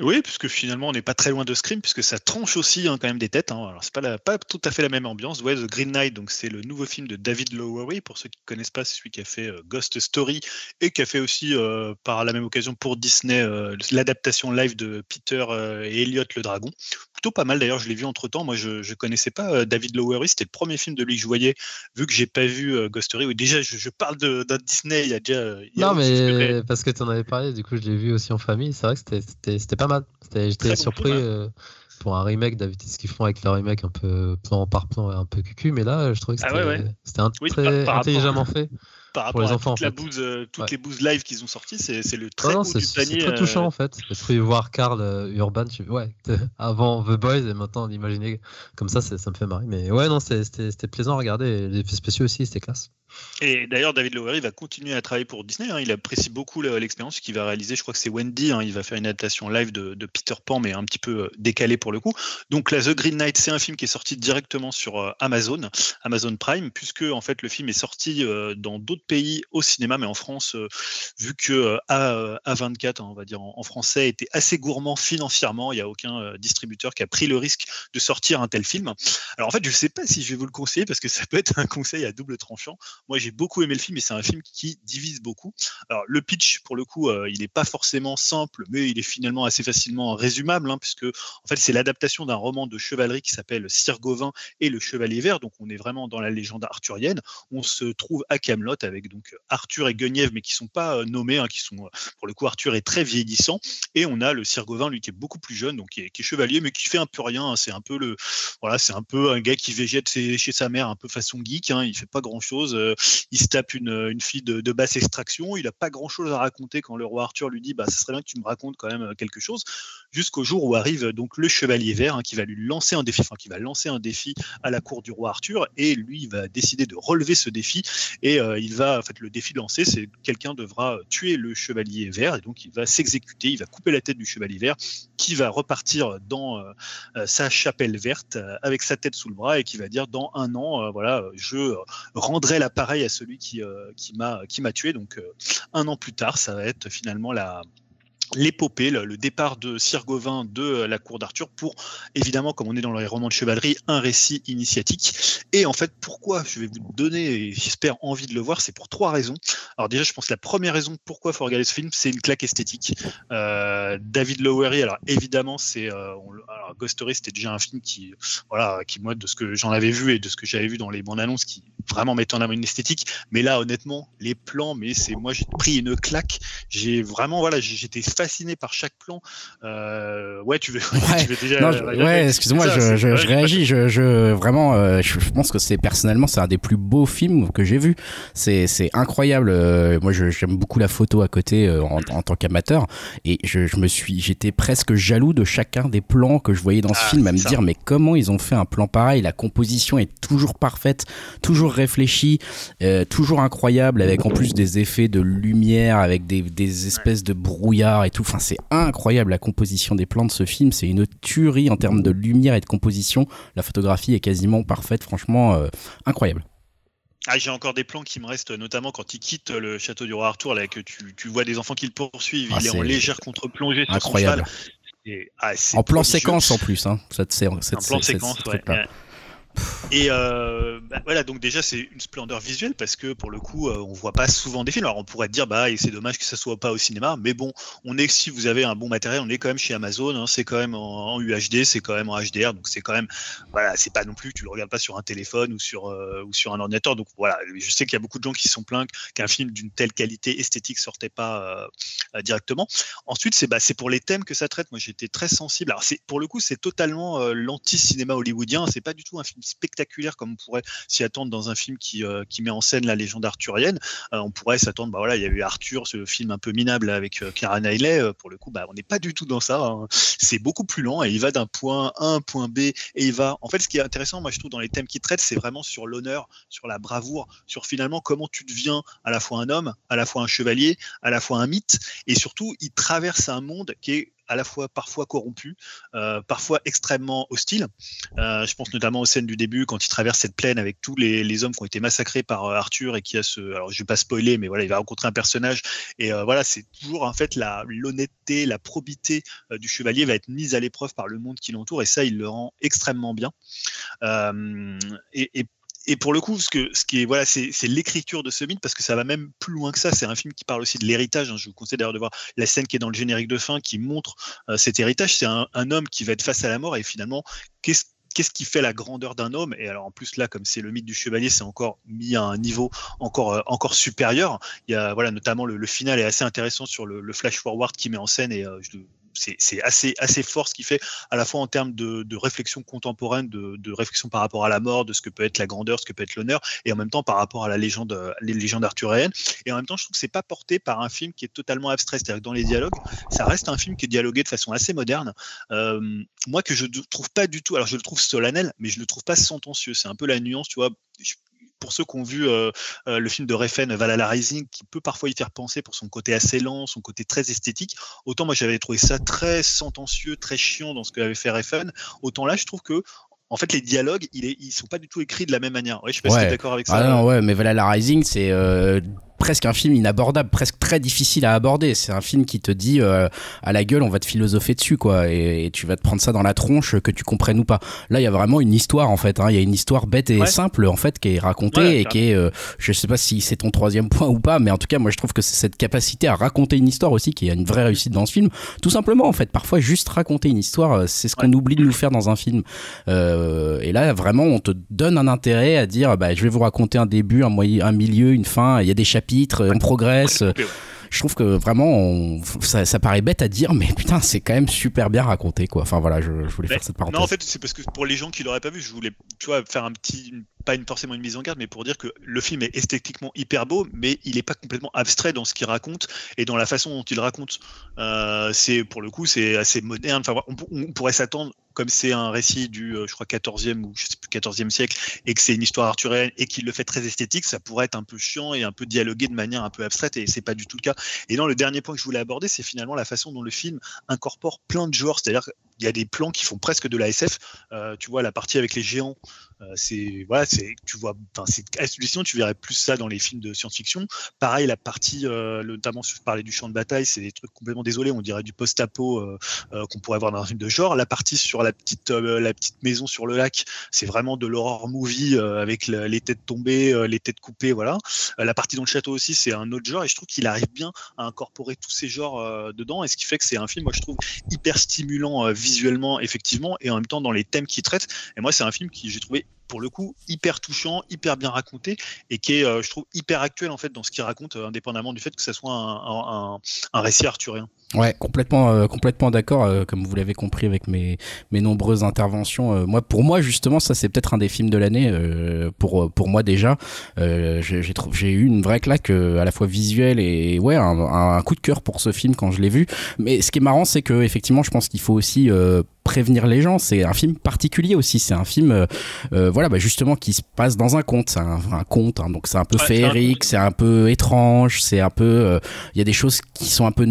Oui, puisque finalement on n'est pas très loin de Scream, puisque ça tranche aussi hein, quand même des têtes. Hein. Alors c'est pas, pas tout à fait la même ambiance. Ouais, The Green Knight, donc c'est le nouveau film de David Lowery. Pour ceux qui ne connaissent pas, c'est celui qui a fait euh, Ghost Story et qui a fait aussi euh, par la même occasion pour Disney euh, l'adaptation live de Peter et Elliot le dragon plutôt pas mal d'ailleurs, je l'ai vu entre temps. Moi, je ne connaissais pas euh, David Lowery, c'était le premier film de lui que je voyais, vu que j'ai pas vu euh, Ghost Story. déjà, je, parle d'un Disney, il y a déjà. non, mais parce que tu en avais parlé, du coup, je l'ai vu aussi en famille. C'est vrai que c'était pas mal. J'étais surpris euh, pour un remake d'habitude, ce qu'ils font avec leur remake un peu plan par plan, un peu cucu, mais là, je trouvais que ah c'était très intelligemment fait par rapport les enfants, à toute la bouse, euh, toutes les bouses live qu'ils ont sorties, c'est le très non, du panier. C'est très touchant euh, en fait. Parce que voir Carl euh, Urban, tu... ouais, avant The Boys et maintenant d'imaginer comme ça, ça me fait marrer. Mais ouais, non, c'était plaisant à regarder. Les effets spéciaux aussi, c'était classe. Et d'ailleurs, David Lowery va continuer à travailler pour Disney. Hein. Il apprécie beaucoup l'expérience qu'il va réaliser. Je crois que c'est Wendy. Hein. Il va faire une adaptation live de, Peter Pan, mais un petit peu euh, décalé pour le coup. Donc, The Green Knight, c'est un film qui est sorti directement sur euh, Amazon, Amazon Prime, puisque en fait le film est sorti euh, dans d'autres pays au cinéma, mais en France, vu que A24, hein, on va dire en, français, était assez gourmand financièrement, il n'y a aucun distributeur qui a pris le risque de sortir un tel film. Alors en fait, je ne sais pas si je vais vous le conseiller parce que ça peut être un conseil à double tranchant. Moi, j'ai beaucoup aimé le film et c'est un film qui divise beaucoup. Alors, le pitch, pour le coup, euh, il n'est pas forcément simple, mais il est finalement assez facilement résumable, hein, puisque en fait, c'est l'adaptation d'un roman de chevalerie qui s'appelle Sir Gauvin et le Chevalier Vert. Donc, on est vraiment dans la légende arthurienne. On se trouve à Camelot avec donc Arthur et Guenièvre, mais qui sont pas euh, nommés, hein, qui sont euh, pour le coup Arthur est très vieillissant, et on a le Sir Gauvin, lui qui est beaucoup plus jeune, donc qui est, chevalier, mais qui fait un peu rien. Hein. C'est un peu le, voilà, c'est un peu un gars qui végète chez sa mère, un peu façon geek. Il fait pas grand chose il se tape une, fille de, basse extraction, il n'a pas grand chose à raconter quand le roi Arthur lui dit bah, ce serait bien que tu me racontes quand même euh, quelque chose, jusqu'au jour où arrive donc le chevalier vert hein, qui va lui lancer un défi, enfin qui va lancer un défi à la cour du roi Arthur, et lui va décider de relever ce défi, et euh, il va, en fait, le défi lancé, c'est quelqu'un devra tuer le chevalier vert, et donc il va s'exécuter, il va couper la tête du chevalier vert, qui va repartir dans euh, sa chapelle verte avec sa tête sous le bras, et qui va dire dans un an, voilà, je rendrai l'appareil à celui qui, euh, qui m'a tué. Donc euh, un an plus tard, ça va être finalement la l'épopée, le, départ de Sir Gauvin de euh, la cour d'Arthur pour, évidemment, comme on est dans les romans de chevalerie, un récit initiatique. Et en fait, pourquoi je vais vous donner, j'espère, envie de le voir, c'est pour trois raisons. Alors déjà, je pense que la première raison pourquoi il faut regarder ce film, c'est une claque esthétique. Euh, David Lowery, alors évidemment, c'est euh, Ghost Story, c'était déjà un film qui, voilà, qui moi, de ce que j'en avais vu et de ce que j'avais vu dans les bandes annonces, qui vraiment mettait en avant une esthétique. Mais là, honnêtement, les plans, mais c'est moi, j'ai pris une claque. J'ai vraiment, voilà, j'étais fasciné par chaque plan. Euh, ouais, tu veux, ouais, tu veux déjà. ouais, excuse-moi, je, je, je, réagis. Je, je vraiment, euh, je, pense que c'est personnellement, c'est un des plus beaux films que j'ai vu. C'est, c'est incroyable. Euh, moi, j'aime beaucoup la photo à côté en, en, tant qu'amateur, et je, je me suis, j'étais presque jaloux de chacun des plans que je voyais dans ce ah, film, à me dire, mais comment ils ont fait un plan pareil? La composition est toujours parfaite, toujours réfléchie, toujours incroyable, avec en plus des effets de lumière, avec des, des espèces de brouillard et tout. Enfin, c'est incroyable la composition des plans de ce film. C'est une tuerie en termes de lumière et de composition. La photographie est quasiment parfaite. Franchement, euh, incroyable. Ah, j'ai encore des plans qui me restent, notamment quand il quitte le château du roi Arthur, là, que tu, vois des enfants qui le poursuivent. Ah, il est, en légère contre-plongée sur incroyable. Ah, en plan séquence en plus, hein, cette, cette, plan séquence, ouais. Et euh, bah, voilà, donc déjà c'est une splendeur visuelle parce que pour le coup, euh, on voit pas souvent des films. Alors on pourrait dire bah c'est dommage que ça soit pas au cinéma, mais bon, on est si vous avez un bon matériel, on est quand même chez Amazon, hein, c'est quand même en, UHD, c'est quand même en HDR, donc c'est quand même voilà, c'est pas non plus tu le regardes pas sur un téléphone ou sur euh, ou sur un ordinateur. Donc voilà, je sais qu'il y a beaucoup de gens qui sont plaints qu'un film d'une telle qualité esthétique sortait pas directement. Ensuite c'est bah, c'est pour les thèmes que ça traite. Moi j'étais très sensible. Alors c'est pour le coup c'est totalement l'anti cinéma hollywoodien, c'est pas du tout un film spectaculaire comme on pourrait s'y attendre dans un film qui, qui met en scène la légende arthurienne. on pourrait s'attendre, bah voilà, il y a eu Arthur, ce film un peu minable avec Clara Knightley. pour le coup, bah, on n'est pas du tout dans ça. Hein. C'est beaucoup plus lent et il va d'un point A à un point B et il va. En fait, ce qui est intéressant, moi je trouve dans les thèmes qu'il traite, c'est vraiment sur l'honneur, sur la bravoure, sur finalement comment tu deviens à la fois un homme, à la fois un chevalier, à la fois un mythe, et surtout il traverse un monde qui est à la fois parfois corrompu, euh, parfois extrêmement hostile. Euh, je pense notamment aux scènes du début quand il traverse cette plaine avec tous les, hommes qui ont été massacrés par euh, Arthur et qui a ce, alors je vais pas spoiler, mais voilà, il va rencontrer un personnage et voilà, c'est toujours en fait l'honnêteté, la probité du chevalier va être mise à l'épreuve par le monde qui l'entoure et ça, il le rend extrêmement bien. et, et et pour le coup, ce, que, ce qui est voilà, c'est l'écriture de ce mythe parce que ça va même plus loin que ça. C'est un film qui parle aussi de l'héritage. Hein. Je vous conseille d'ailleurs de voir la scène qui est dans le générique de fin qui montre euh, cet héritage. C'est un, homme qui va être face à la mort et finalement, qu'est-ce qu'est-ce qui fait la grandeur d'un homme? Et alors en plus là, comme c'est le mythe du chevalier, c'est encore mis à un niveau encore euh, encore supérieur. Il y a voilà notamment le, final est assez intéressant sur le, flash forward qui met en scène et euh, je, c'est assez, fort ce qu'il fait, à la fois en termes de, réflexion contemporaine, de, réflexion par rapport à la mort, de ce que peut être la grandeur, ce que peut être l'honneur, et en même temps par rapport à la légende, les légendes. Et en même temps, je trouve que c'est pas porté par un film qui est totalement abstrait. C'est-à-dire que dans les dialogues, ça reste un film qui est dialogué de façon assez moderne. Euh, moi, que je ne trouve pas du tout, alors je le trouve solennel, mais je le trouve pas sentencieux. C'est un peu la nuance, tu vois pour ceux qui ont vu euh, euh, le film de Refn, Valhalla Rising, qui peut parfois y faire penser pour son côté assez lent, son côté très esthétique, autant moi j'avais trouvé ça très sentencieux, très chiant dans ce qu'avait fait Refn, autant là je trouve que en fait, les dialogues, ils, ils sont pas du tout écrits de la même manière. Ouais, je sais pas si tu es d'accord avec ça. Ah non, ouais, mais Valhalla Rising, c'est euh, presque un film inabordable, presque très difficile à aborder. C'est un film qui te dit euh, à la gueule, on va te philosopher dessus, quoi, et, tu vas te prendre ça dans la tronche, que tu comprennes ou pas. Là, il y a vraiment une histoire, en fait. Hein. Il y a une histoire bête et simple, en fait, qui est racontée et qui est, euh, je sais pas si c'est ton troisième point ou pas, mais en tout cas, moi, je trouve que c'est cette capacité à raconter une histoire aussi qui a une vraie réussite dans ce film. Tout simplement, en fait, parfois juste raconter une histoire, euh, c'est ce qu'on oublie de nous faire dans un film. et là, vraiment, on te donne un intérêt à dire, bah, je vais vous raconter un début, un, moyen, un milieu, une fin. Il y a des chapitres on progresse. Je trouve que vraiment, ça, paraît bête à dire, mais putain, c'est quand même super bien raconté, quoi. Enfin voilà, je, voulais faire cette parenthèse. Non, en fait, c'est parce que pour les gens qui l'auraient pas vu, je voulais, tu vois, faire un petit, pas une, forcément une mise en garde, mais pour dire que le film est esthétiquement hyper beau, mais il n'est pas complètement abstrait dans ce qu'il raconte et dans la façon dont il raconte. Euh, c'est pour le coup, c'est assez moderne. Enfin, on pourrait s'attendre comme c'est un récit du, euh, je crois, 14e ou je sais plus, 14e siècle, et que c'est une histoire arthurienne et qu'il le fait très esthétique, ça pourrait être un peu chiant et un peu dialogué de manière un peu abstraite, et c'est pas du tout le cas. Et non, le dernier point que je voulais aborder, c'est finalement la façon dont le film incorpore plein de genres, c'est-à-dire qu'il y a des plans qui font presque de la SF. Euh, tu vois la partie avec les géants, euh, c'est voilà, c'est tu vois, c'est sinon tu verrais plus ça dans les films de science-fiction. Pareil, la partie, notamment si je parlais du champ de bataille, c'est des trucs complètement désolés, on dirait du post-apo qu'on pourrait voir dans un film de genre. La partie sur la petite, euh, la petite maison sur le lac, c'est vraiment de l'horror movie euh, avec les têtes tombées, euh, les têtes coupées, voilà. la partie dans le château aussi, c'est un autre genre et je trouve qu'il arrive bien à incorporer tous ces genres dedans et ce qui fait que c'est un film, moi je trouve hyper stimulant visuellement, effectivement, et en même temps dans les thèmes qu'il traite. Et moi, c'est un film qui j'ai trouvé pour le coup hyper touchant, hyper bien raconté et qui est, euh, je trouve, hyper actuel en fait dans ce qu'il raconte, euh, indépendamment du fait que ce soit un, récit arthurien. Ouais, complètement, euh, complètement d'accord. comme vous l'avez compris avec mes, mes nombreuses interventions. moi, pour moi, justement, ça c'est peut-être un des films de l'année. pour pour moi déjà, j'ai trouvé, j'ai eu une vraie claque à la fois visuelle et ouais, un, un, coup de cœur pour ce film quand je l'ai vu. Mais ce qui est marrant, c'est que effectivement, je pense qu'il faut aussi prévenir les gens. C'est un film particulier aussi. C'est un film, euh, euh, voilà, bah justement, qui se passe dans un conte. C'est un, conte, hein. donc c'est un peu féerique, c'est un peu étrange, c'est un peu. Euh, il y a des choses qui sont un peu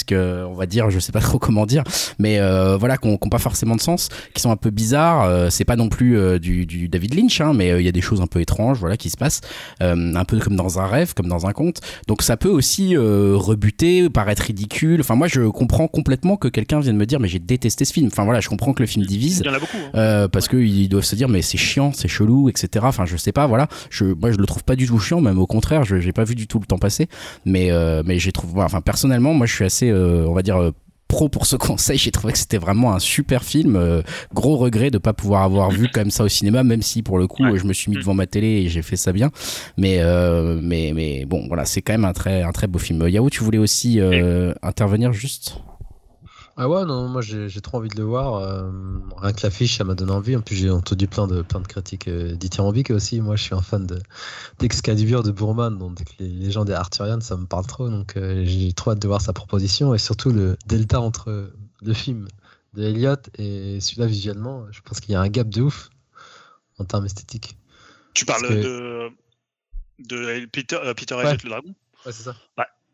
non-sensesques, on va dire. Je sais pas trop comment dire, mais voilà, qui n'ont pas forcément de sens, qui sont un peu bizarres. c'est pas non plus du, du, David Lynch, hein, mais il y a des choses un peu étranges, voilà, qui se passent, un peu comme dans un rêve, comme dans un conte. Donc ça peut aussi rebuter, paraître ridicule. Enfin, moi, je comprends complètement que quelqu'un vienne me dire, mais j'ai détesté ce film. Enfin voilà, je comprends que le film divise. Il y en a beaucoup. Hein. Euh, parce qu'ils doivent se dire, mais c'est chiant, c'est chelou, etc. Enfin, je sais pas, voilà. Je, moi, je le trouve pas du tout chiant, même au contraire, je j'ai pas vu du tout le temps passer. Mais, euh, mais j'ai trouvé, enfin, personnellement, moi, je suis assez, euh, on va dire, pro pour ce conseil. J'ai trouvé que c'était vraiment un super film. gros regret de pas pouvoir avoir vu comme ça au cinéma, même si pour le coup je me suis mis devant ma télé et j'ai fait ça bien. Mais mais mais bon, voilà, c'est quand même un très un très beau film. Yao, tu voulais aussi intervenir juste? Ah ouais, non, moi j'ai trop envie de le voir. euh, rien que l'affiche, ça m'a donné envie. En plus, j'ai entendu plein de, plein de critiques euh, dithyrambiques aussi. Moi, je suis un fan de d'Excalibur de Bourman, donc les légendes arthuriennes, ça me parle trop. Donc euh, j'ai trop hâte de voir sa proposition et surtout le delta entre le film de Elliot et celui-là visuellement. Je pense qu'il y a un gap de ouf en termes esthétiques. Tu parles que- de, de Peter, euh, Peter Ouais. Elliot, le dragon? Ouais, c'est ça.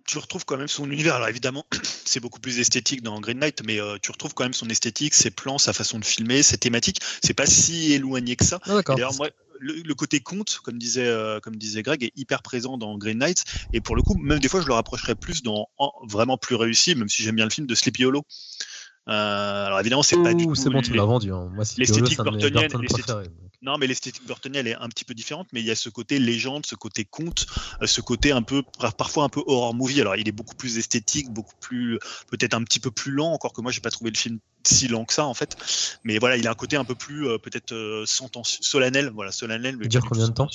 Tu retrouves quand même son univers. Alors évidemment, c'est beaucoup plus esthétique dans Green Knight, mais euh, tu retrouves quand même son esthétique, ses plans, sa façon de filmer, ses thématiques. C'est pas si éloigné que ça. Ah, D'ailleurs, moi, le, le côté conte, comme disait, euh, comme disait Greg, est hyper présent dans Green Knight. Et pour le coup, même des fois, je le rapprocherais plus dans en- vraiment plus réussi, même si j'aime bien le film de Sleepy Hollow. Euh, alors évidemment, c'est pas du tout c'est bon, tu l'as vendu. hein. Moi, c'est l'esthétique burtonienne, Non, mais l'esthétique burtonienne elle est un petit peu différente, mais il y a ce côté légende, ce côté conte, euh, ce côté un peu, par- parfois un peu horror movie. Alors, il est beaucoup plus esthétique, beaucoup plus, peut-être un petit peu plus lent, encore que moi, j'ai pas trouvé le film si lent que ça, en fait. Mais voilà, il a un côté un peu plus, euh, peut-être, euh, solennel. Voilà, solennel. mais du combien de temps.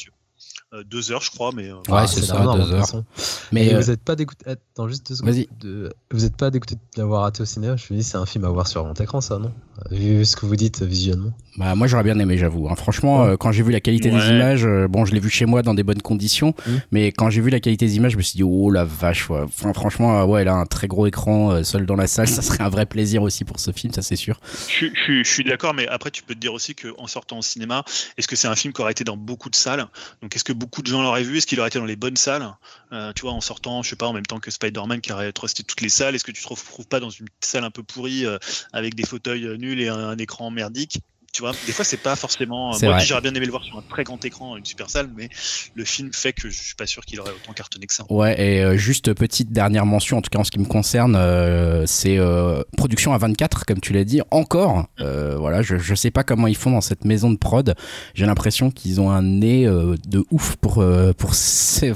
Euh, Deux heures, je crois, mais. euh, Ouais, Ah, c'est ça, la norme, deux de toute heures. façon. Mais euh, vous n'êtes pas dégoûté. Attends, juste deux secondes. Vas-y. De... Vous n'êtes pas dégoûté de l'avoir raté au cinéma? Je me dis, c'est un film à voir sur grand écran, ça, non? Vu ce que vous dites visuellement. Bah, moi j'aurais bien aimé, j'avoue. hein. Franchement, euh, quand j'ai vu la qualité des images, euh, bon, je l'ai vu chez moi dans des bonnes conditions, Mm. mais quand j'ai vu la qualité des images, je me suis dit, oh la vache, ouais. Enfin, franchement, euh, ouais, là, un très gros écran euh, seul dans la salle, ça serait un vrai plaisir aussi pour ce film, ça c'est sûr. Je, suis- je suis- je suis d'accord, mais après, tu peux te dire aussi qu'en sortant au cinéma, est-ce que c'est un film qui aurait été dans beaucoup de salles? Donc, est-ce que beaucoup de gens l'auraient vu? Est-ce qu'il aurait été dans les bonnes salles? Euh, Tu vois, en sortant, je sais pas, en même temps que Spider-Man qui aurait trusté toutes les salles, est-ce que tu te retrouves pas dans une salle un peu pourrie euh, avec des fauteuils euh, nuls et un, un écran merdique? Tu vois, des fois, c'est pas forcément. C'est Moi, j'aurais bien aimé le voir sur un très grand écran, une super salle, mais le film fait que je suis pas sûr qu'il aurait autant cartonné que ça. Ouais, et euh, juste petite dernière mention, en tout cas en ce qui me concerne, euh, c'est euh, production à 24, comme tu l'as dit, encore. Euh, voilà, je, je sais pas comment ils font dans cette maison de prod. J'ai l'impression qu'ils ont un nez euh, de ouf pour euh, pour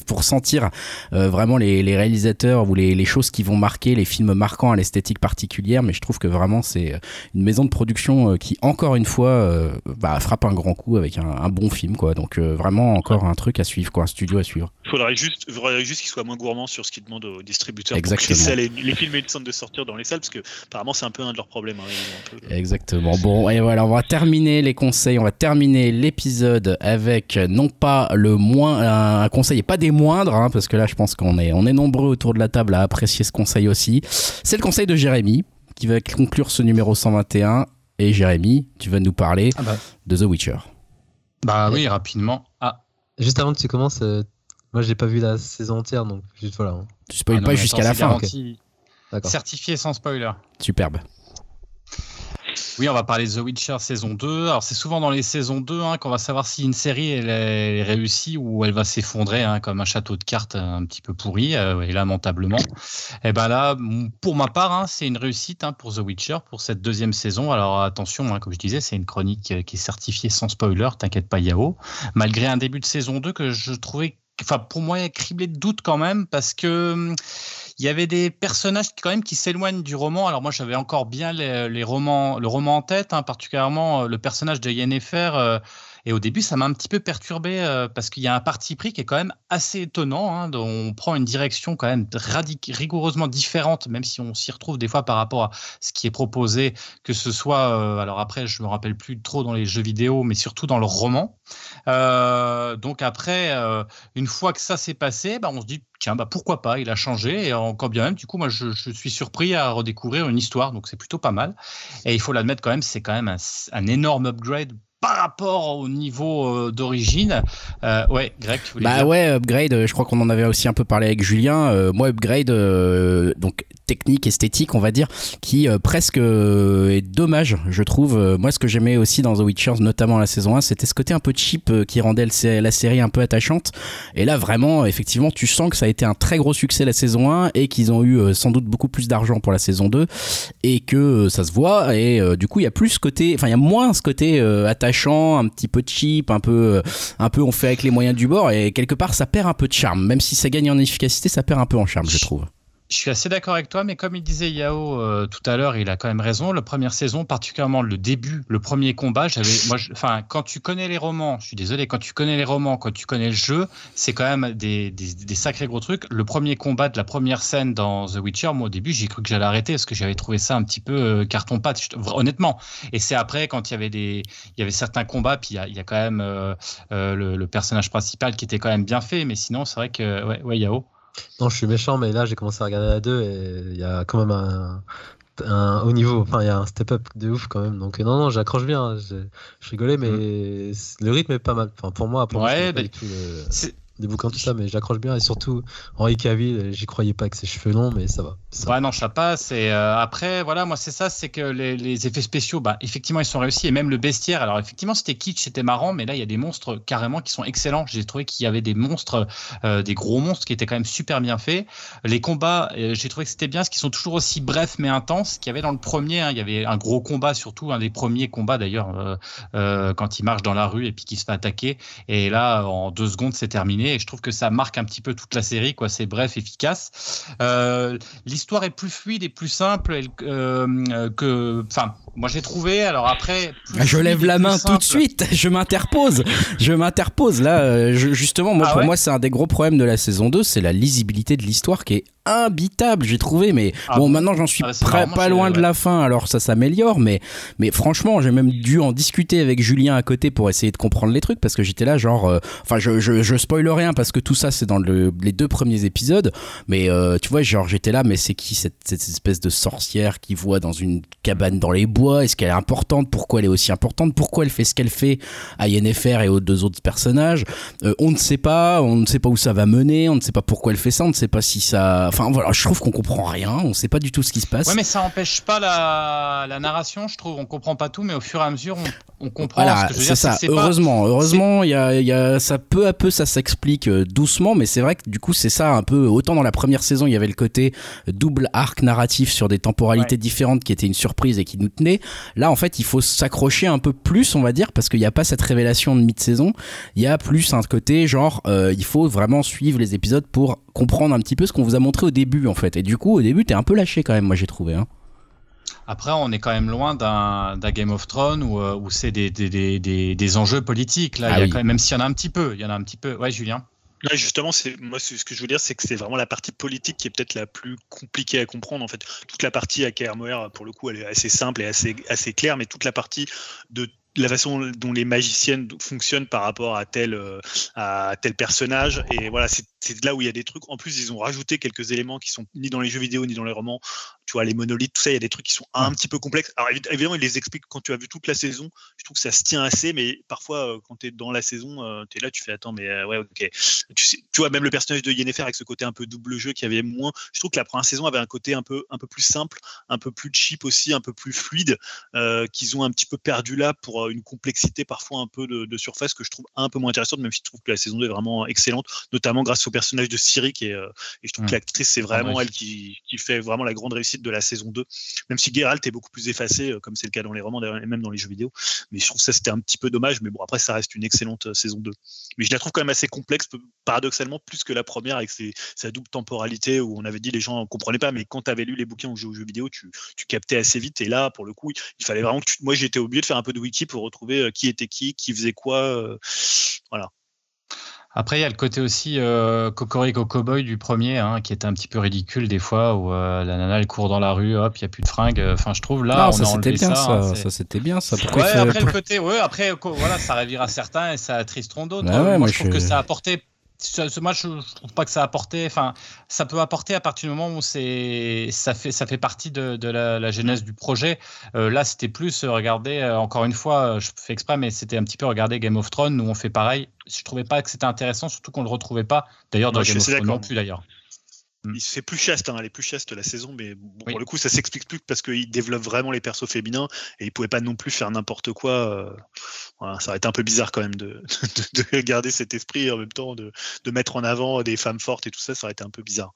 pour sentir euh, vraiment les, les réalisateurs ou les, les choses qui vont marquer, les films marquants à l'esthétique particulière. Mais je trouve que vraiment c'est une maison de production euh, qui encore une fois euh, bah, frappe un grand coup avec un, un bon film, quoi. Donc euh, vraiment encore un truc à suivre, quoi, un studio à suivre. Il faudrait juste, faudrait juste qu'il soit moins gourmand sur ce qu'il demande aux distributeurs Exactement. pour que les, les films aient une sorte de sortir dans les salles, parce que apparemment c'est un peu un de leurs problèmes. hein, un peu- Exactement. Bon, et voilà, on va terminer les conseils, on va terminer l'épisode avec non pas le moins, un conseil et pas des moindres, hein, parce que là, je pense qu'on est, on est nombreux autour de la table à apprécier ce conseil aussi. C'est le conseil de Jérémy qui va conclure ce numéro 121. Et Jérémy, tu vas nous parler Ah bah. de The Witcher. Bah oui, rapidement. Ah, Juste avant que tu commences, euh, moi, j'ai pas vu la saison entière, donc juste voilà. hein. Tu spoil ah non, pas jusqu'à la fin. Certifié sans spoiler. Superbe. Oui, on va parler de The Witcher saison 2. Alors, c'est souvent dans les saisons 2 hein, qu'on va savoir si une série elle est réussie ou elle va s'effondrer hein, comme un château de cartes un petit peu pourri euh, et lamentablement. Et ben là, pour ma part, hein, c'est une réussite hein, pour The Witcher pour cette deuxième saison. Alors attention, comme je disais, c'est une chronique euh, qui est certifiée sans spoiler, t'inquiète pas Yao. Malgré un début de saison 2 que je trouvais, enfin pour moi, criblé de doutes quand même parce que hum, il y avait des personnages qui, quand même qui s'éloignent du roman. Alors moi, j'avais encore bien les, romans, le roman en tête, hein, particulièrement euh, le personnage de Yennefer. Et au début, ça m'a un petit peu perturbé euh, parce qu'il y a un parti pris qui est quand même assez étonnant. Hein, on prend une direction quand même rigoureusement différente, même si on s'y retrouve des fois par rapport à ce qui est proposé, que ce soit, euh, alors après, je me rappelle plus trop dans les jeux vidéo, mais surtout dans le roman. Euh, donc après, une fois que ça s'est passé, bah, on se dit tiens, bah, pourquoi pas, il a changé. Et encore bien même, du coup, moi, je, suis surpris à redécouvrir une histoire, donc c'est plutôt pas mal. Et il faut l'admettre quand même, c'est quand même un énorme upgrade par rapport au niveau euh, d'origine. Euh, ouais, Greg, tu voulais Bah dire ouais, Upgrade, je crois qu'on en avait aussi un peu parlé avec Julien. Euh, moi, Upgrade, euh, donc technique, esthétique, on va dire, qui presque est dommage, je trouve. Moi, ce que j'aimais aussi dans The Witcher, notamment la saison 1, c'était ce côté un peu cheap qui rendait le la série un peu attachante. Et là, vraiment, effectivement, tu sens que ça a été un très gros succès la saison 1 et qu'ils ont eu sans doute beaucoup plus d'argent pour la saison 2 et que ça se voit. Et du coup, il y a plus ce côté, enfin, il y a moins ce côté euh, attachant, un petit peu cheap, un peu, euh, un peu on fait avec les moyens du bord et quelque part, ça perd un peu de charme. Même si ça gagne en efficacité, ça perd un peu en charme, je trouve. Je suis assez d'accord avec toi, mais comme il disait Yao euh, tout à l'heure, il a quand même raison. La première saison, particulièrement le début, le premier combat, quand tu connais les romans, je suis désolé, quand tu connais les romans, quand tu connais le jeu, c'est quand même des, des, sacrés gros trucs. Le premier combat de la première scène dans The Witcher, moi au début, j'ai cru que j'allais arrêter parce que j'avais trouvé ça un petit peu euh, carton pâte, honnêtement. Et c'est après quand il y avait des, il y avait certains combats, puis il y a, quand même euh, le, personnage principal qui était quand même bien fait, mais sinon c'est vrai que ouais Yao. Non, je suis méchant, mais là, j'ai commencé à regarder la 2 et il y a quand même un, un haut niveau, enfin, il y a un step-up de ouf quand même. Donc, non, non, j'accroche bien. Hein. Je, rigolais, mais mm. le rythme est pas mal. Enfin, pour moi, pour ouais, moi, des bouquins, tout ça, mais j'accroche bien. Et surtout, Henri Cavill, j'y croyais pas avec ses cheveux longs, mais ça va. Ça ouais, non, ça passe. Et euh, après, voilà, moi, c'est ça, c'est que les, effets spéciaux, bah, effectivement, ils sont réussis. Et même le bestiaire, alors effectivement, c'était kitsch, c'était marrant, mais là, il y a des monstres carrément qui sont excellents. J'ai trouvé qu'il y avait des monstres, euh, des gros monstres qui étaient quand même super bien faits. Les combats, euh, j'ai trouvé que c'était bien, parce qu'ils sont toujours aussi brefs mais intenses qu'il y avait dans le premier. Hein. il y avait un gros combat, surtout un des premiers combats d'ailleurs, quand il marche dans la rue et puis qu'il se fait attaquer. Et là, en deux secondes, c'est terminé. Et je trouve que ça marque un petit peu toute la série, quoi. C'est bref, efficace. Euh, l'histoire est plus fluide et plus simple euh, que, enfin, moi j'ai trouvé. Alors après, je lève la main tout de suite. Je m'interpose. Je m'interpose là. Euh, justement, moi, ah pour moi, c'est un des gros problèmes de la saison 2, c'est la lisibilité de l'histoire qui est imbitable, j'ai trouvé. Mais ah bon, maintenant j'en suis ah, pas loin de la fin, alors ça s'améliore. Mais, mais franchement, j'ai même dû en discuter avec Julien à côté pour essayer de comprendre les trucs parce que j'étais là, genre, euh, enfin, je, je, je spoil rien parce que tout ça c'est dans le, les deux premiers épisodes. Mais euh, tu vois, genre, j'étais là, mais c'est qui cette, cette, espèce de sorcière qui voit dans une cabane dans les bois? Est-ce qu'elle est importante? Pourquoi elle est aussi importante? Pourquoi elle fait ce qu'elle fait à Yennefer et aux deux autres personnages? Euh, On ne sait pas, on ne sait pas où ça va mener, on ne sait pas pourquoi elle fait ça, on ne sait pas si ça Enfin voilà, je trouve qu'on comprend rien, on sait pas du tout ce qui se passe. Ouais, mais ça empêche pas la, la narration, je trouve. On comprend pas tout, mais au fur et à mesure, on, on comprend. Voilà, c'est ça. heureusement, heureusement, il y a, y a, ça peu à peu, ça s'explique euh, doucement, mais c'est vrai que du coup, c'est ça un peu. Autant dans la première saison, il y avait le côté double arc narratif sur des temporalités différentes qui était une surprise et qui nous tenait. Là, en fait, il faut s'accrocher un peu plus, on va dire, parce qu'il n'y a pas cette révélation de mi-saison. Il y a plus un côté genre, euh, il faut vraiment suivre les épisodes pour comprendre un petit peu ce qu'on vous a montré au début en fait. Et du coup, au début, t'es un peu lâché quand même, moi j'ai trouvé. Hein. Après, on est quand même loin d'un Game of Thrones où, euh, où c'est des, des, des, des, enjeux politiques. Là, ah même s'il y en a un petit peu, il y en a un petit peu. Ouais, Julien. Ouais, justement, c'est moi ce que je veux dire, c'est que c'est vraiment la partie politique qui est peut-être la plus compliquée à comprendre. En fait, toute la partie à KRMOR, pour le coup, elle est assez simple et assez assez claire, mais toute la partie de la façon dont les magiciennes fonctionnent par rapport à tel, euh, à tel personnage. Et voilà, c'est là où il y a des trucs. En plus, ils ont rajouté quelques éléments qui sont ni dans les jeux vidéo ni dans les romans. Tu vois, les monolithes, tout ça, il y a des trucs qui sont un petit peu complexes. Alors évidemment, ils les expliquent quand tu as vu toute la saison. Je trouve que ça se tient assez, mais parfois, euh, quand tu es dans la saison, euh, tu es là, tu fais attends, mais ouais, ok. Tu, tu, vois, même le personnage de Yennefer avec ce côté un peu double jeu qui avait moins. Je trouve que la première saison avait un côté un peu, un peu plus simple, un peu plus cheap aussi, un peu plus fluide, qu'ils ont un petit peu perdu là pour une complexité parfois un peu de, surface que je trouve un peu moins intéressante, même si je trouve que la saison 2 est vraiment excellente, notamment grâce au personnage de Siri, qui est, euh, et je trouve que mmh. l'actrice, c'est vraiment elle qui, qui, fait vraiment la grande réussite de la saison 2, même si Geralt est beaucoup plus effacé, euh, comme c'est le cas dans les romans et même dans les jeux vidéo. Mais je trouve que ça, c'était un petit peu dommage, mais bon, après, ça reste une excellente euh, saison 2. Mais je la trouve quand même assez complexe, paradoxalement, plus que la première, avec ses, sa double temporalité, où on avait dit les gens ne comprenaient pas, mais quand tu avais lu les bouquins ou joué aux jeux vidéo, tu, tu captais assez vite, et là, pour le coup, il fallait vraiment que tu... Moi, j'étais obligé de faire un peu de wiki pour retrouver qui était qui, qui faisait quoi. Euh, voilà. Après, il y a le côté aussi euh, Cocorico Cowboy du premier, hein, qui était un petit peu ridicule des fois, où euh, la nana elle court dans la rue, hop, il n'y a plus de fringues. Enfin, je trouve là, non, ça c'était bien ça. Hein, ça, c'était bien ça. ouais, après le côté, ouais, après voilà, ça ravira certains et ça attristeront d'autres. Bah moi, je trouve que ça a apporté moi, je, ne trouve pas que ça a apporté. Enfin, ça peut apporter à partir du moment où c'est, ça fait, ça fait partie de, de la, la, genèse du projet. Euh, là, c'était plus euh, regarder. Euh, encore une fois, je fais exprès, mais c'était un petit peu regarder Game of Thrones où on fait pareil. Je trouvais pas que c'était intéressant, surtout qu'on le retrouvait pas. D'ailleurs, dans Game of Thrones non plus d'ailleurs. Mm. Il se fait plus chaste, hein, elle est plus chaste la saison, mais pour le coup, ça s'explique plus parce qu'il développe vraiment les persos féminins et il pouvait pas non plus faire n'importe quoi. Euh, voilà, ça aurait été un peu bizarre quand même de, de, garder cet esprit et en même temps de, mettre en avant des femmes fortes et tout ça, ça aurait été un peu bizarre.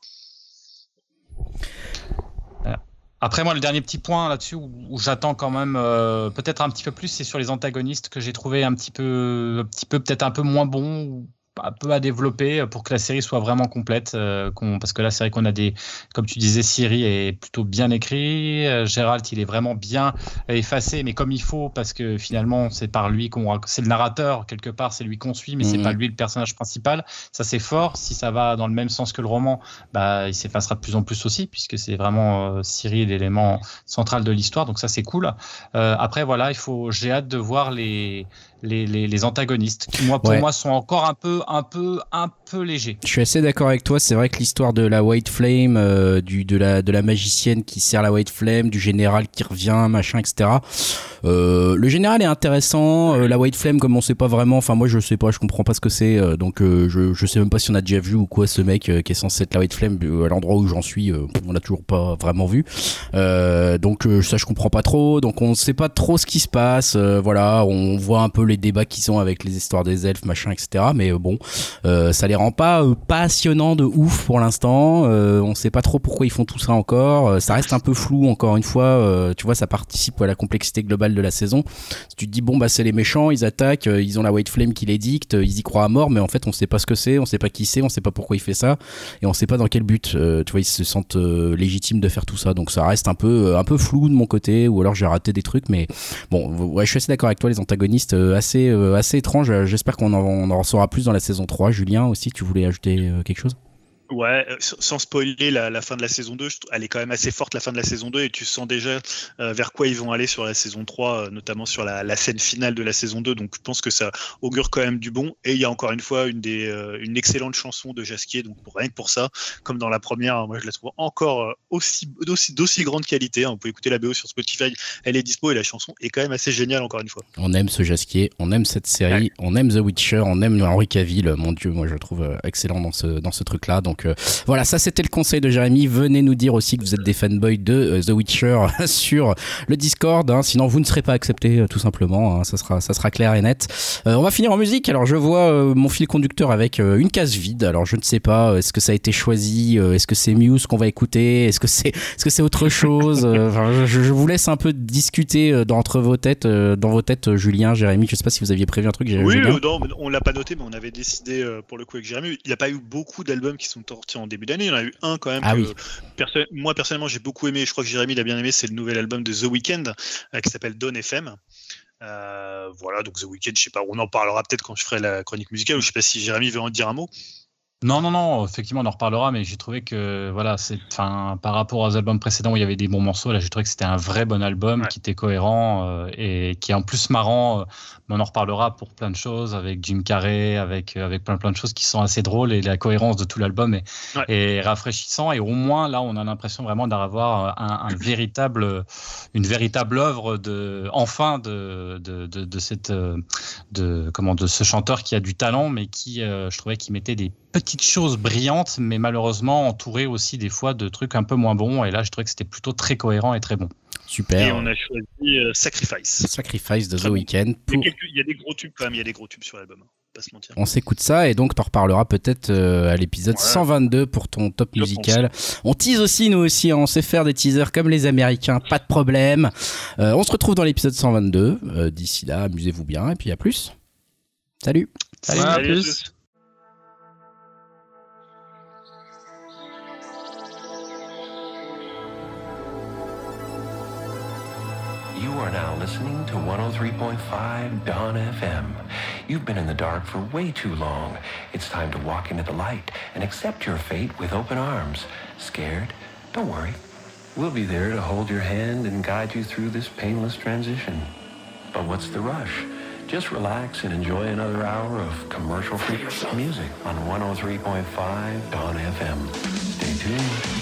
Après, moi, le dernier petit point là-dessus où, j'attends quand même euh, peut-être un petit peu plus, c'est sur les antagonistes que j'ai trouvé un petit peu, un petit peu peut-être un peu moins bons un peu à développer pour que la série soit vraiment complète. parce que là, c'est vrai qu'on a des, comme tu disais, Siri est plutôt bien écrit. Gérald, il est vraiment bien effacé, mais comme il faut, parce que finalement, c'est par lui qu'on, c'est le narrateur quelque part, c'est lui qu'on suit, mais c'est mhm. pas lui le personnage principal. Ça, c'est fort. Si ça va dans le même sens que le roman, bah, il s'effacera de plus en plus aussi, puisque c'est vraiment Siri l'élément central de l'histoire. Donc ça, c'est cool. après, voilà, il faut, j'ai hâte de voir les, les, les, antagonistes, qui moi, pour moi sont encore un peu, un peu, un peu légers. Je suis assez d'accord avec toi. C'est vrai que l'histoire de la White Flame, euh, du, de, la, de la magicienne qui sert la White Flame, du général qui revient, machin, etc. Euh, le général est intéressant. Euh, la White Flame, comme on sait pas vraiment, enfin moi je sais pas, je comprends pas ce que c'est. donc je, je sais même pas si on a déjà vu ou quoi ce mec qui est censé être la White Flame à l'endroit où j'en suis, on l'a toujours pas vraiment vu. donc ça je comprends pas trop. Donc on sait pas trop ce qui se passe. voilà, on voit un peu les débats qu'ils ont avec les histoires des elfes, machin, etc. Mais euh, bon, euh, ça les rend pas euh, passionnants de ouf pour l'instant. on sait pas trop pourquoi ils font tout ça encore. ça reste un peu flou encore une fois. tu vois, ça participe à la complexité globale de la saison. Tu te dis bon bah c'est les méchants, ils attaquent, ils ont la White Flame qui les dicte, ils y croient à mort, mais en fait on sait pas ce que c'est, on sait pas qui c'est, on sait pas pourquoi il fait ça, et on sait pas dans quel but. tu vois, ils se sentent légitimes de faire tout ça. Donc ça reste un peu un peu flou de mon côté, ou alors j'ai raté des trucs, mais bon, ouais, je suis assez d'accord avec toi. Les antagonistes assez étrange. J'espère qu'on en, on en saura plus dans la saison 3. Julien aussi, tu voulais ajouter euh, quelque chose? Ouais, euh, sans spoiler la, fin de la saison 2, elle est quand même assez forte la fin de la saison 2 et tu sens déjà euh, vers quoi ils vont aller sur la saison 3, euh, notamment sur la, scène finale de la saison 2. Donc je pense que ça augure quand même du bon. Et il y a encore une fois une, des, une excellente chanson de Jasquier, donc rien que pour ça, comme dans la première, moi je la trouve encore aussi d'aussi grande qualité. Hein. Vous pouvez écouter la BO sur Spotify, elle est dispo et la chanson est quand même assez géniale encore une fois. On aime ce Jasquier, on aime cette série, on aime The Witcher, on aime Henri Cavill, mon dieu, moi je le trouve excellent dans ce, dans ce truc-là. Donc euh, voilà, ça c'était le conseil de Jérémy. Venez nous dire aussi que vous êtes des fanboys de euh, The Witcher sur le Discord. Hein. sinon, vous ne serez pas accepté, euh, tout simplement. Hein. ça sera, ça sera clair et net. on va finir en musique. Alors, je vois mon fil conducteur avec une case vide. Alors, je ne sais pas. Est-ce que ça a été choisi Est-ce que c'est Muse qu'on va écouter Est-ce que c'est, est-ce que c'est autre chose je, vous laisse un peu discuter entre vos têtes, dans vos têtes, Julien, Jérémy. Je sais pas si vous aviez prévu un truc. Oui, non, on l'a pas noté, mais on avait décidé pour le coup avec Jérémy. Il n'y a pas eu beaucoup d'albums qui sont sortis en début d'année. Il y en a eu un quand même. Ah moi, personnellement, j'ai beaucoup aimé. Je crois que Jérémy l'a bien aimé. C'est le nouvel album de The Weeknd euh, qui s'appelle Dawn FM. Euh, voilà, donc The Weeknd, je sais pas, on en parlera peut-être quand je ferai la chronique musicale, ou je sais pas si Jérémy veut en dire un mot. Non, non, non, effectivement, on en reparlera, mais j'ai trouvé que, voilà, c'est, enfin, par rapport aux albums précédents où il y avait des bons morceaux, là, j'ai trouvé que c'était un vrai bon album qui était cohérent euh, et qui est en plus marrant. Euh, mais on en reparlera pour plein de choses avec Jim Carrey, avec, euh, avec plein, plein de choses qui sont assez drôles et la cohérence de tout l'album est, est rafraîchissant. Et au moins, là, on a l'impression vraiment d'avoir un, un, véritable, une véritable œuvre de, enfin, de, de, de, de cette, de, comment, de ce chanteur qui a du talent, mais qui, je trouvais, qui mettait des petites choses brillantes, mais malheureusement entourées aussi des fois de trucs un peu moins bons. Et là, je trouvais que c'était plutôt très cohérent et très bon. Super. Et on a choisi euh, Sacrifice. Sacrifice de The Weeknd. Il, y a des gros tubes quand même, il y a des gros tubes sur l'album. Hein, on s'écoute ça et donc t'en reparleras peut-être euh, à l'épisode 122 pour ton top musical. On tease aussi nous aussi, hein. on sait faire des teasers comme les Américains, pas de problème. Euh, on se retrouve dans l'épisode 122. D'ici là, amusez-vous bien et puis à plus. Salut. Salut. à plus. Listening to 103.5 Dawn FM. You've been in the dark for way too long. It's time to walk into the light and accept your fate with open arms. Scared? Don't worry. We'll be there to hold your hand and guide you through this painless transition. But what's the rush? Just relax and enjoy another hour of commercial-free music on 103.5 Dawn FM. Stay tuned.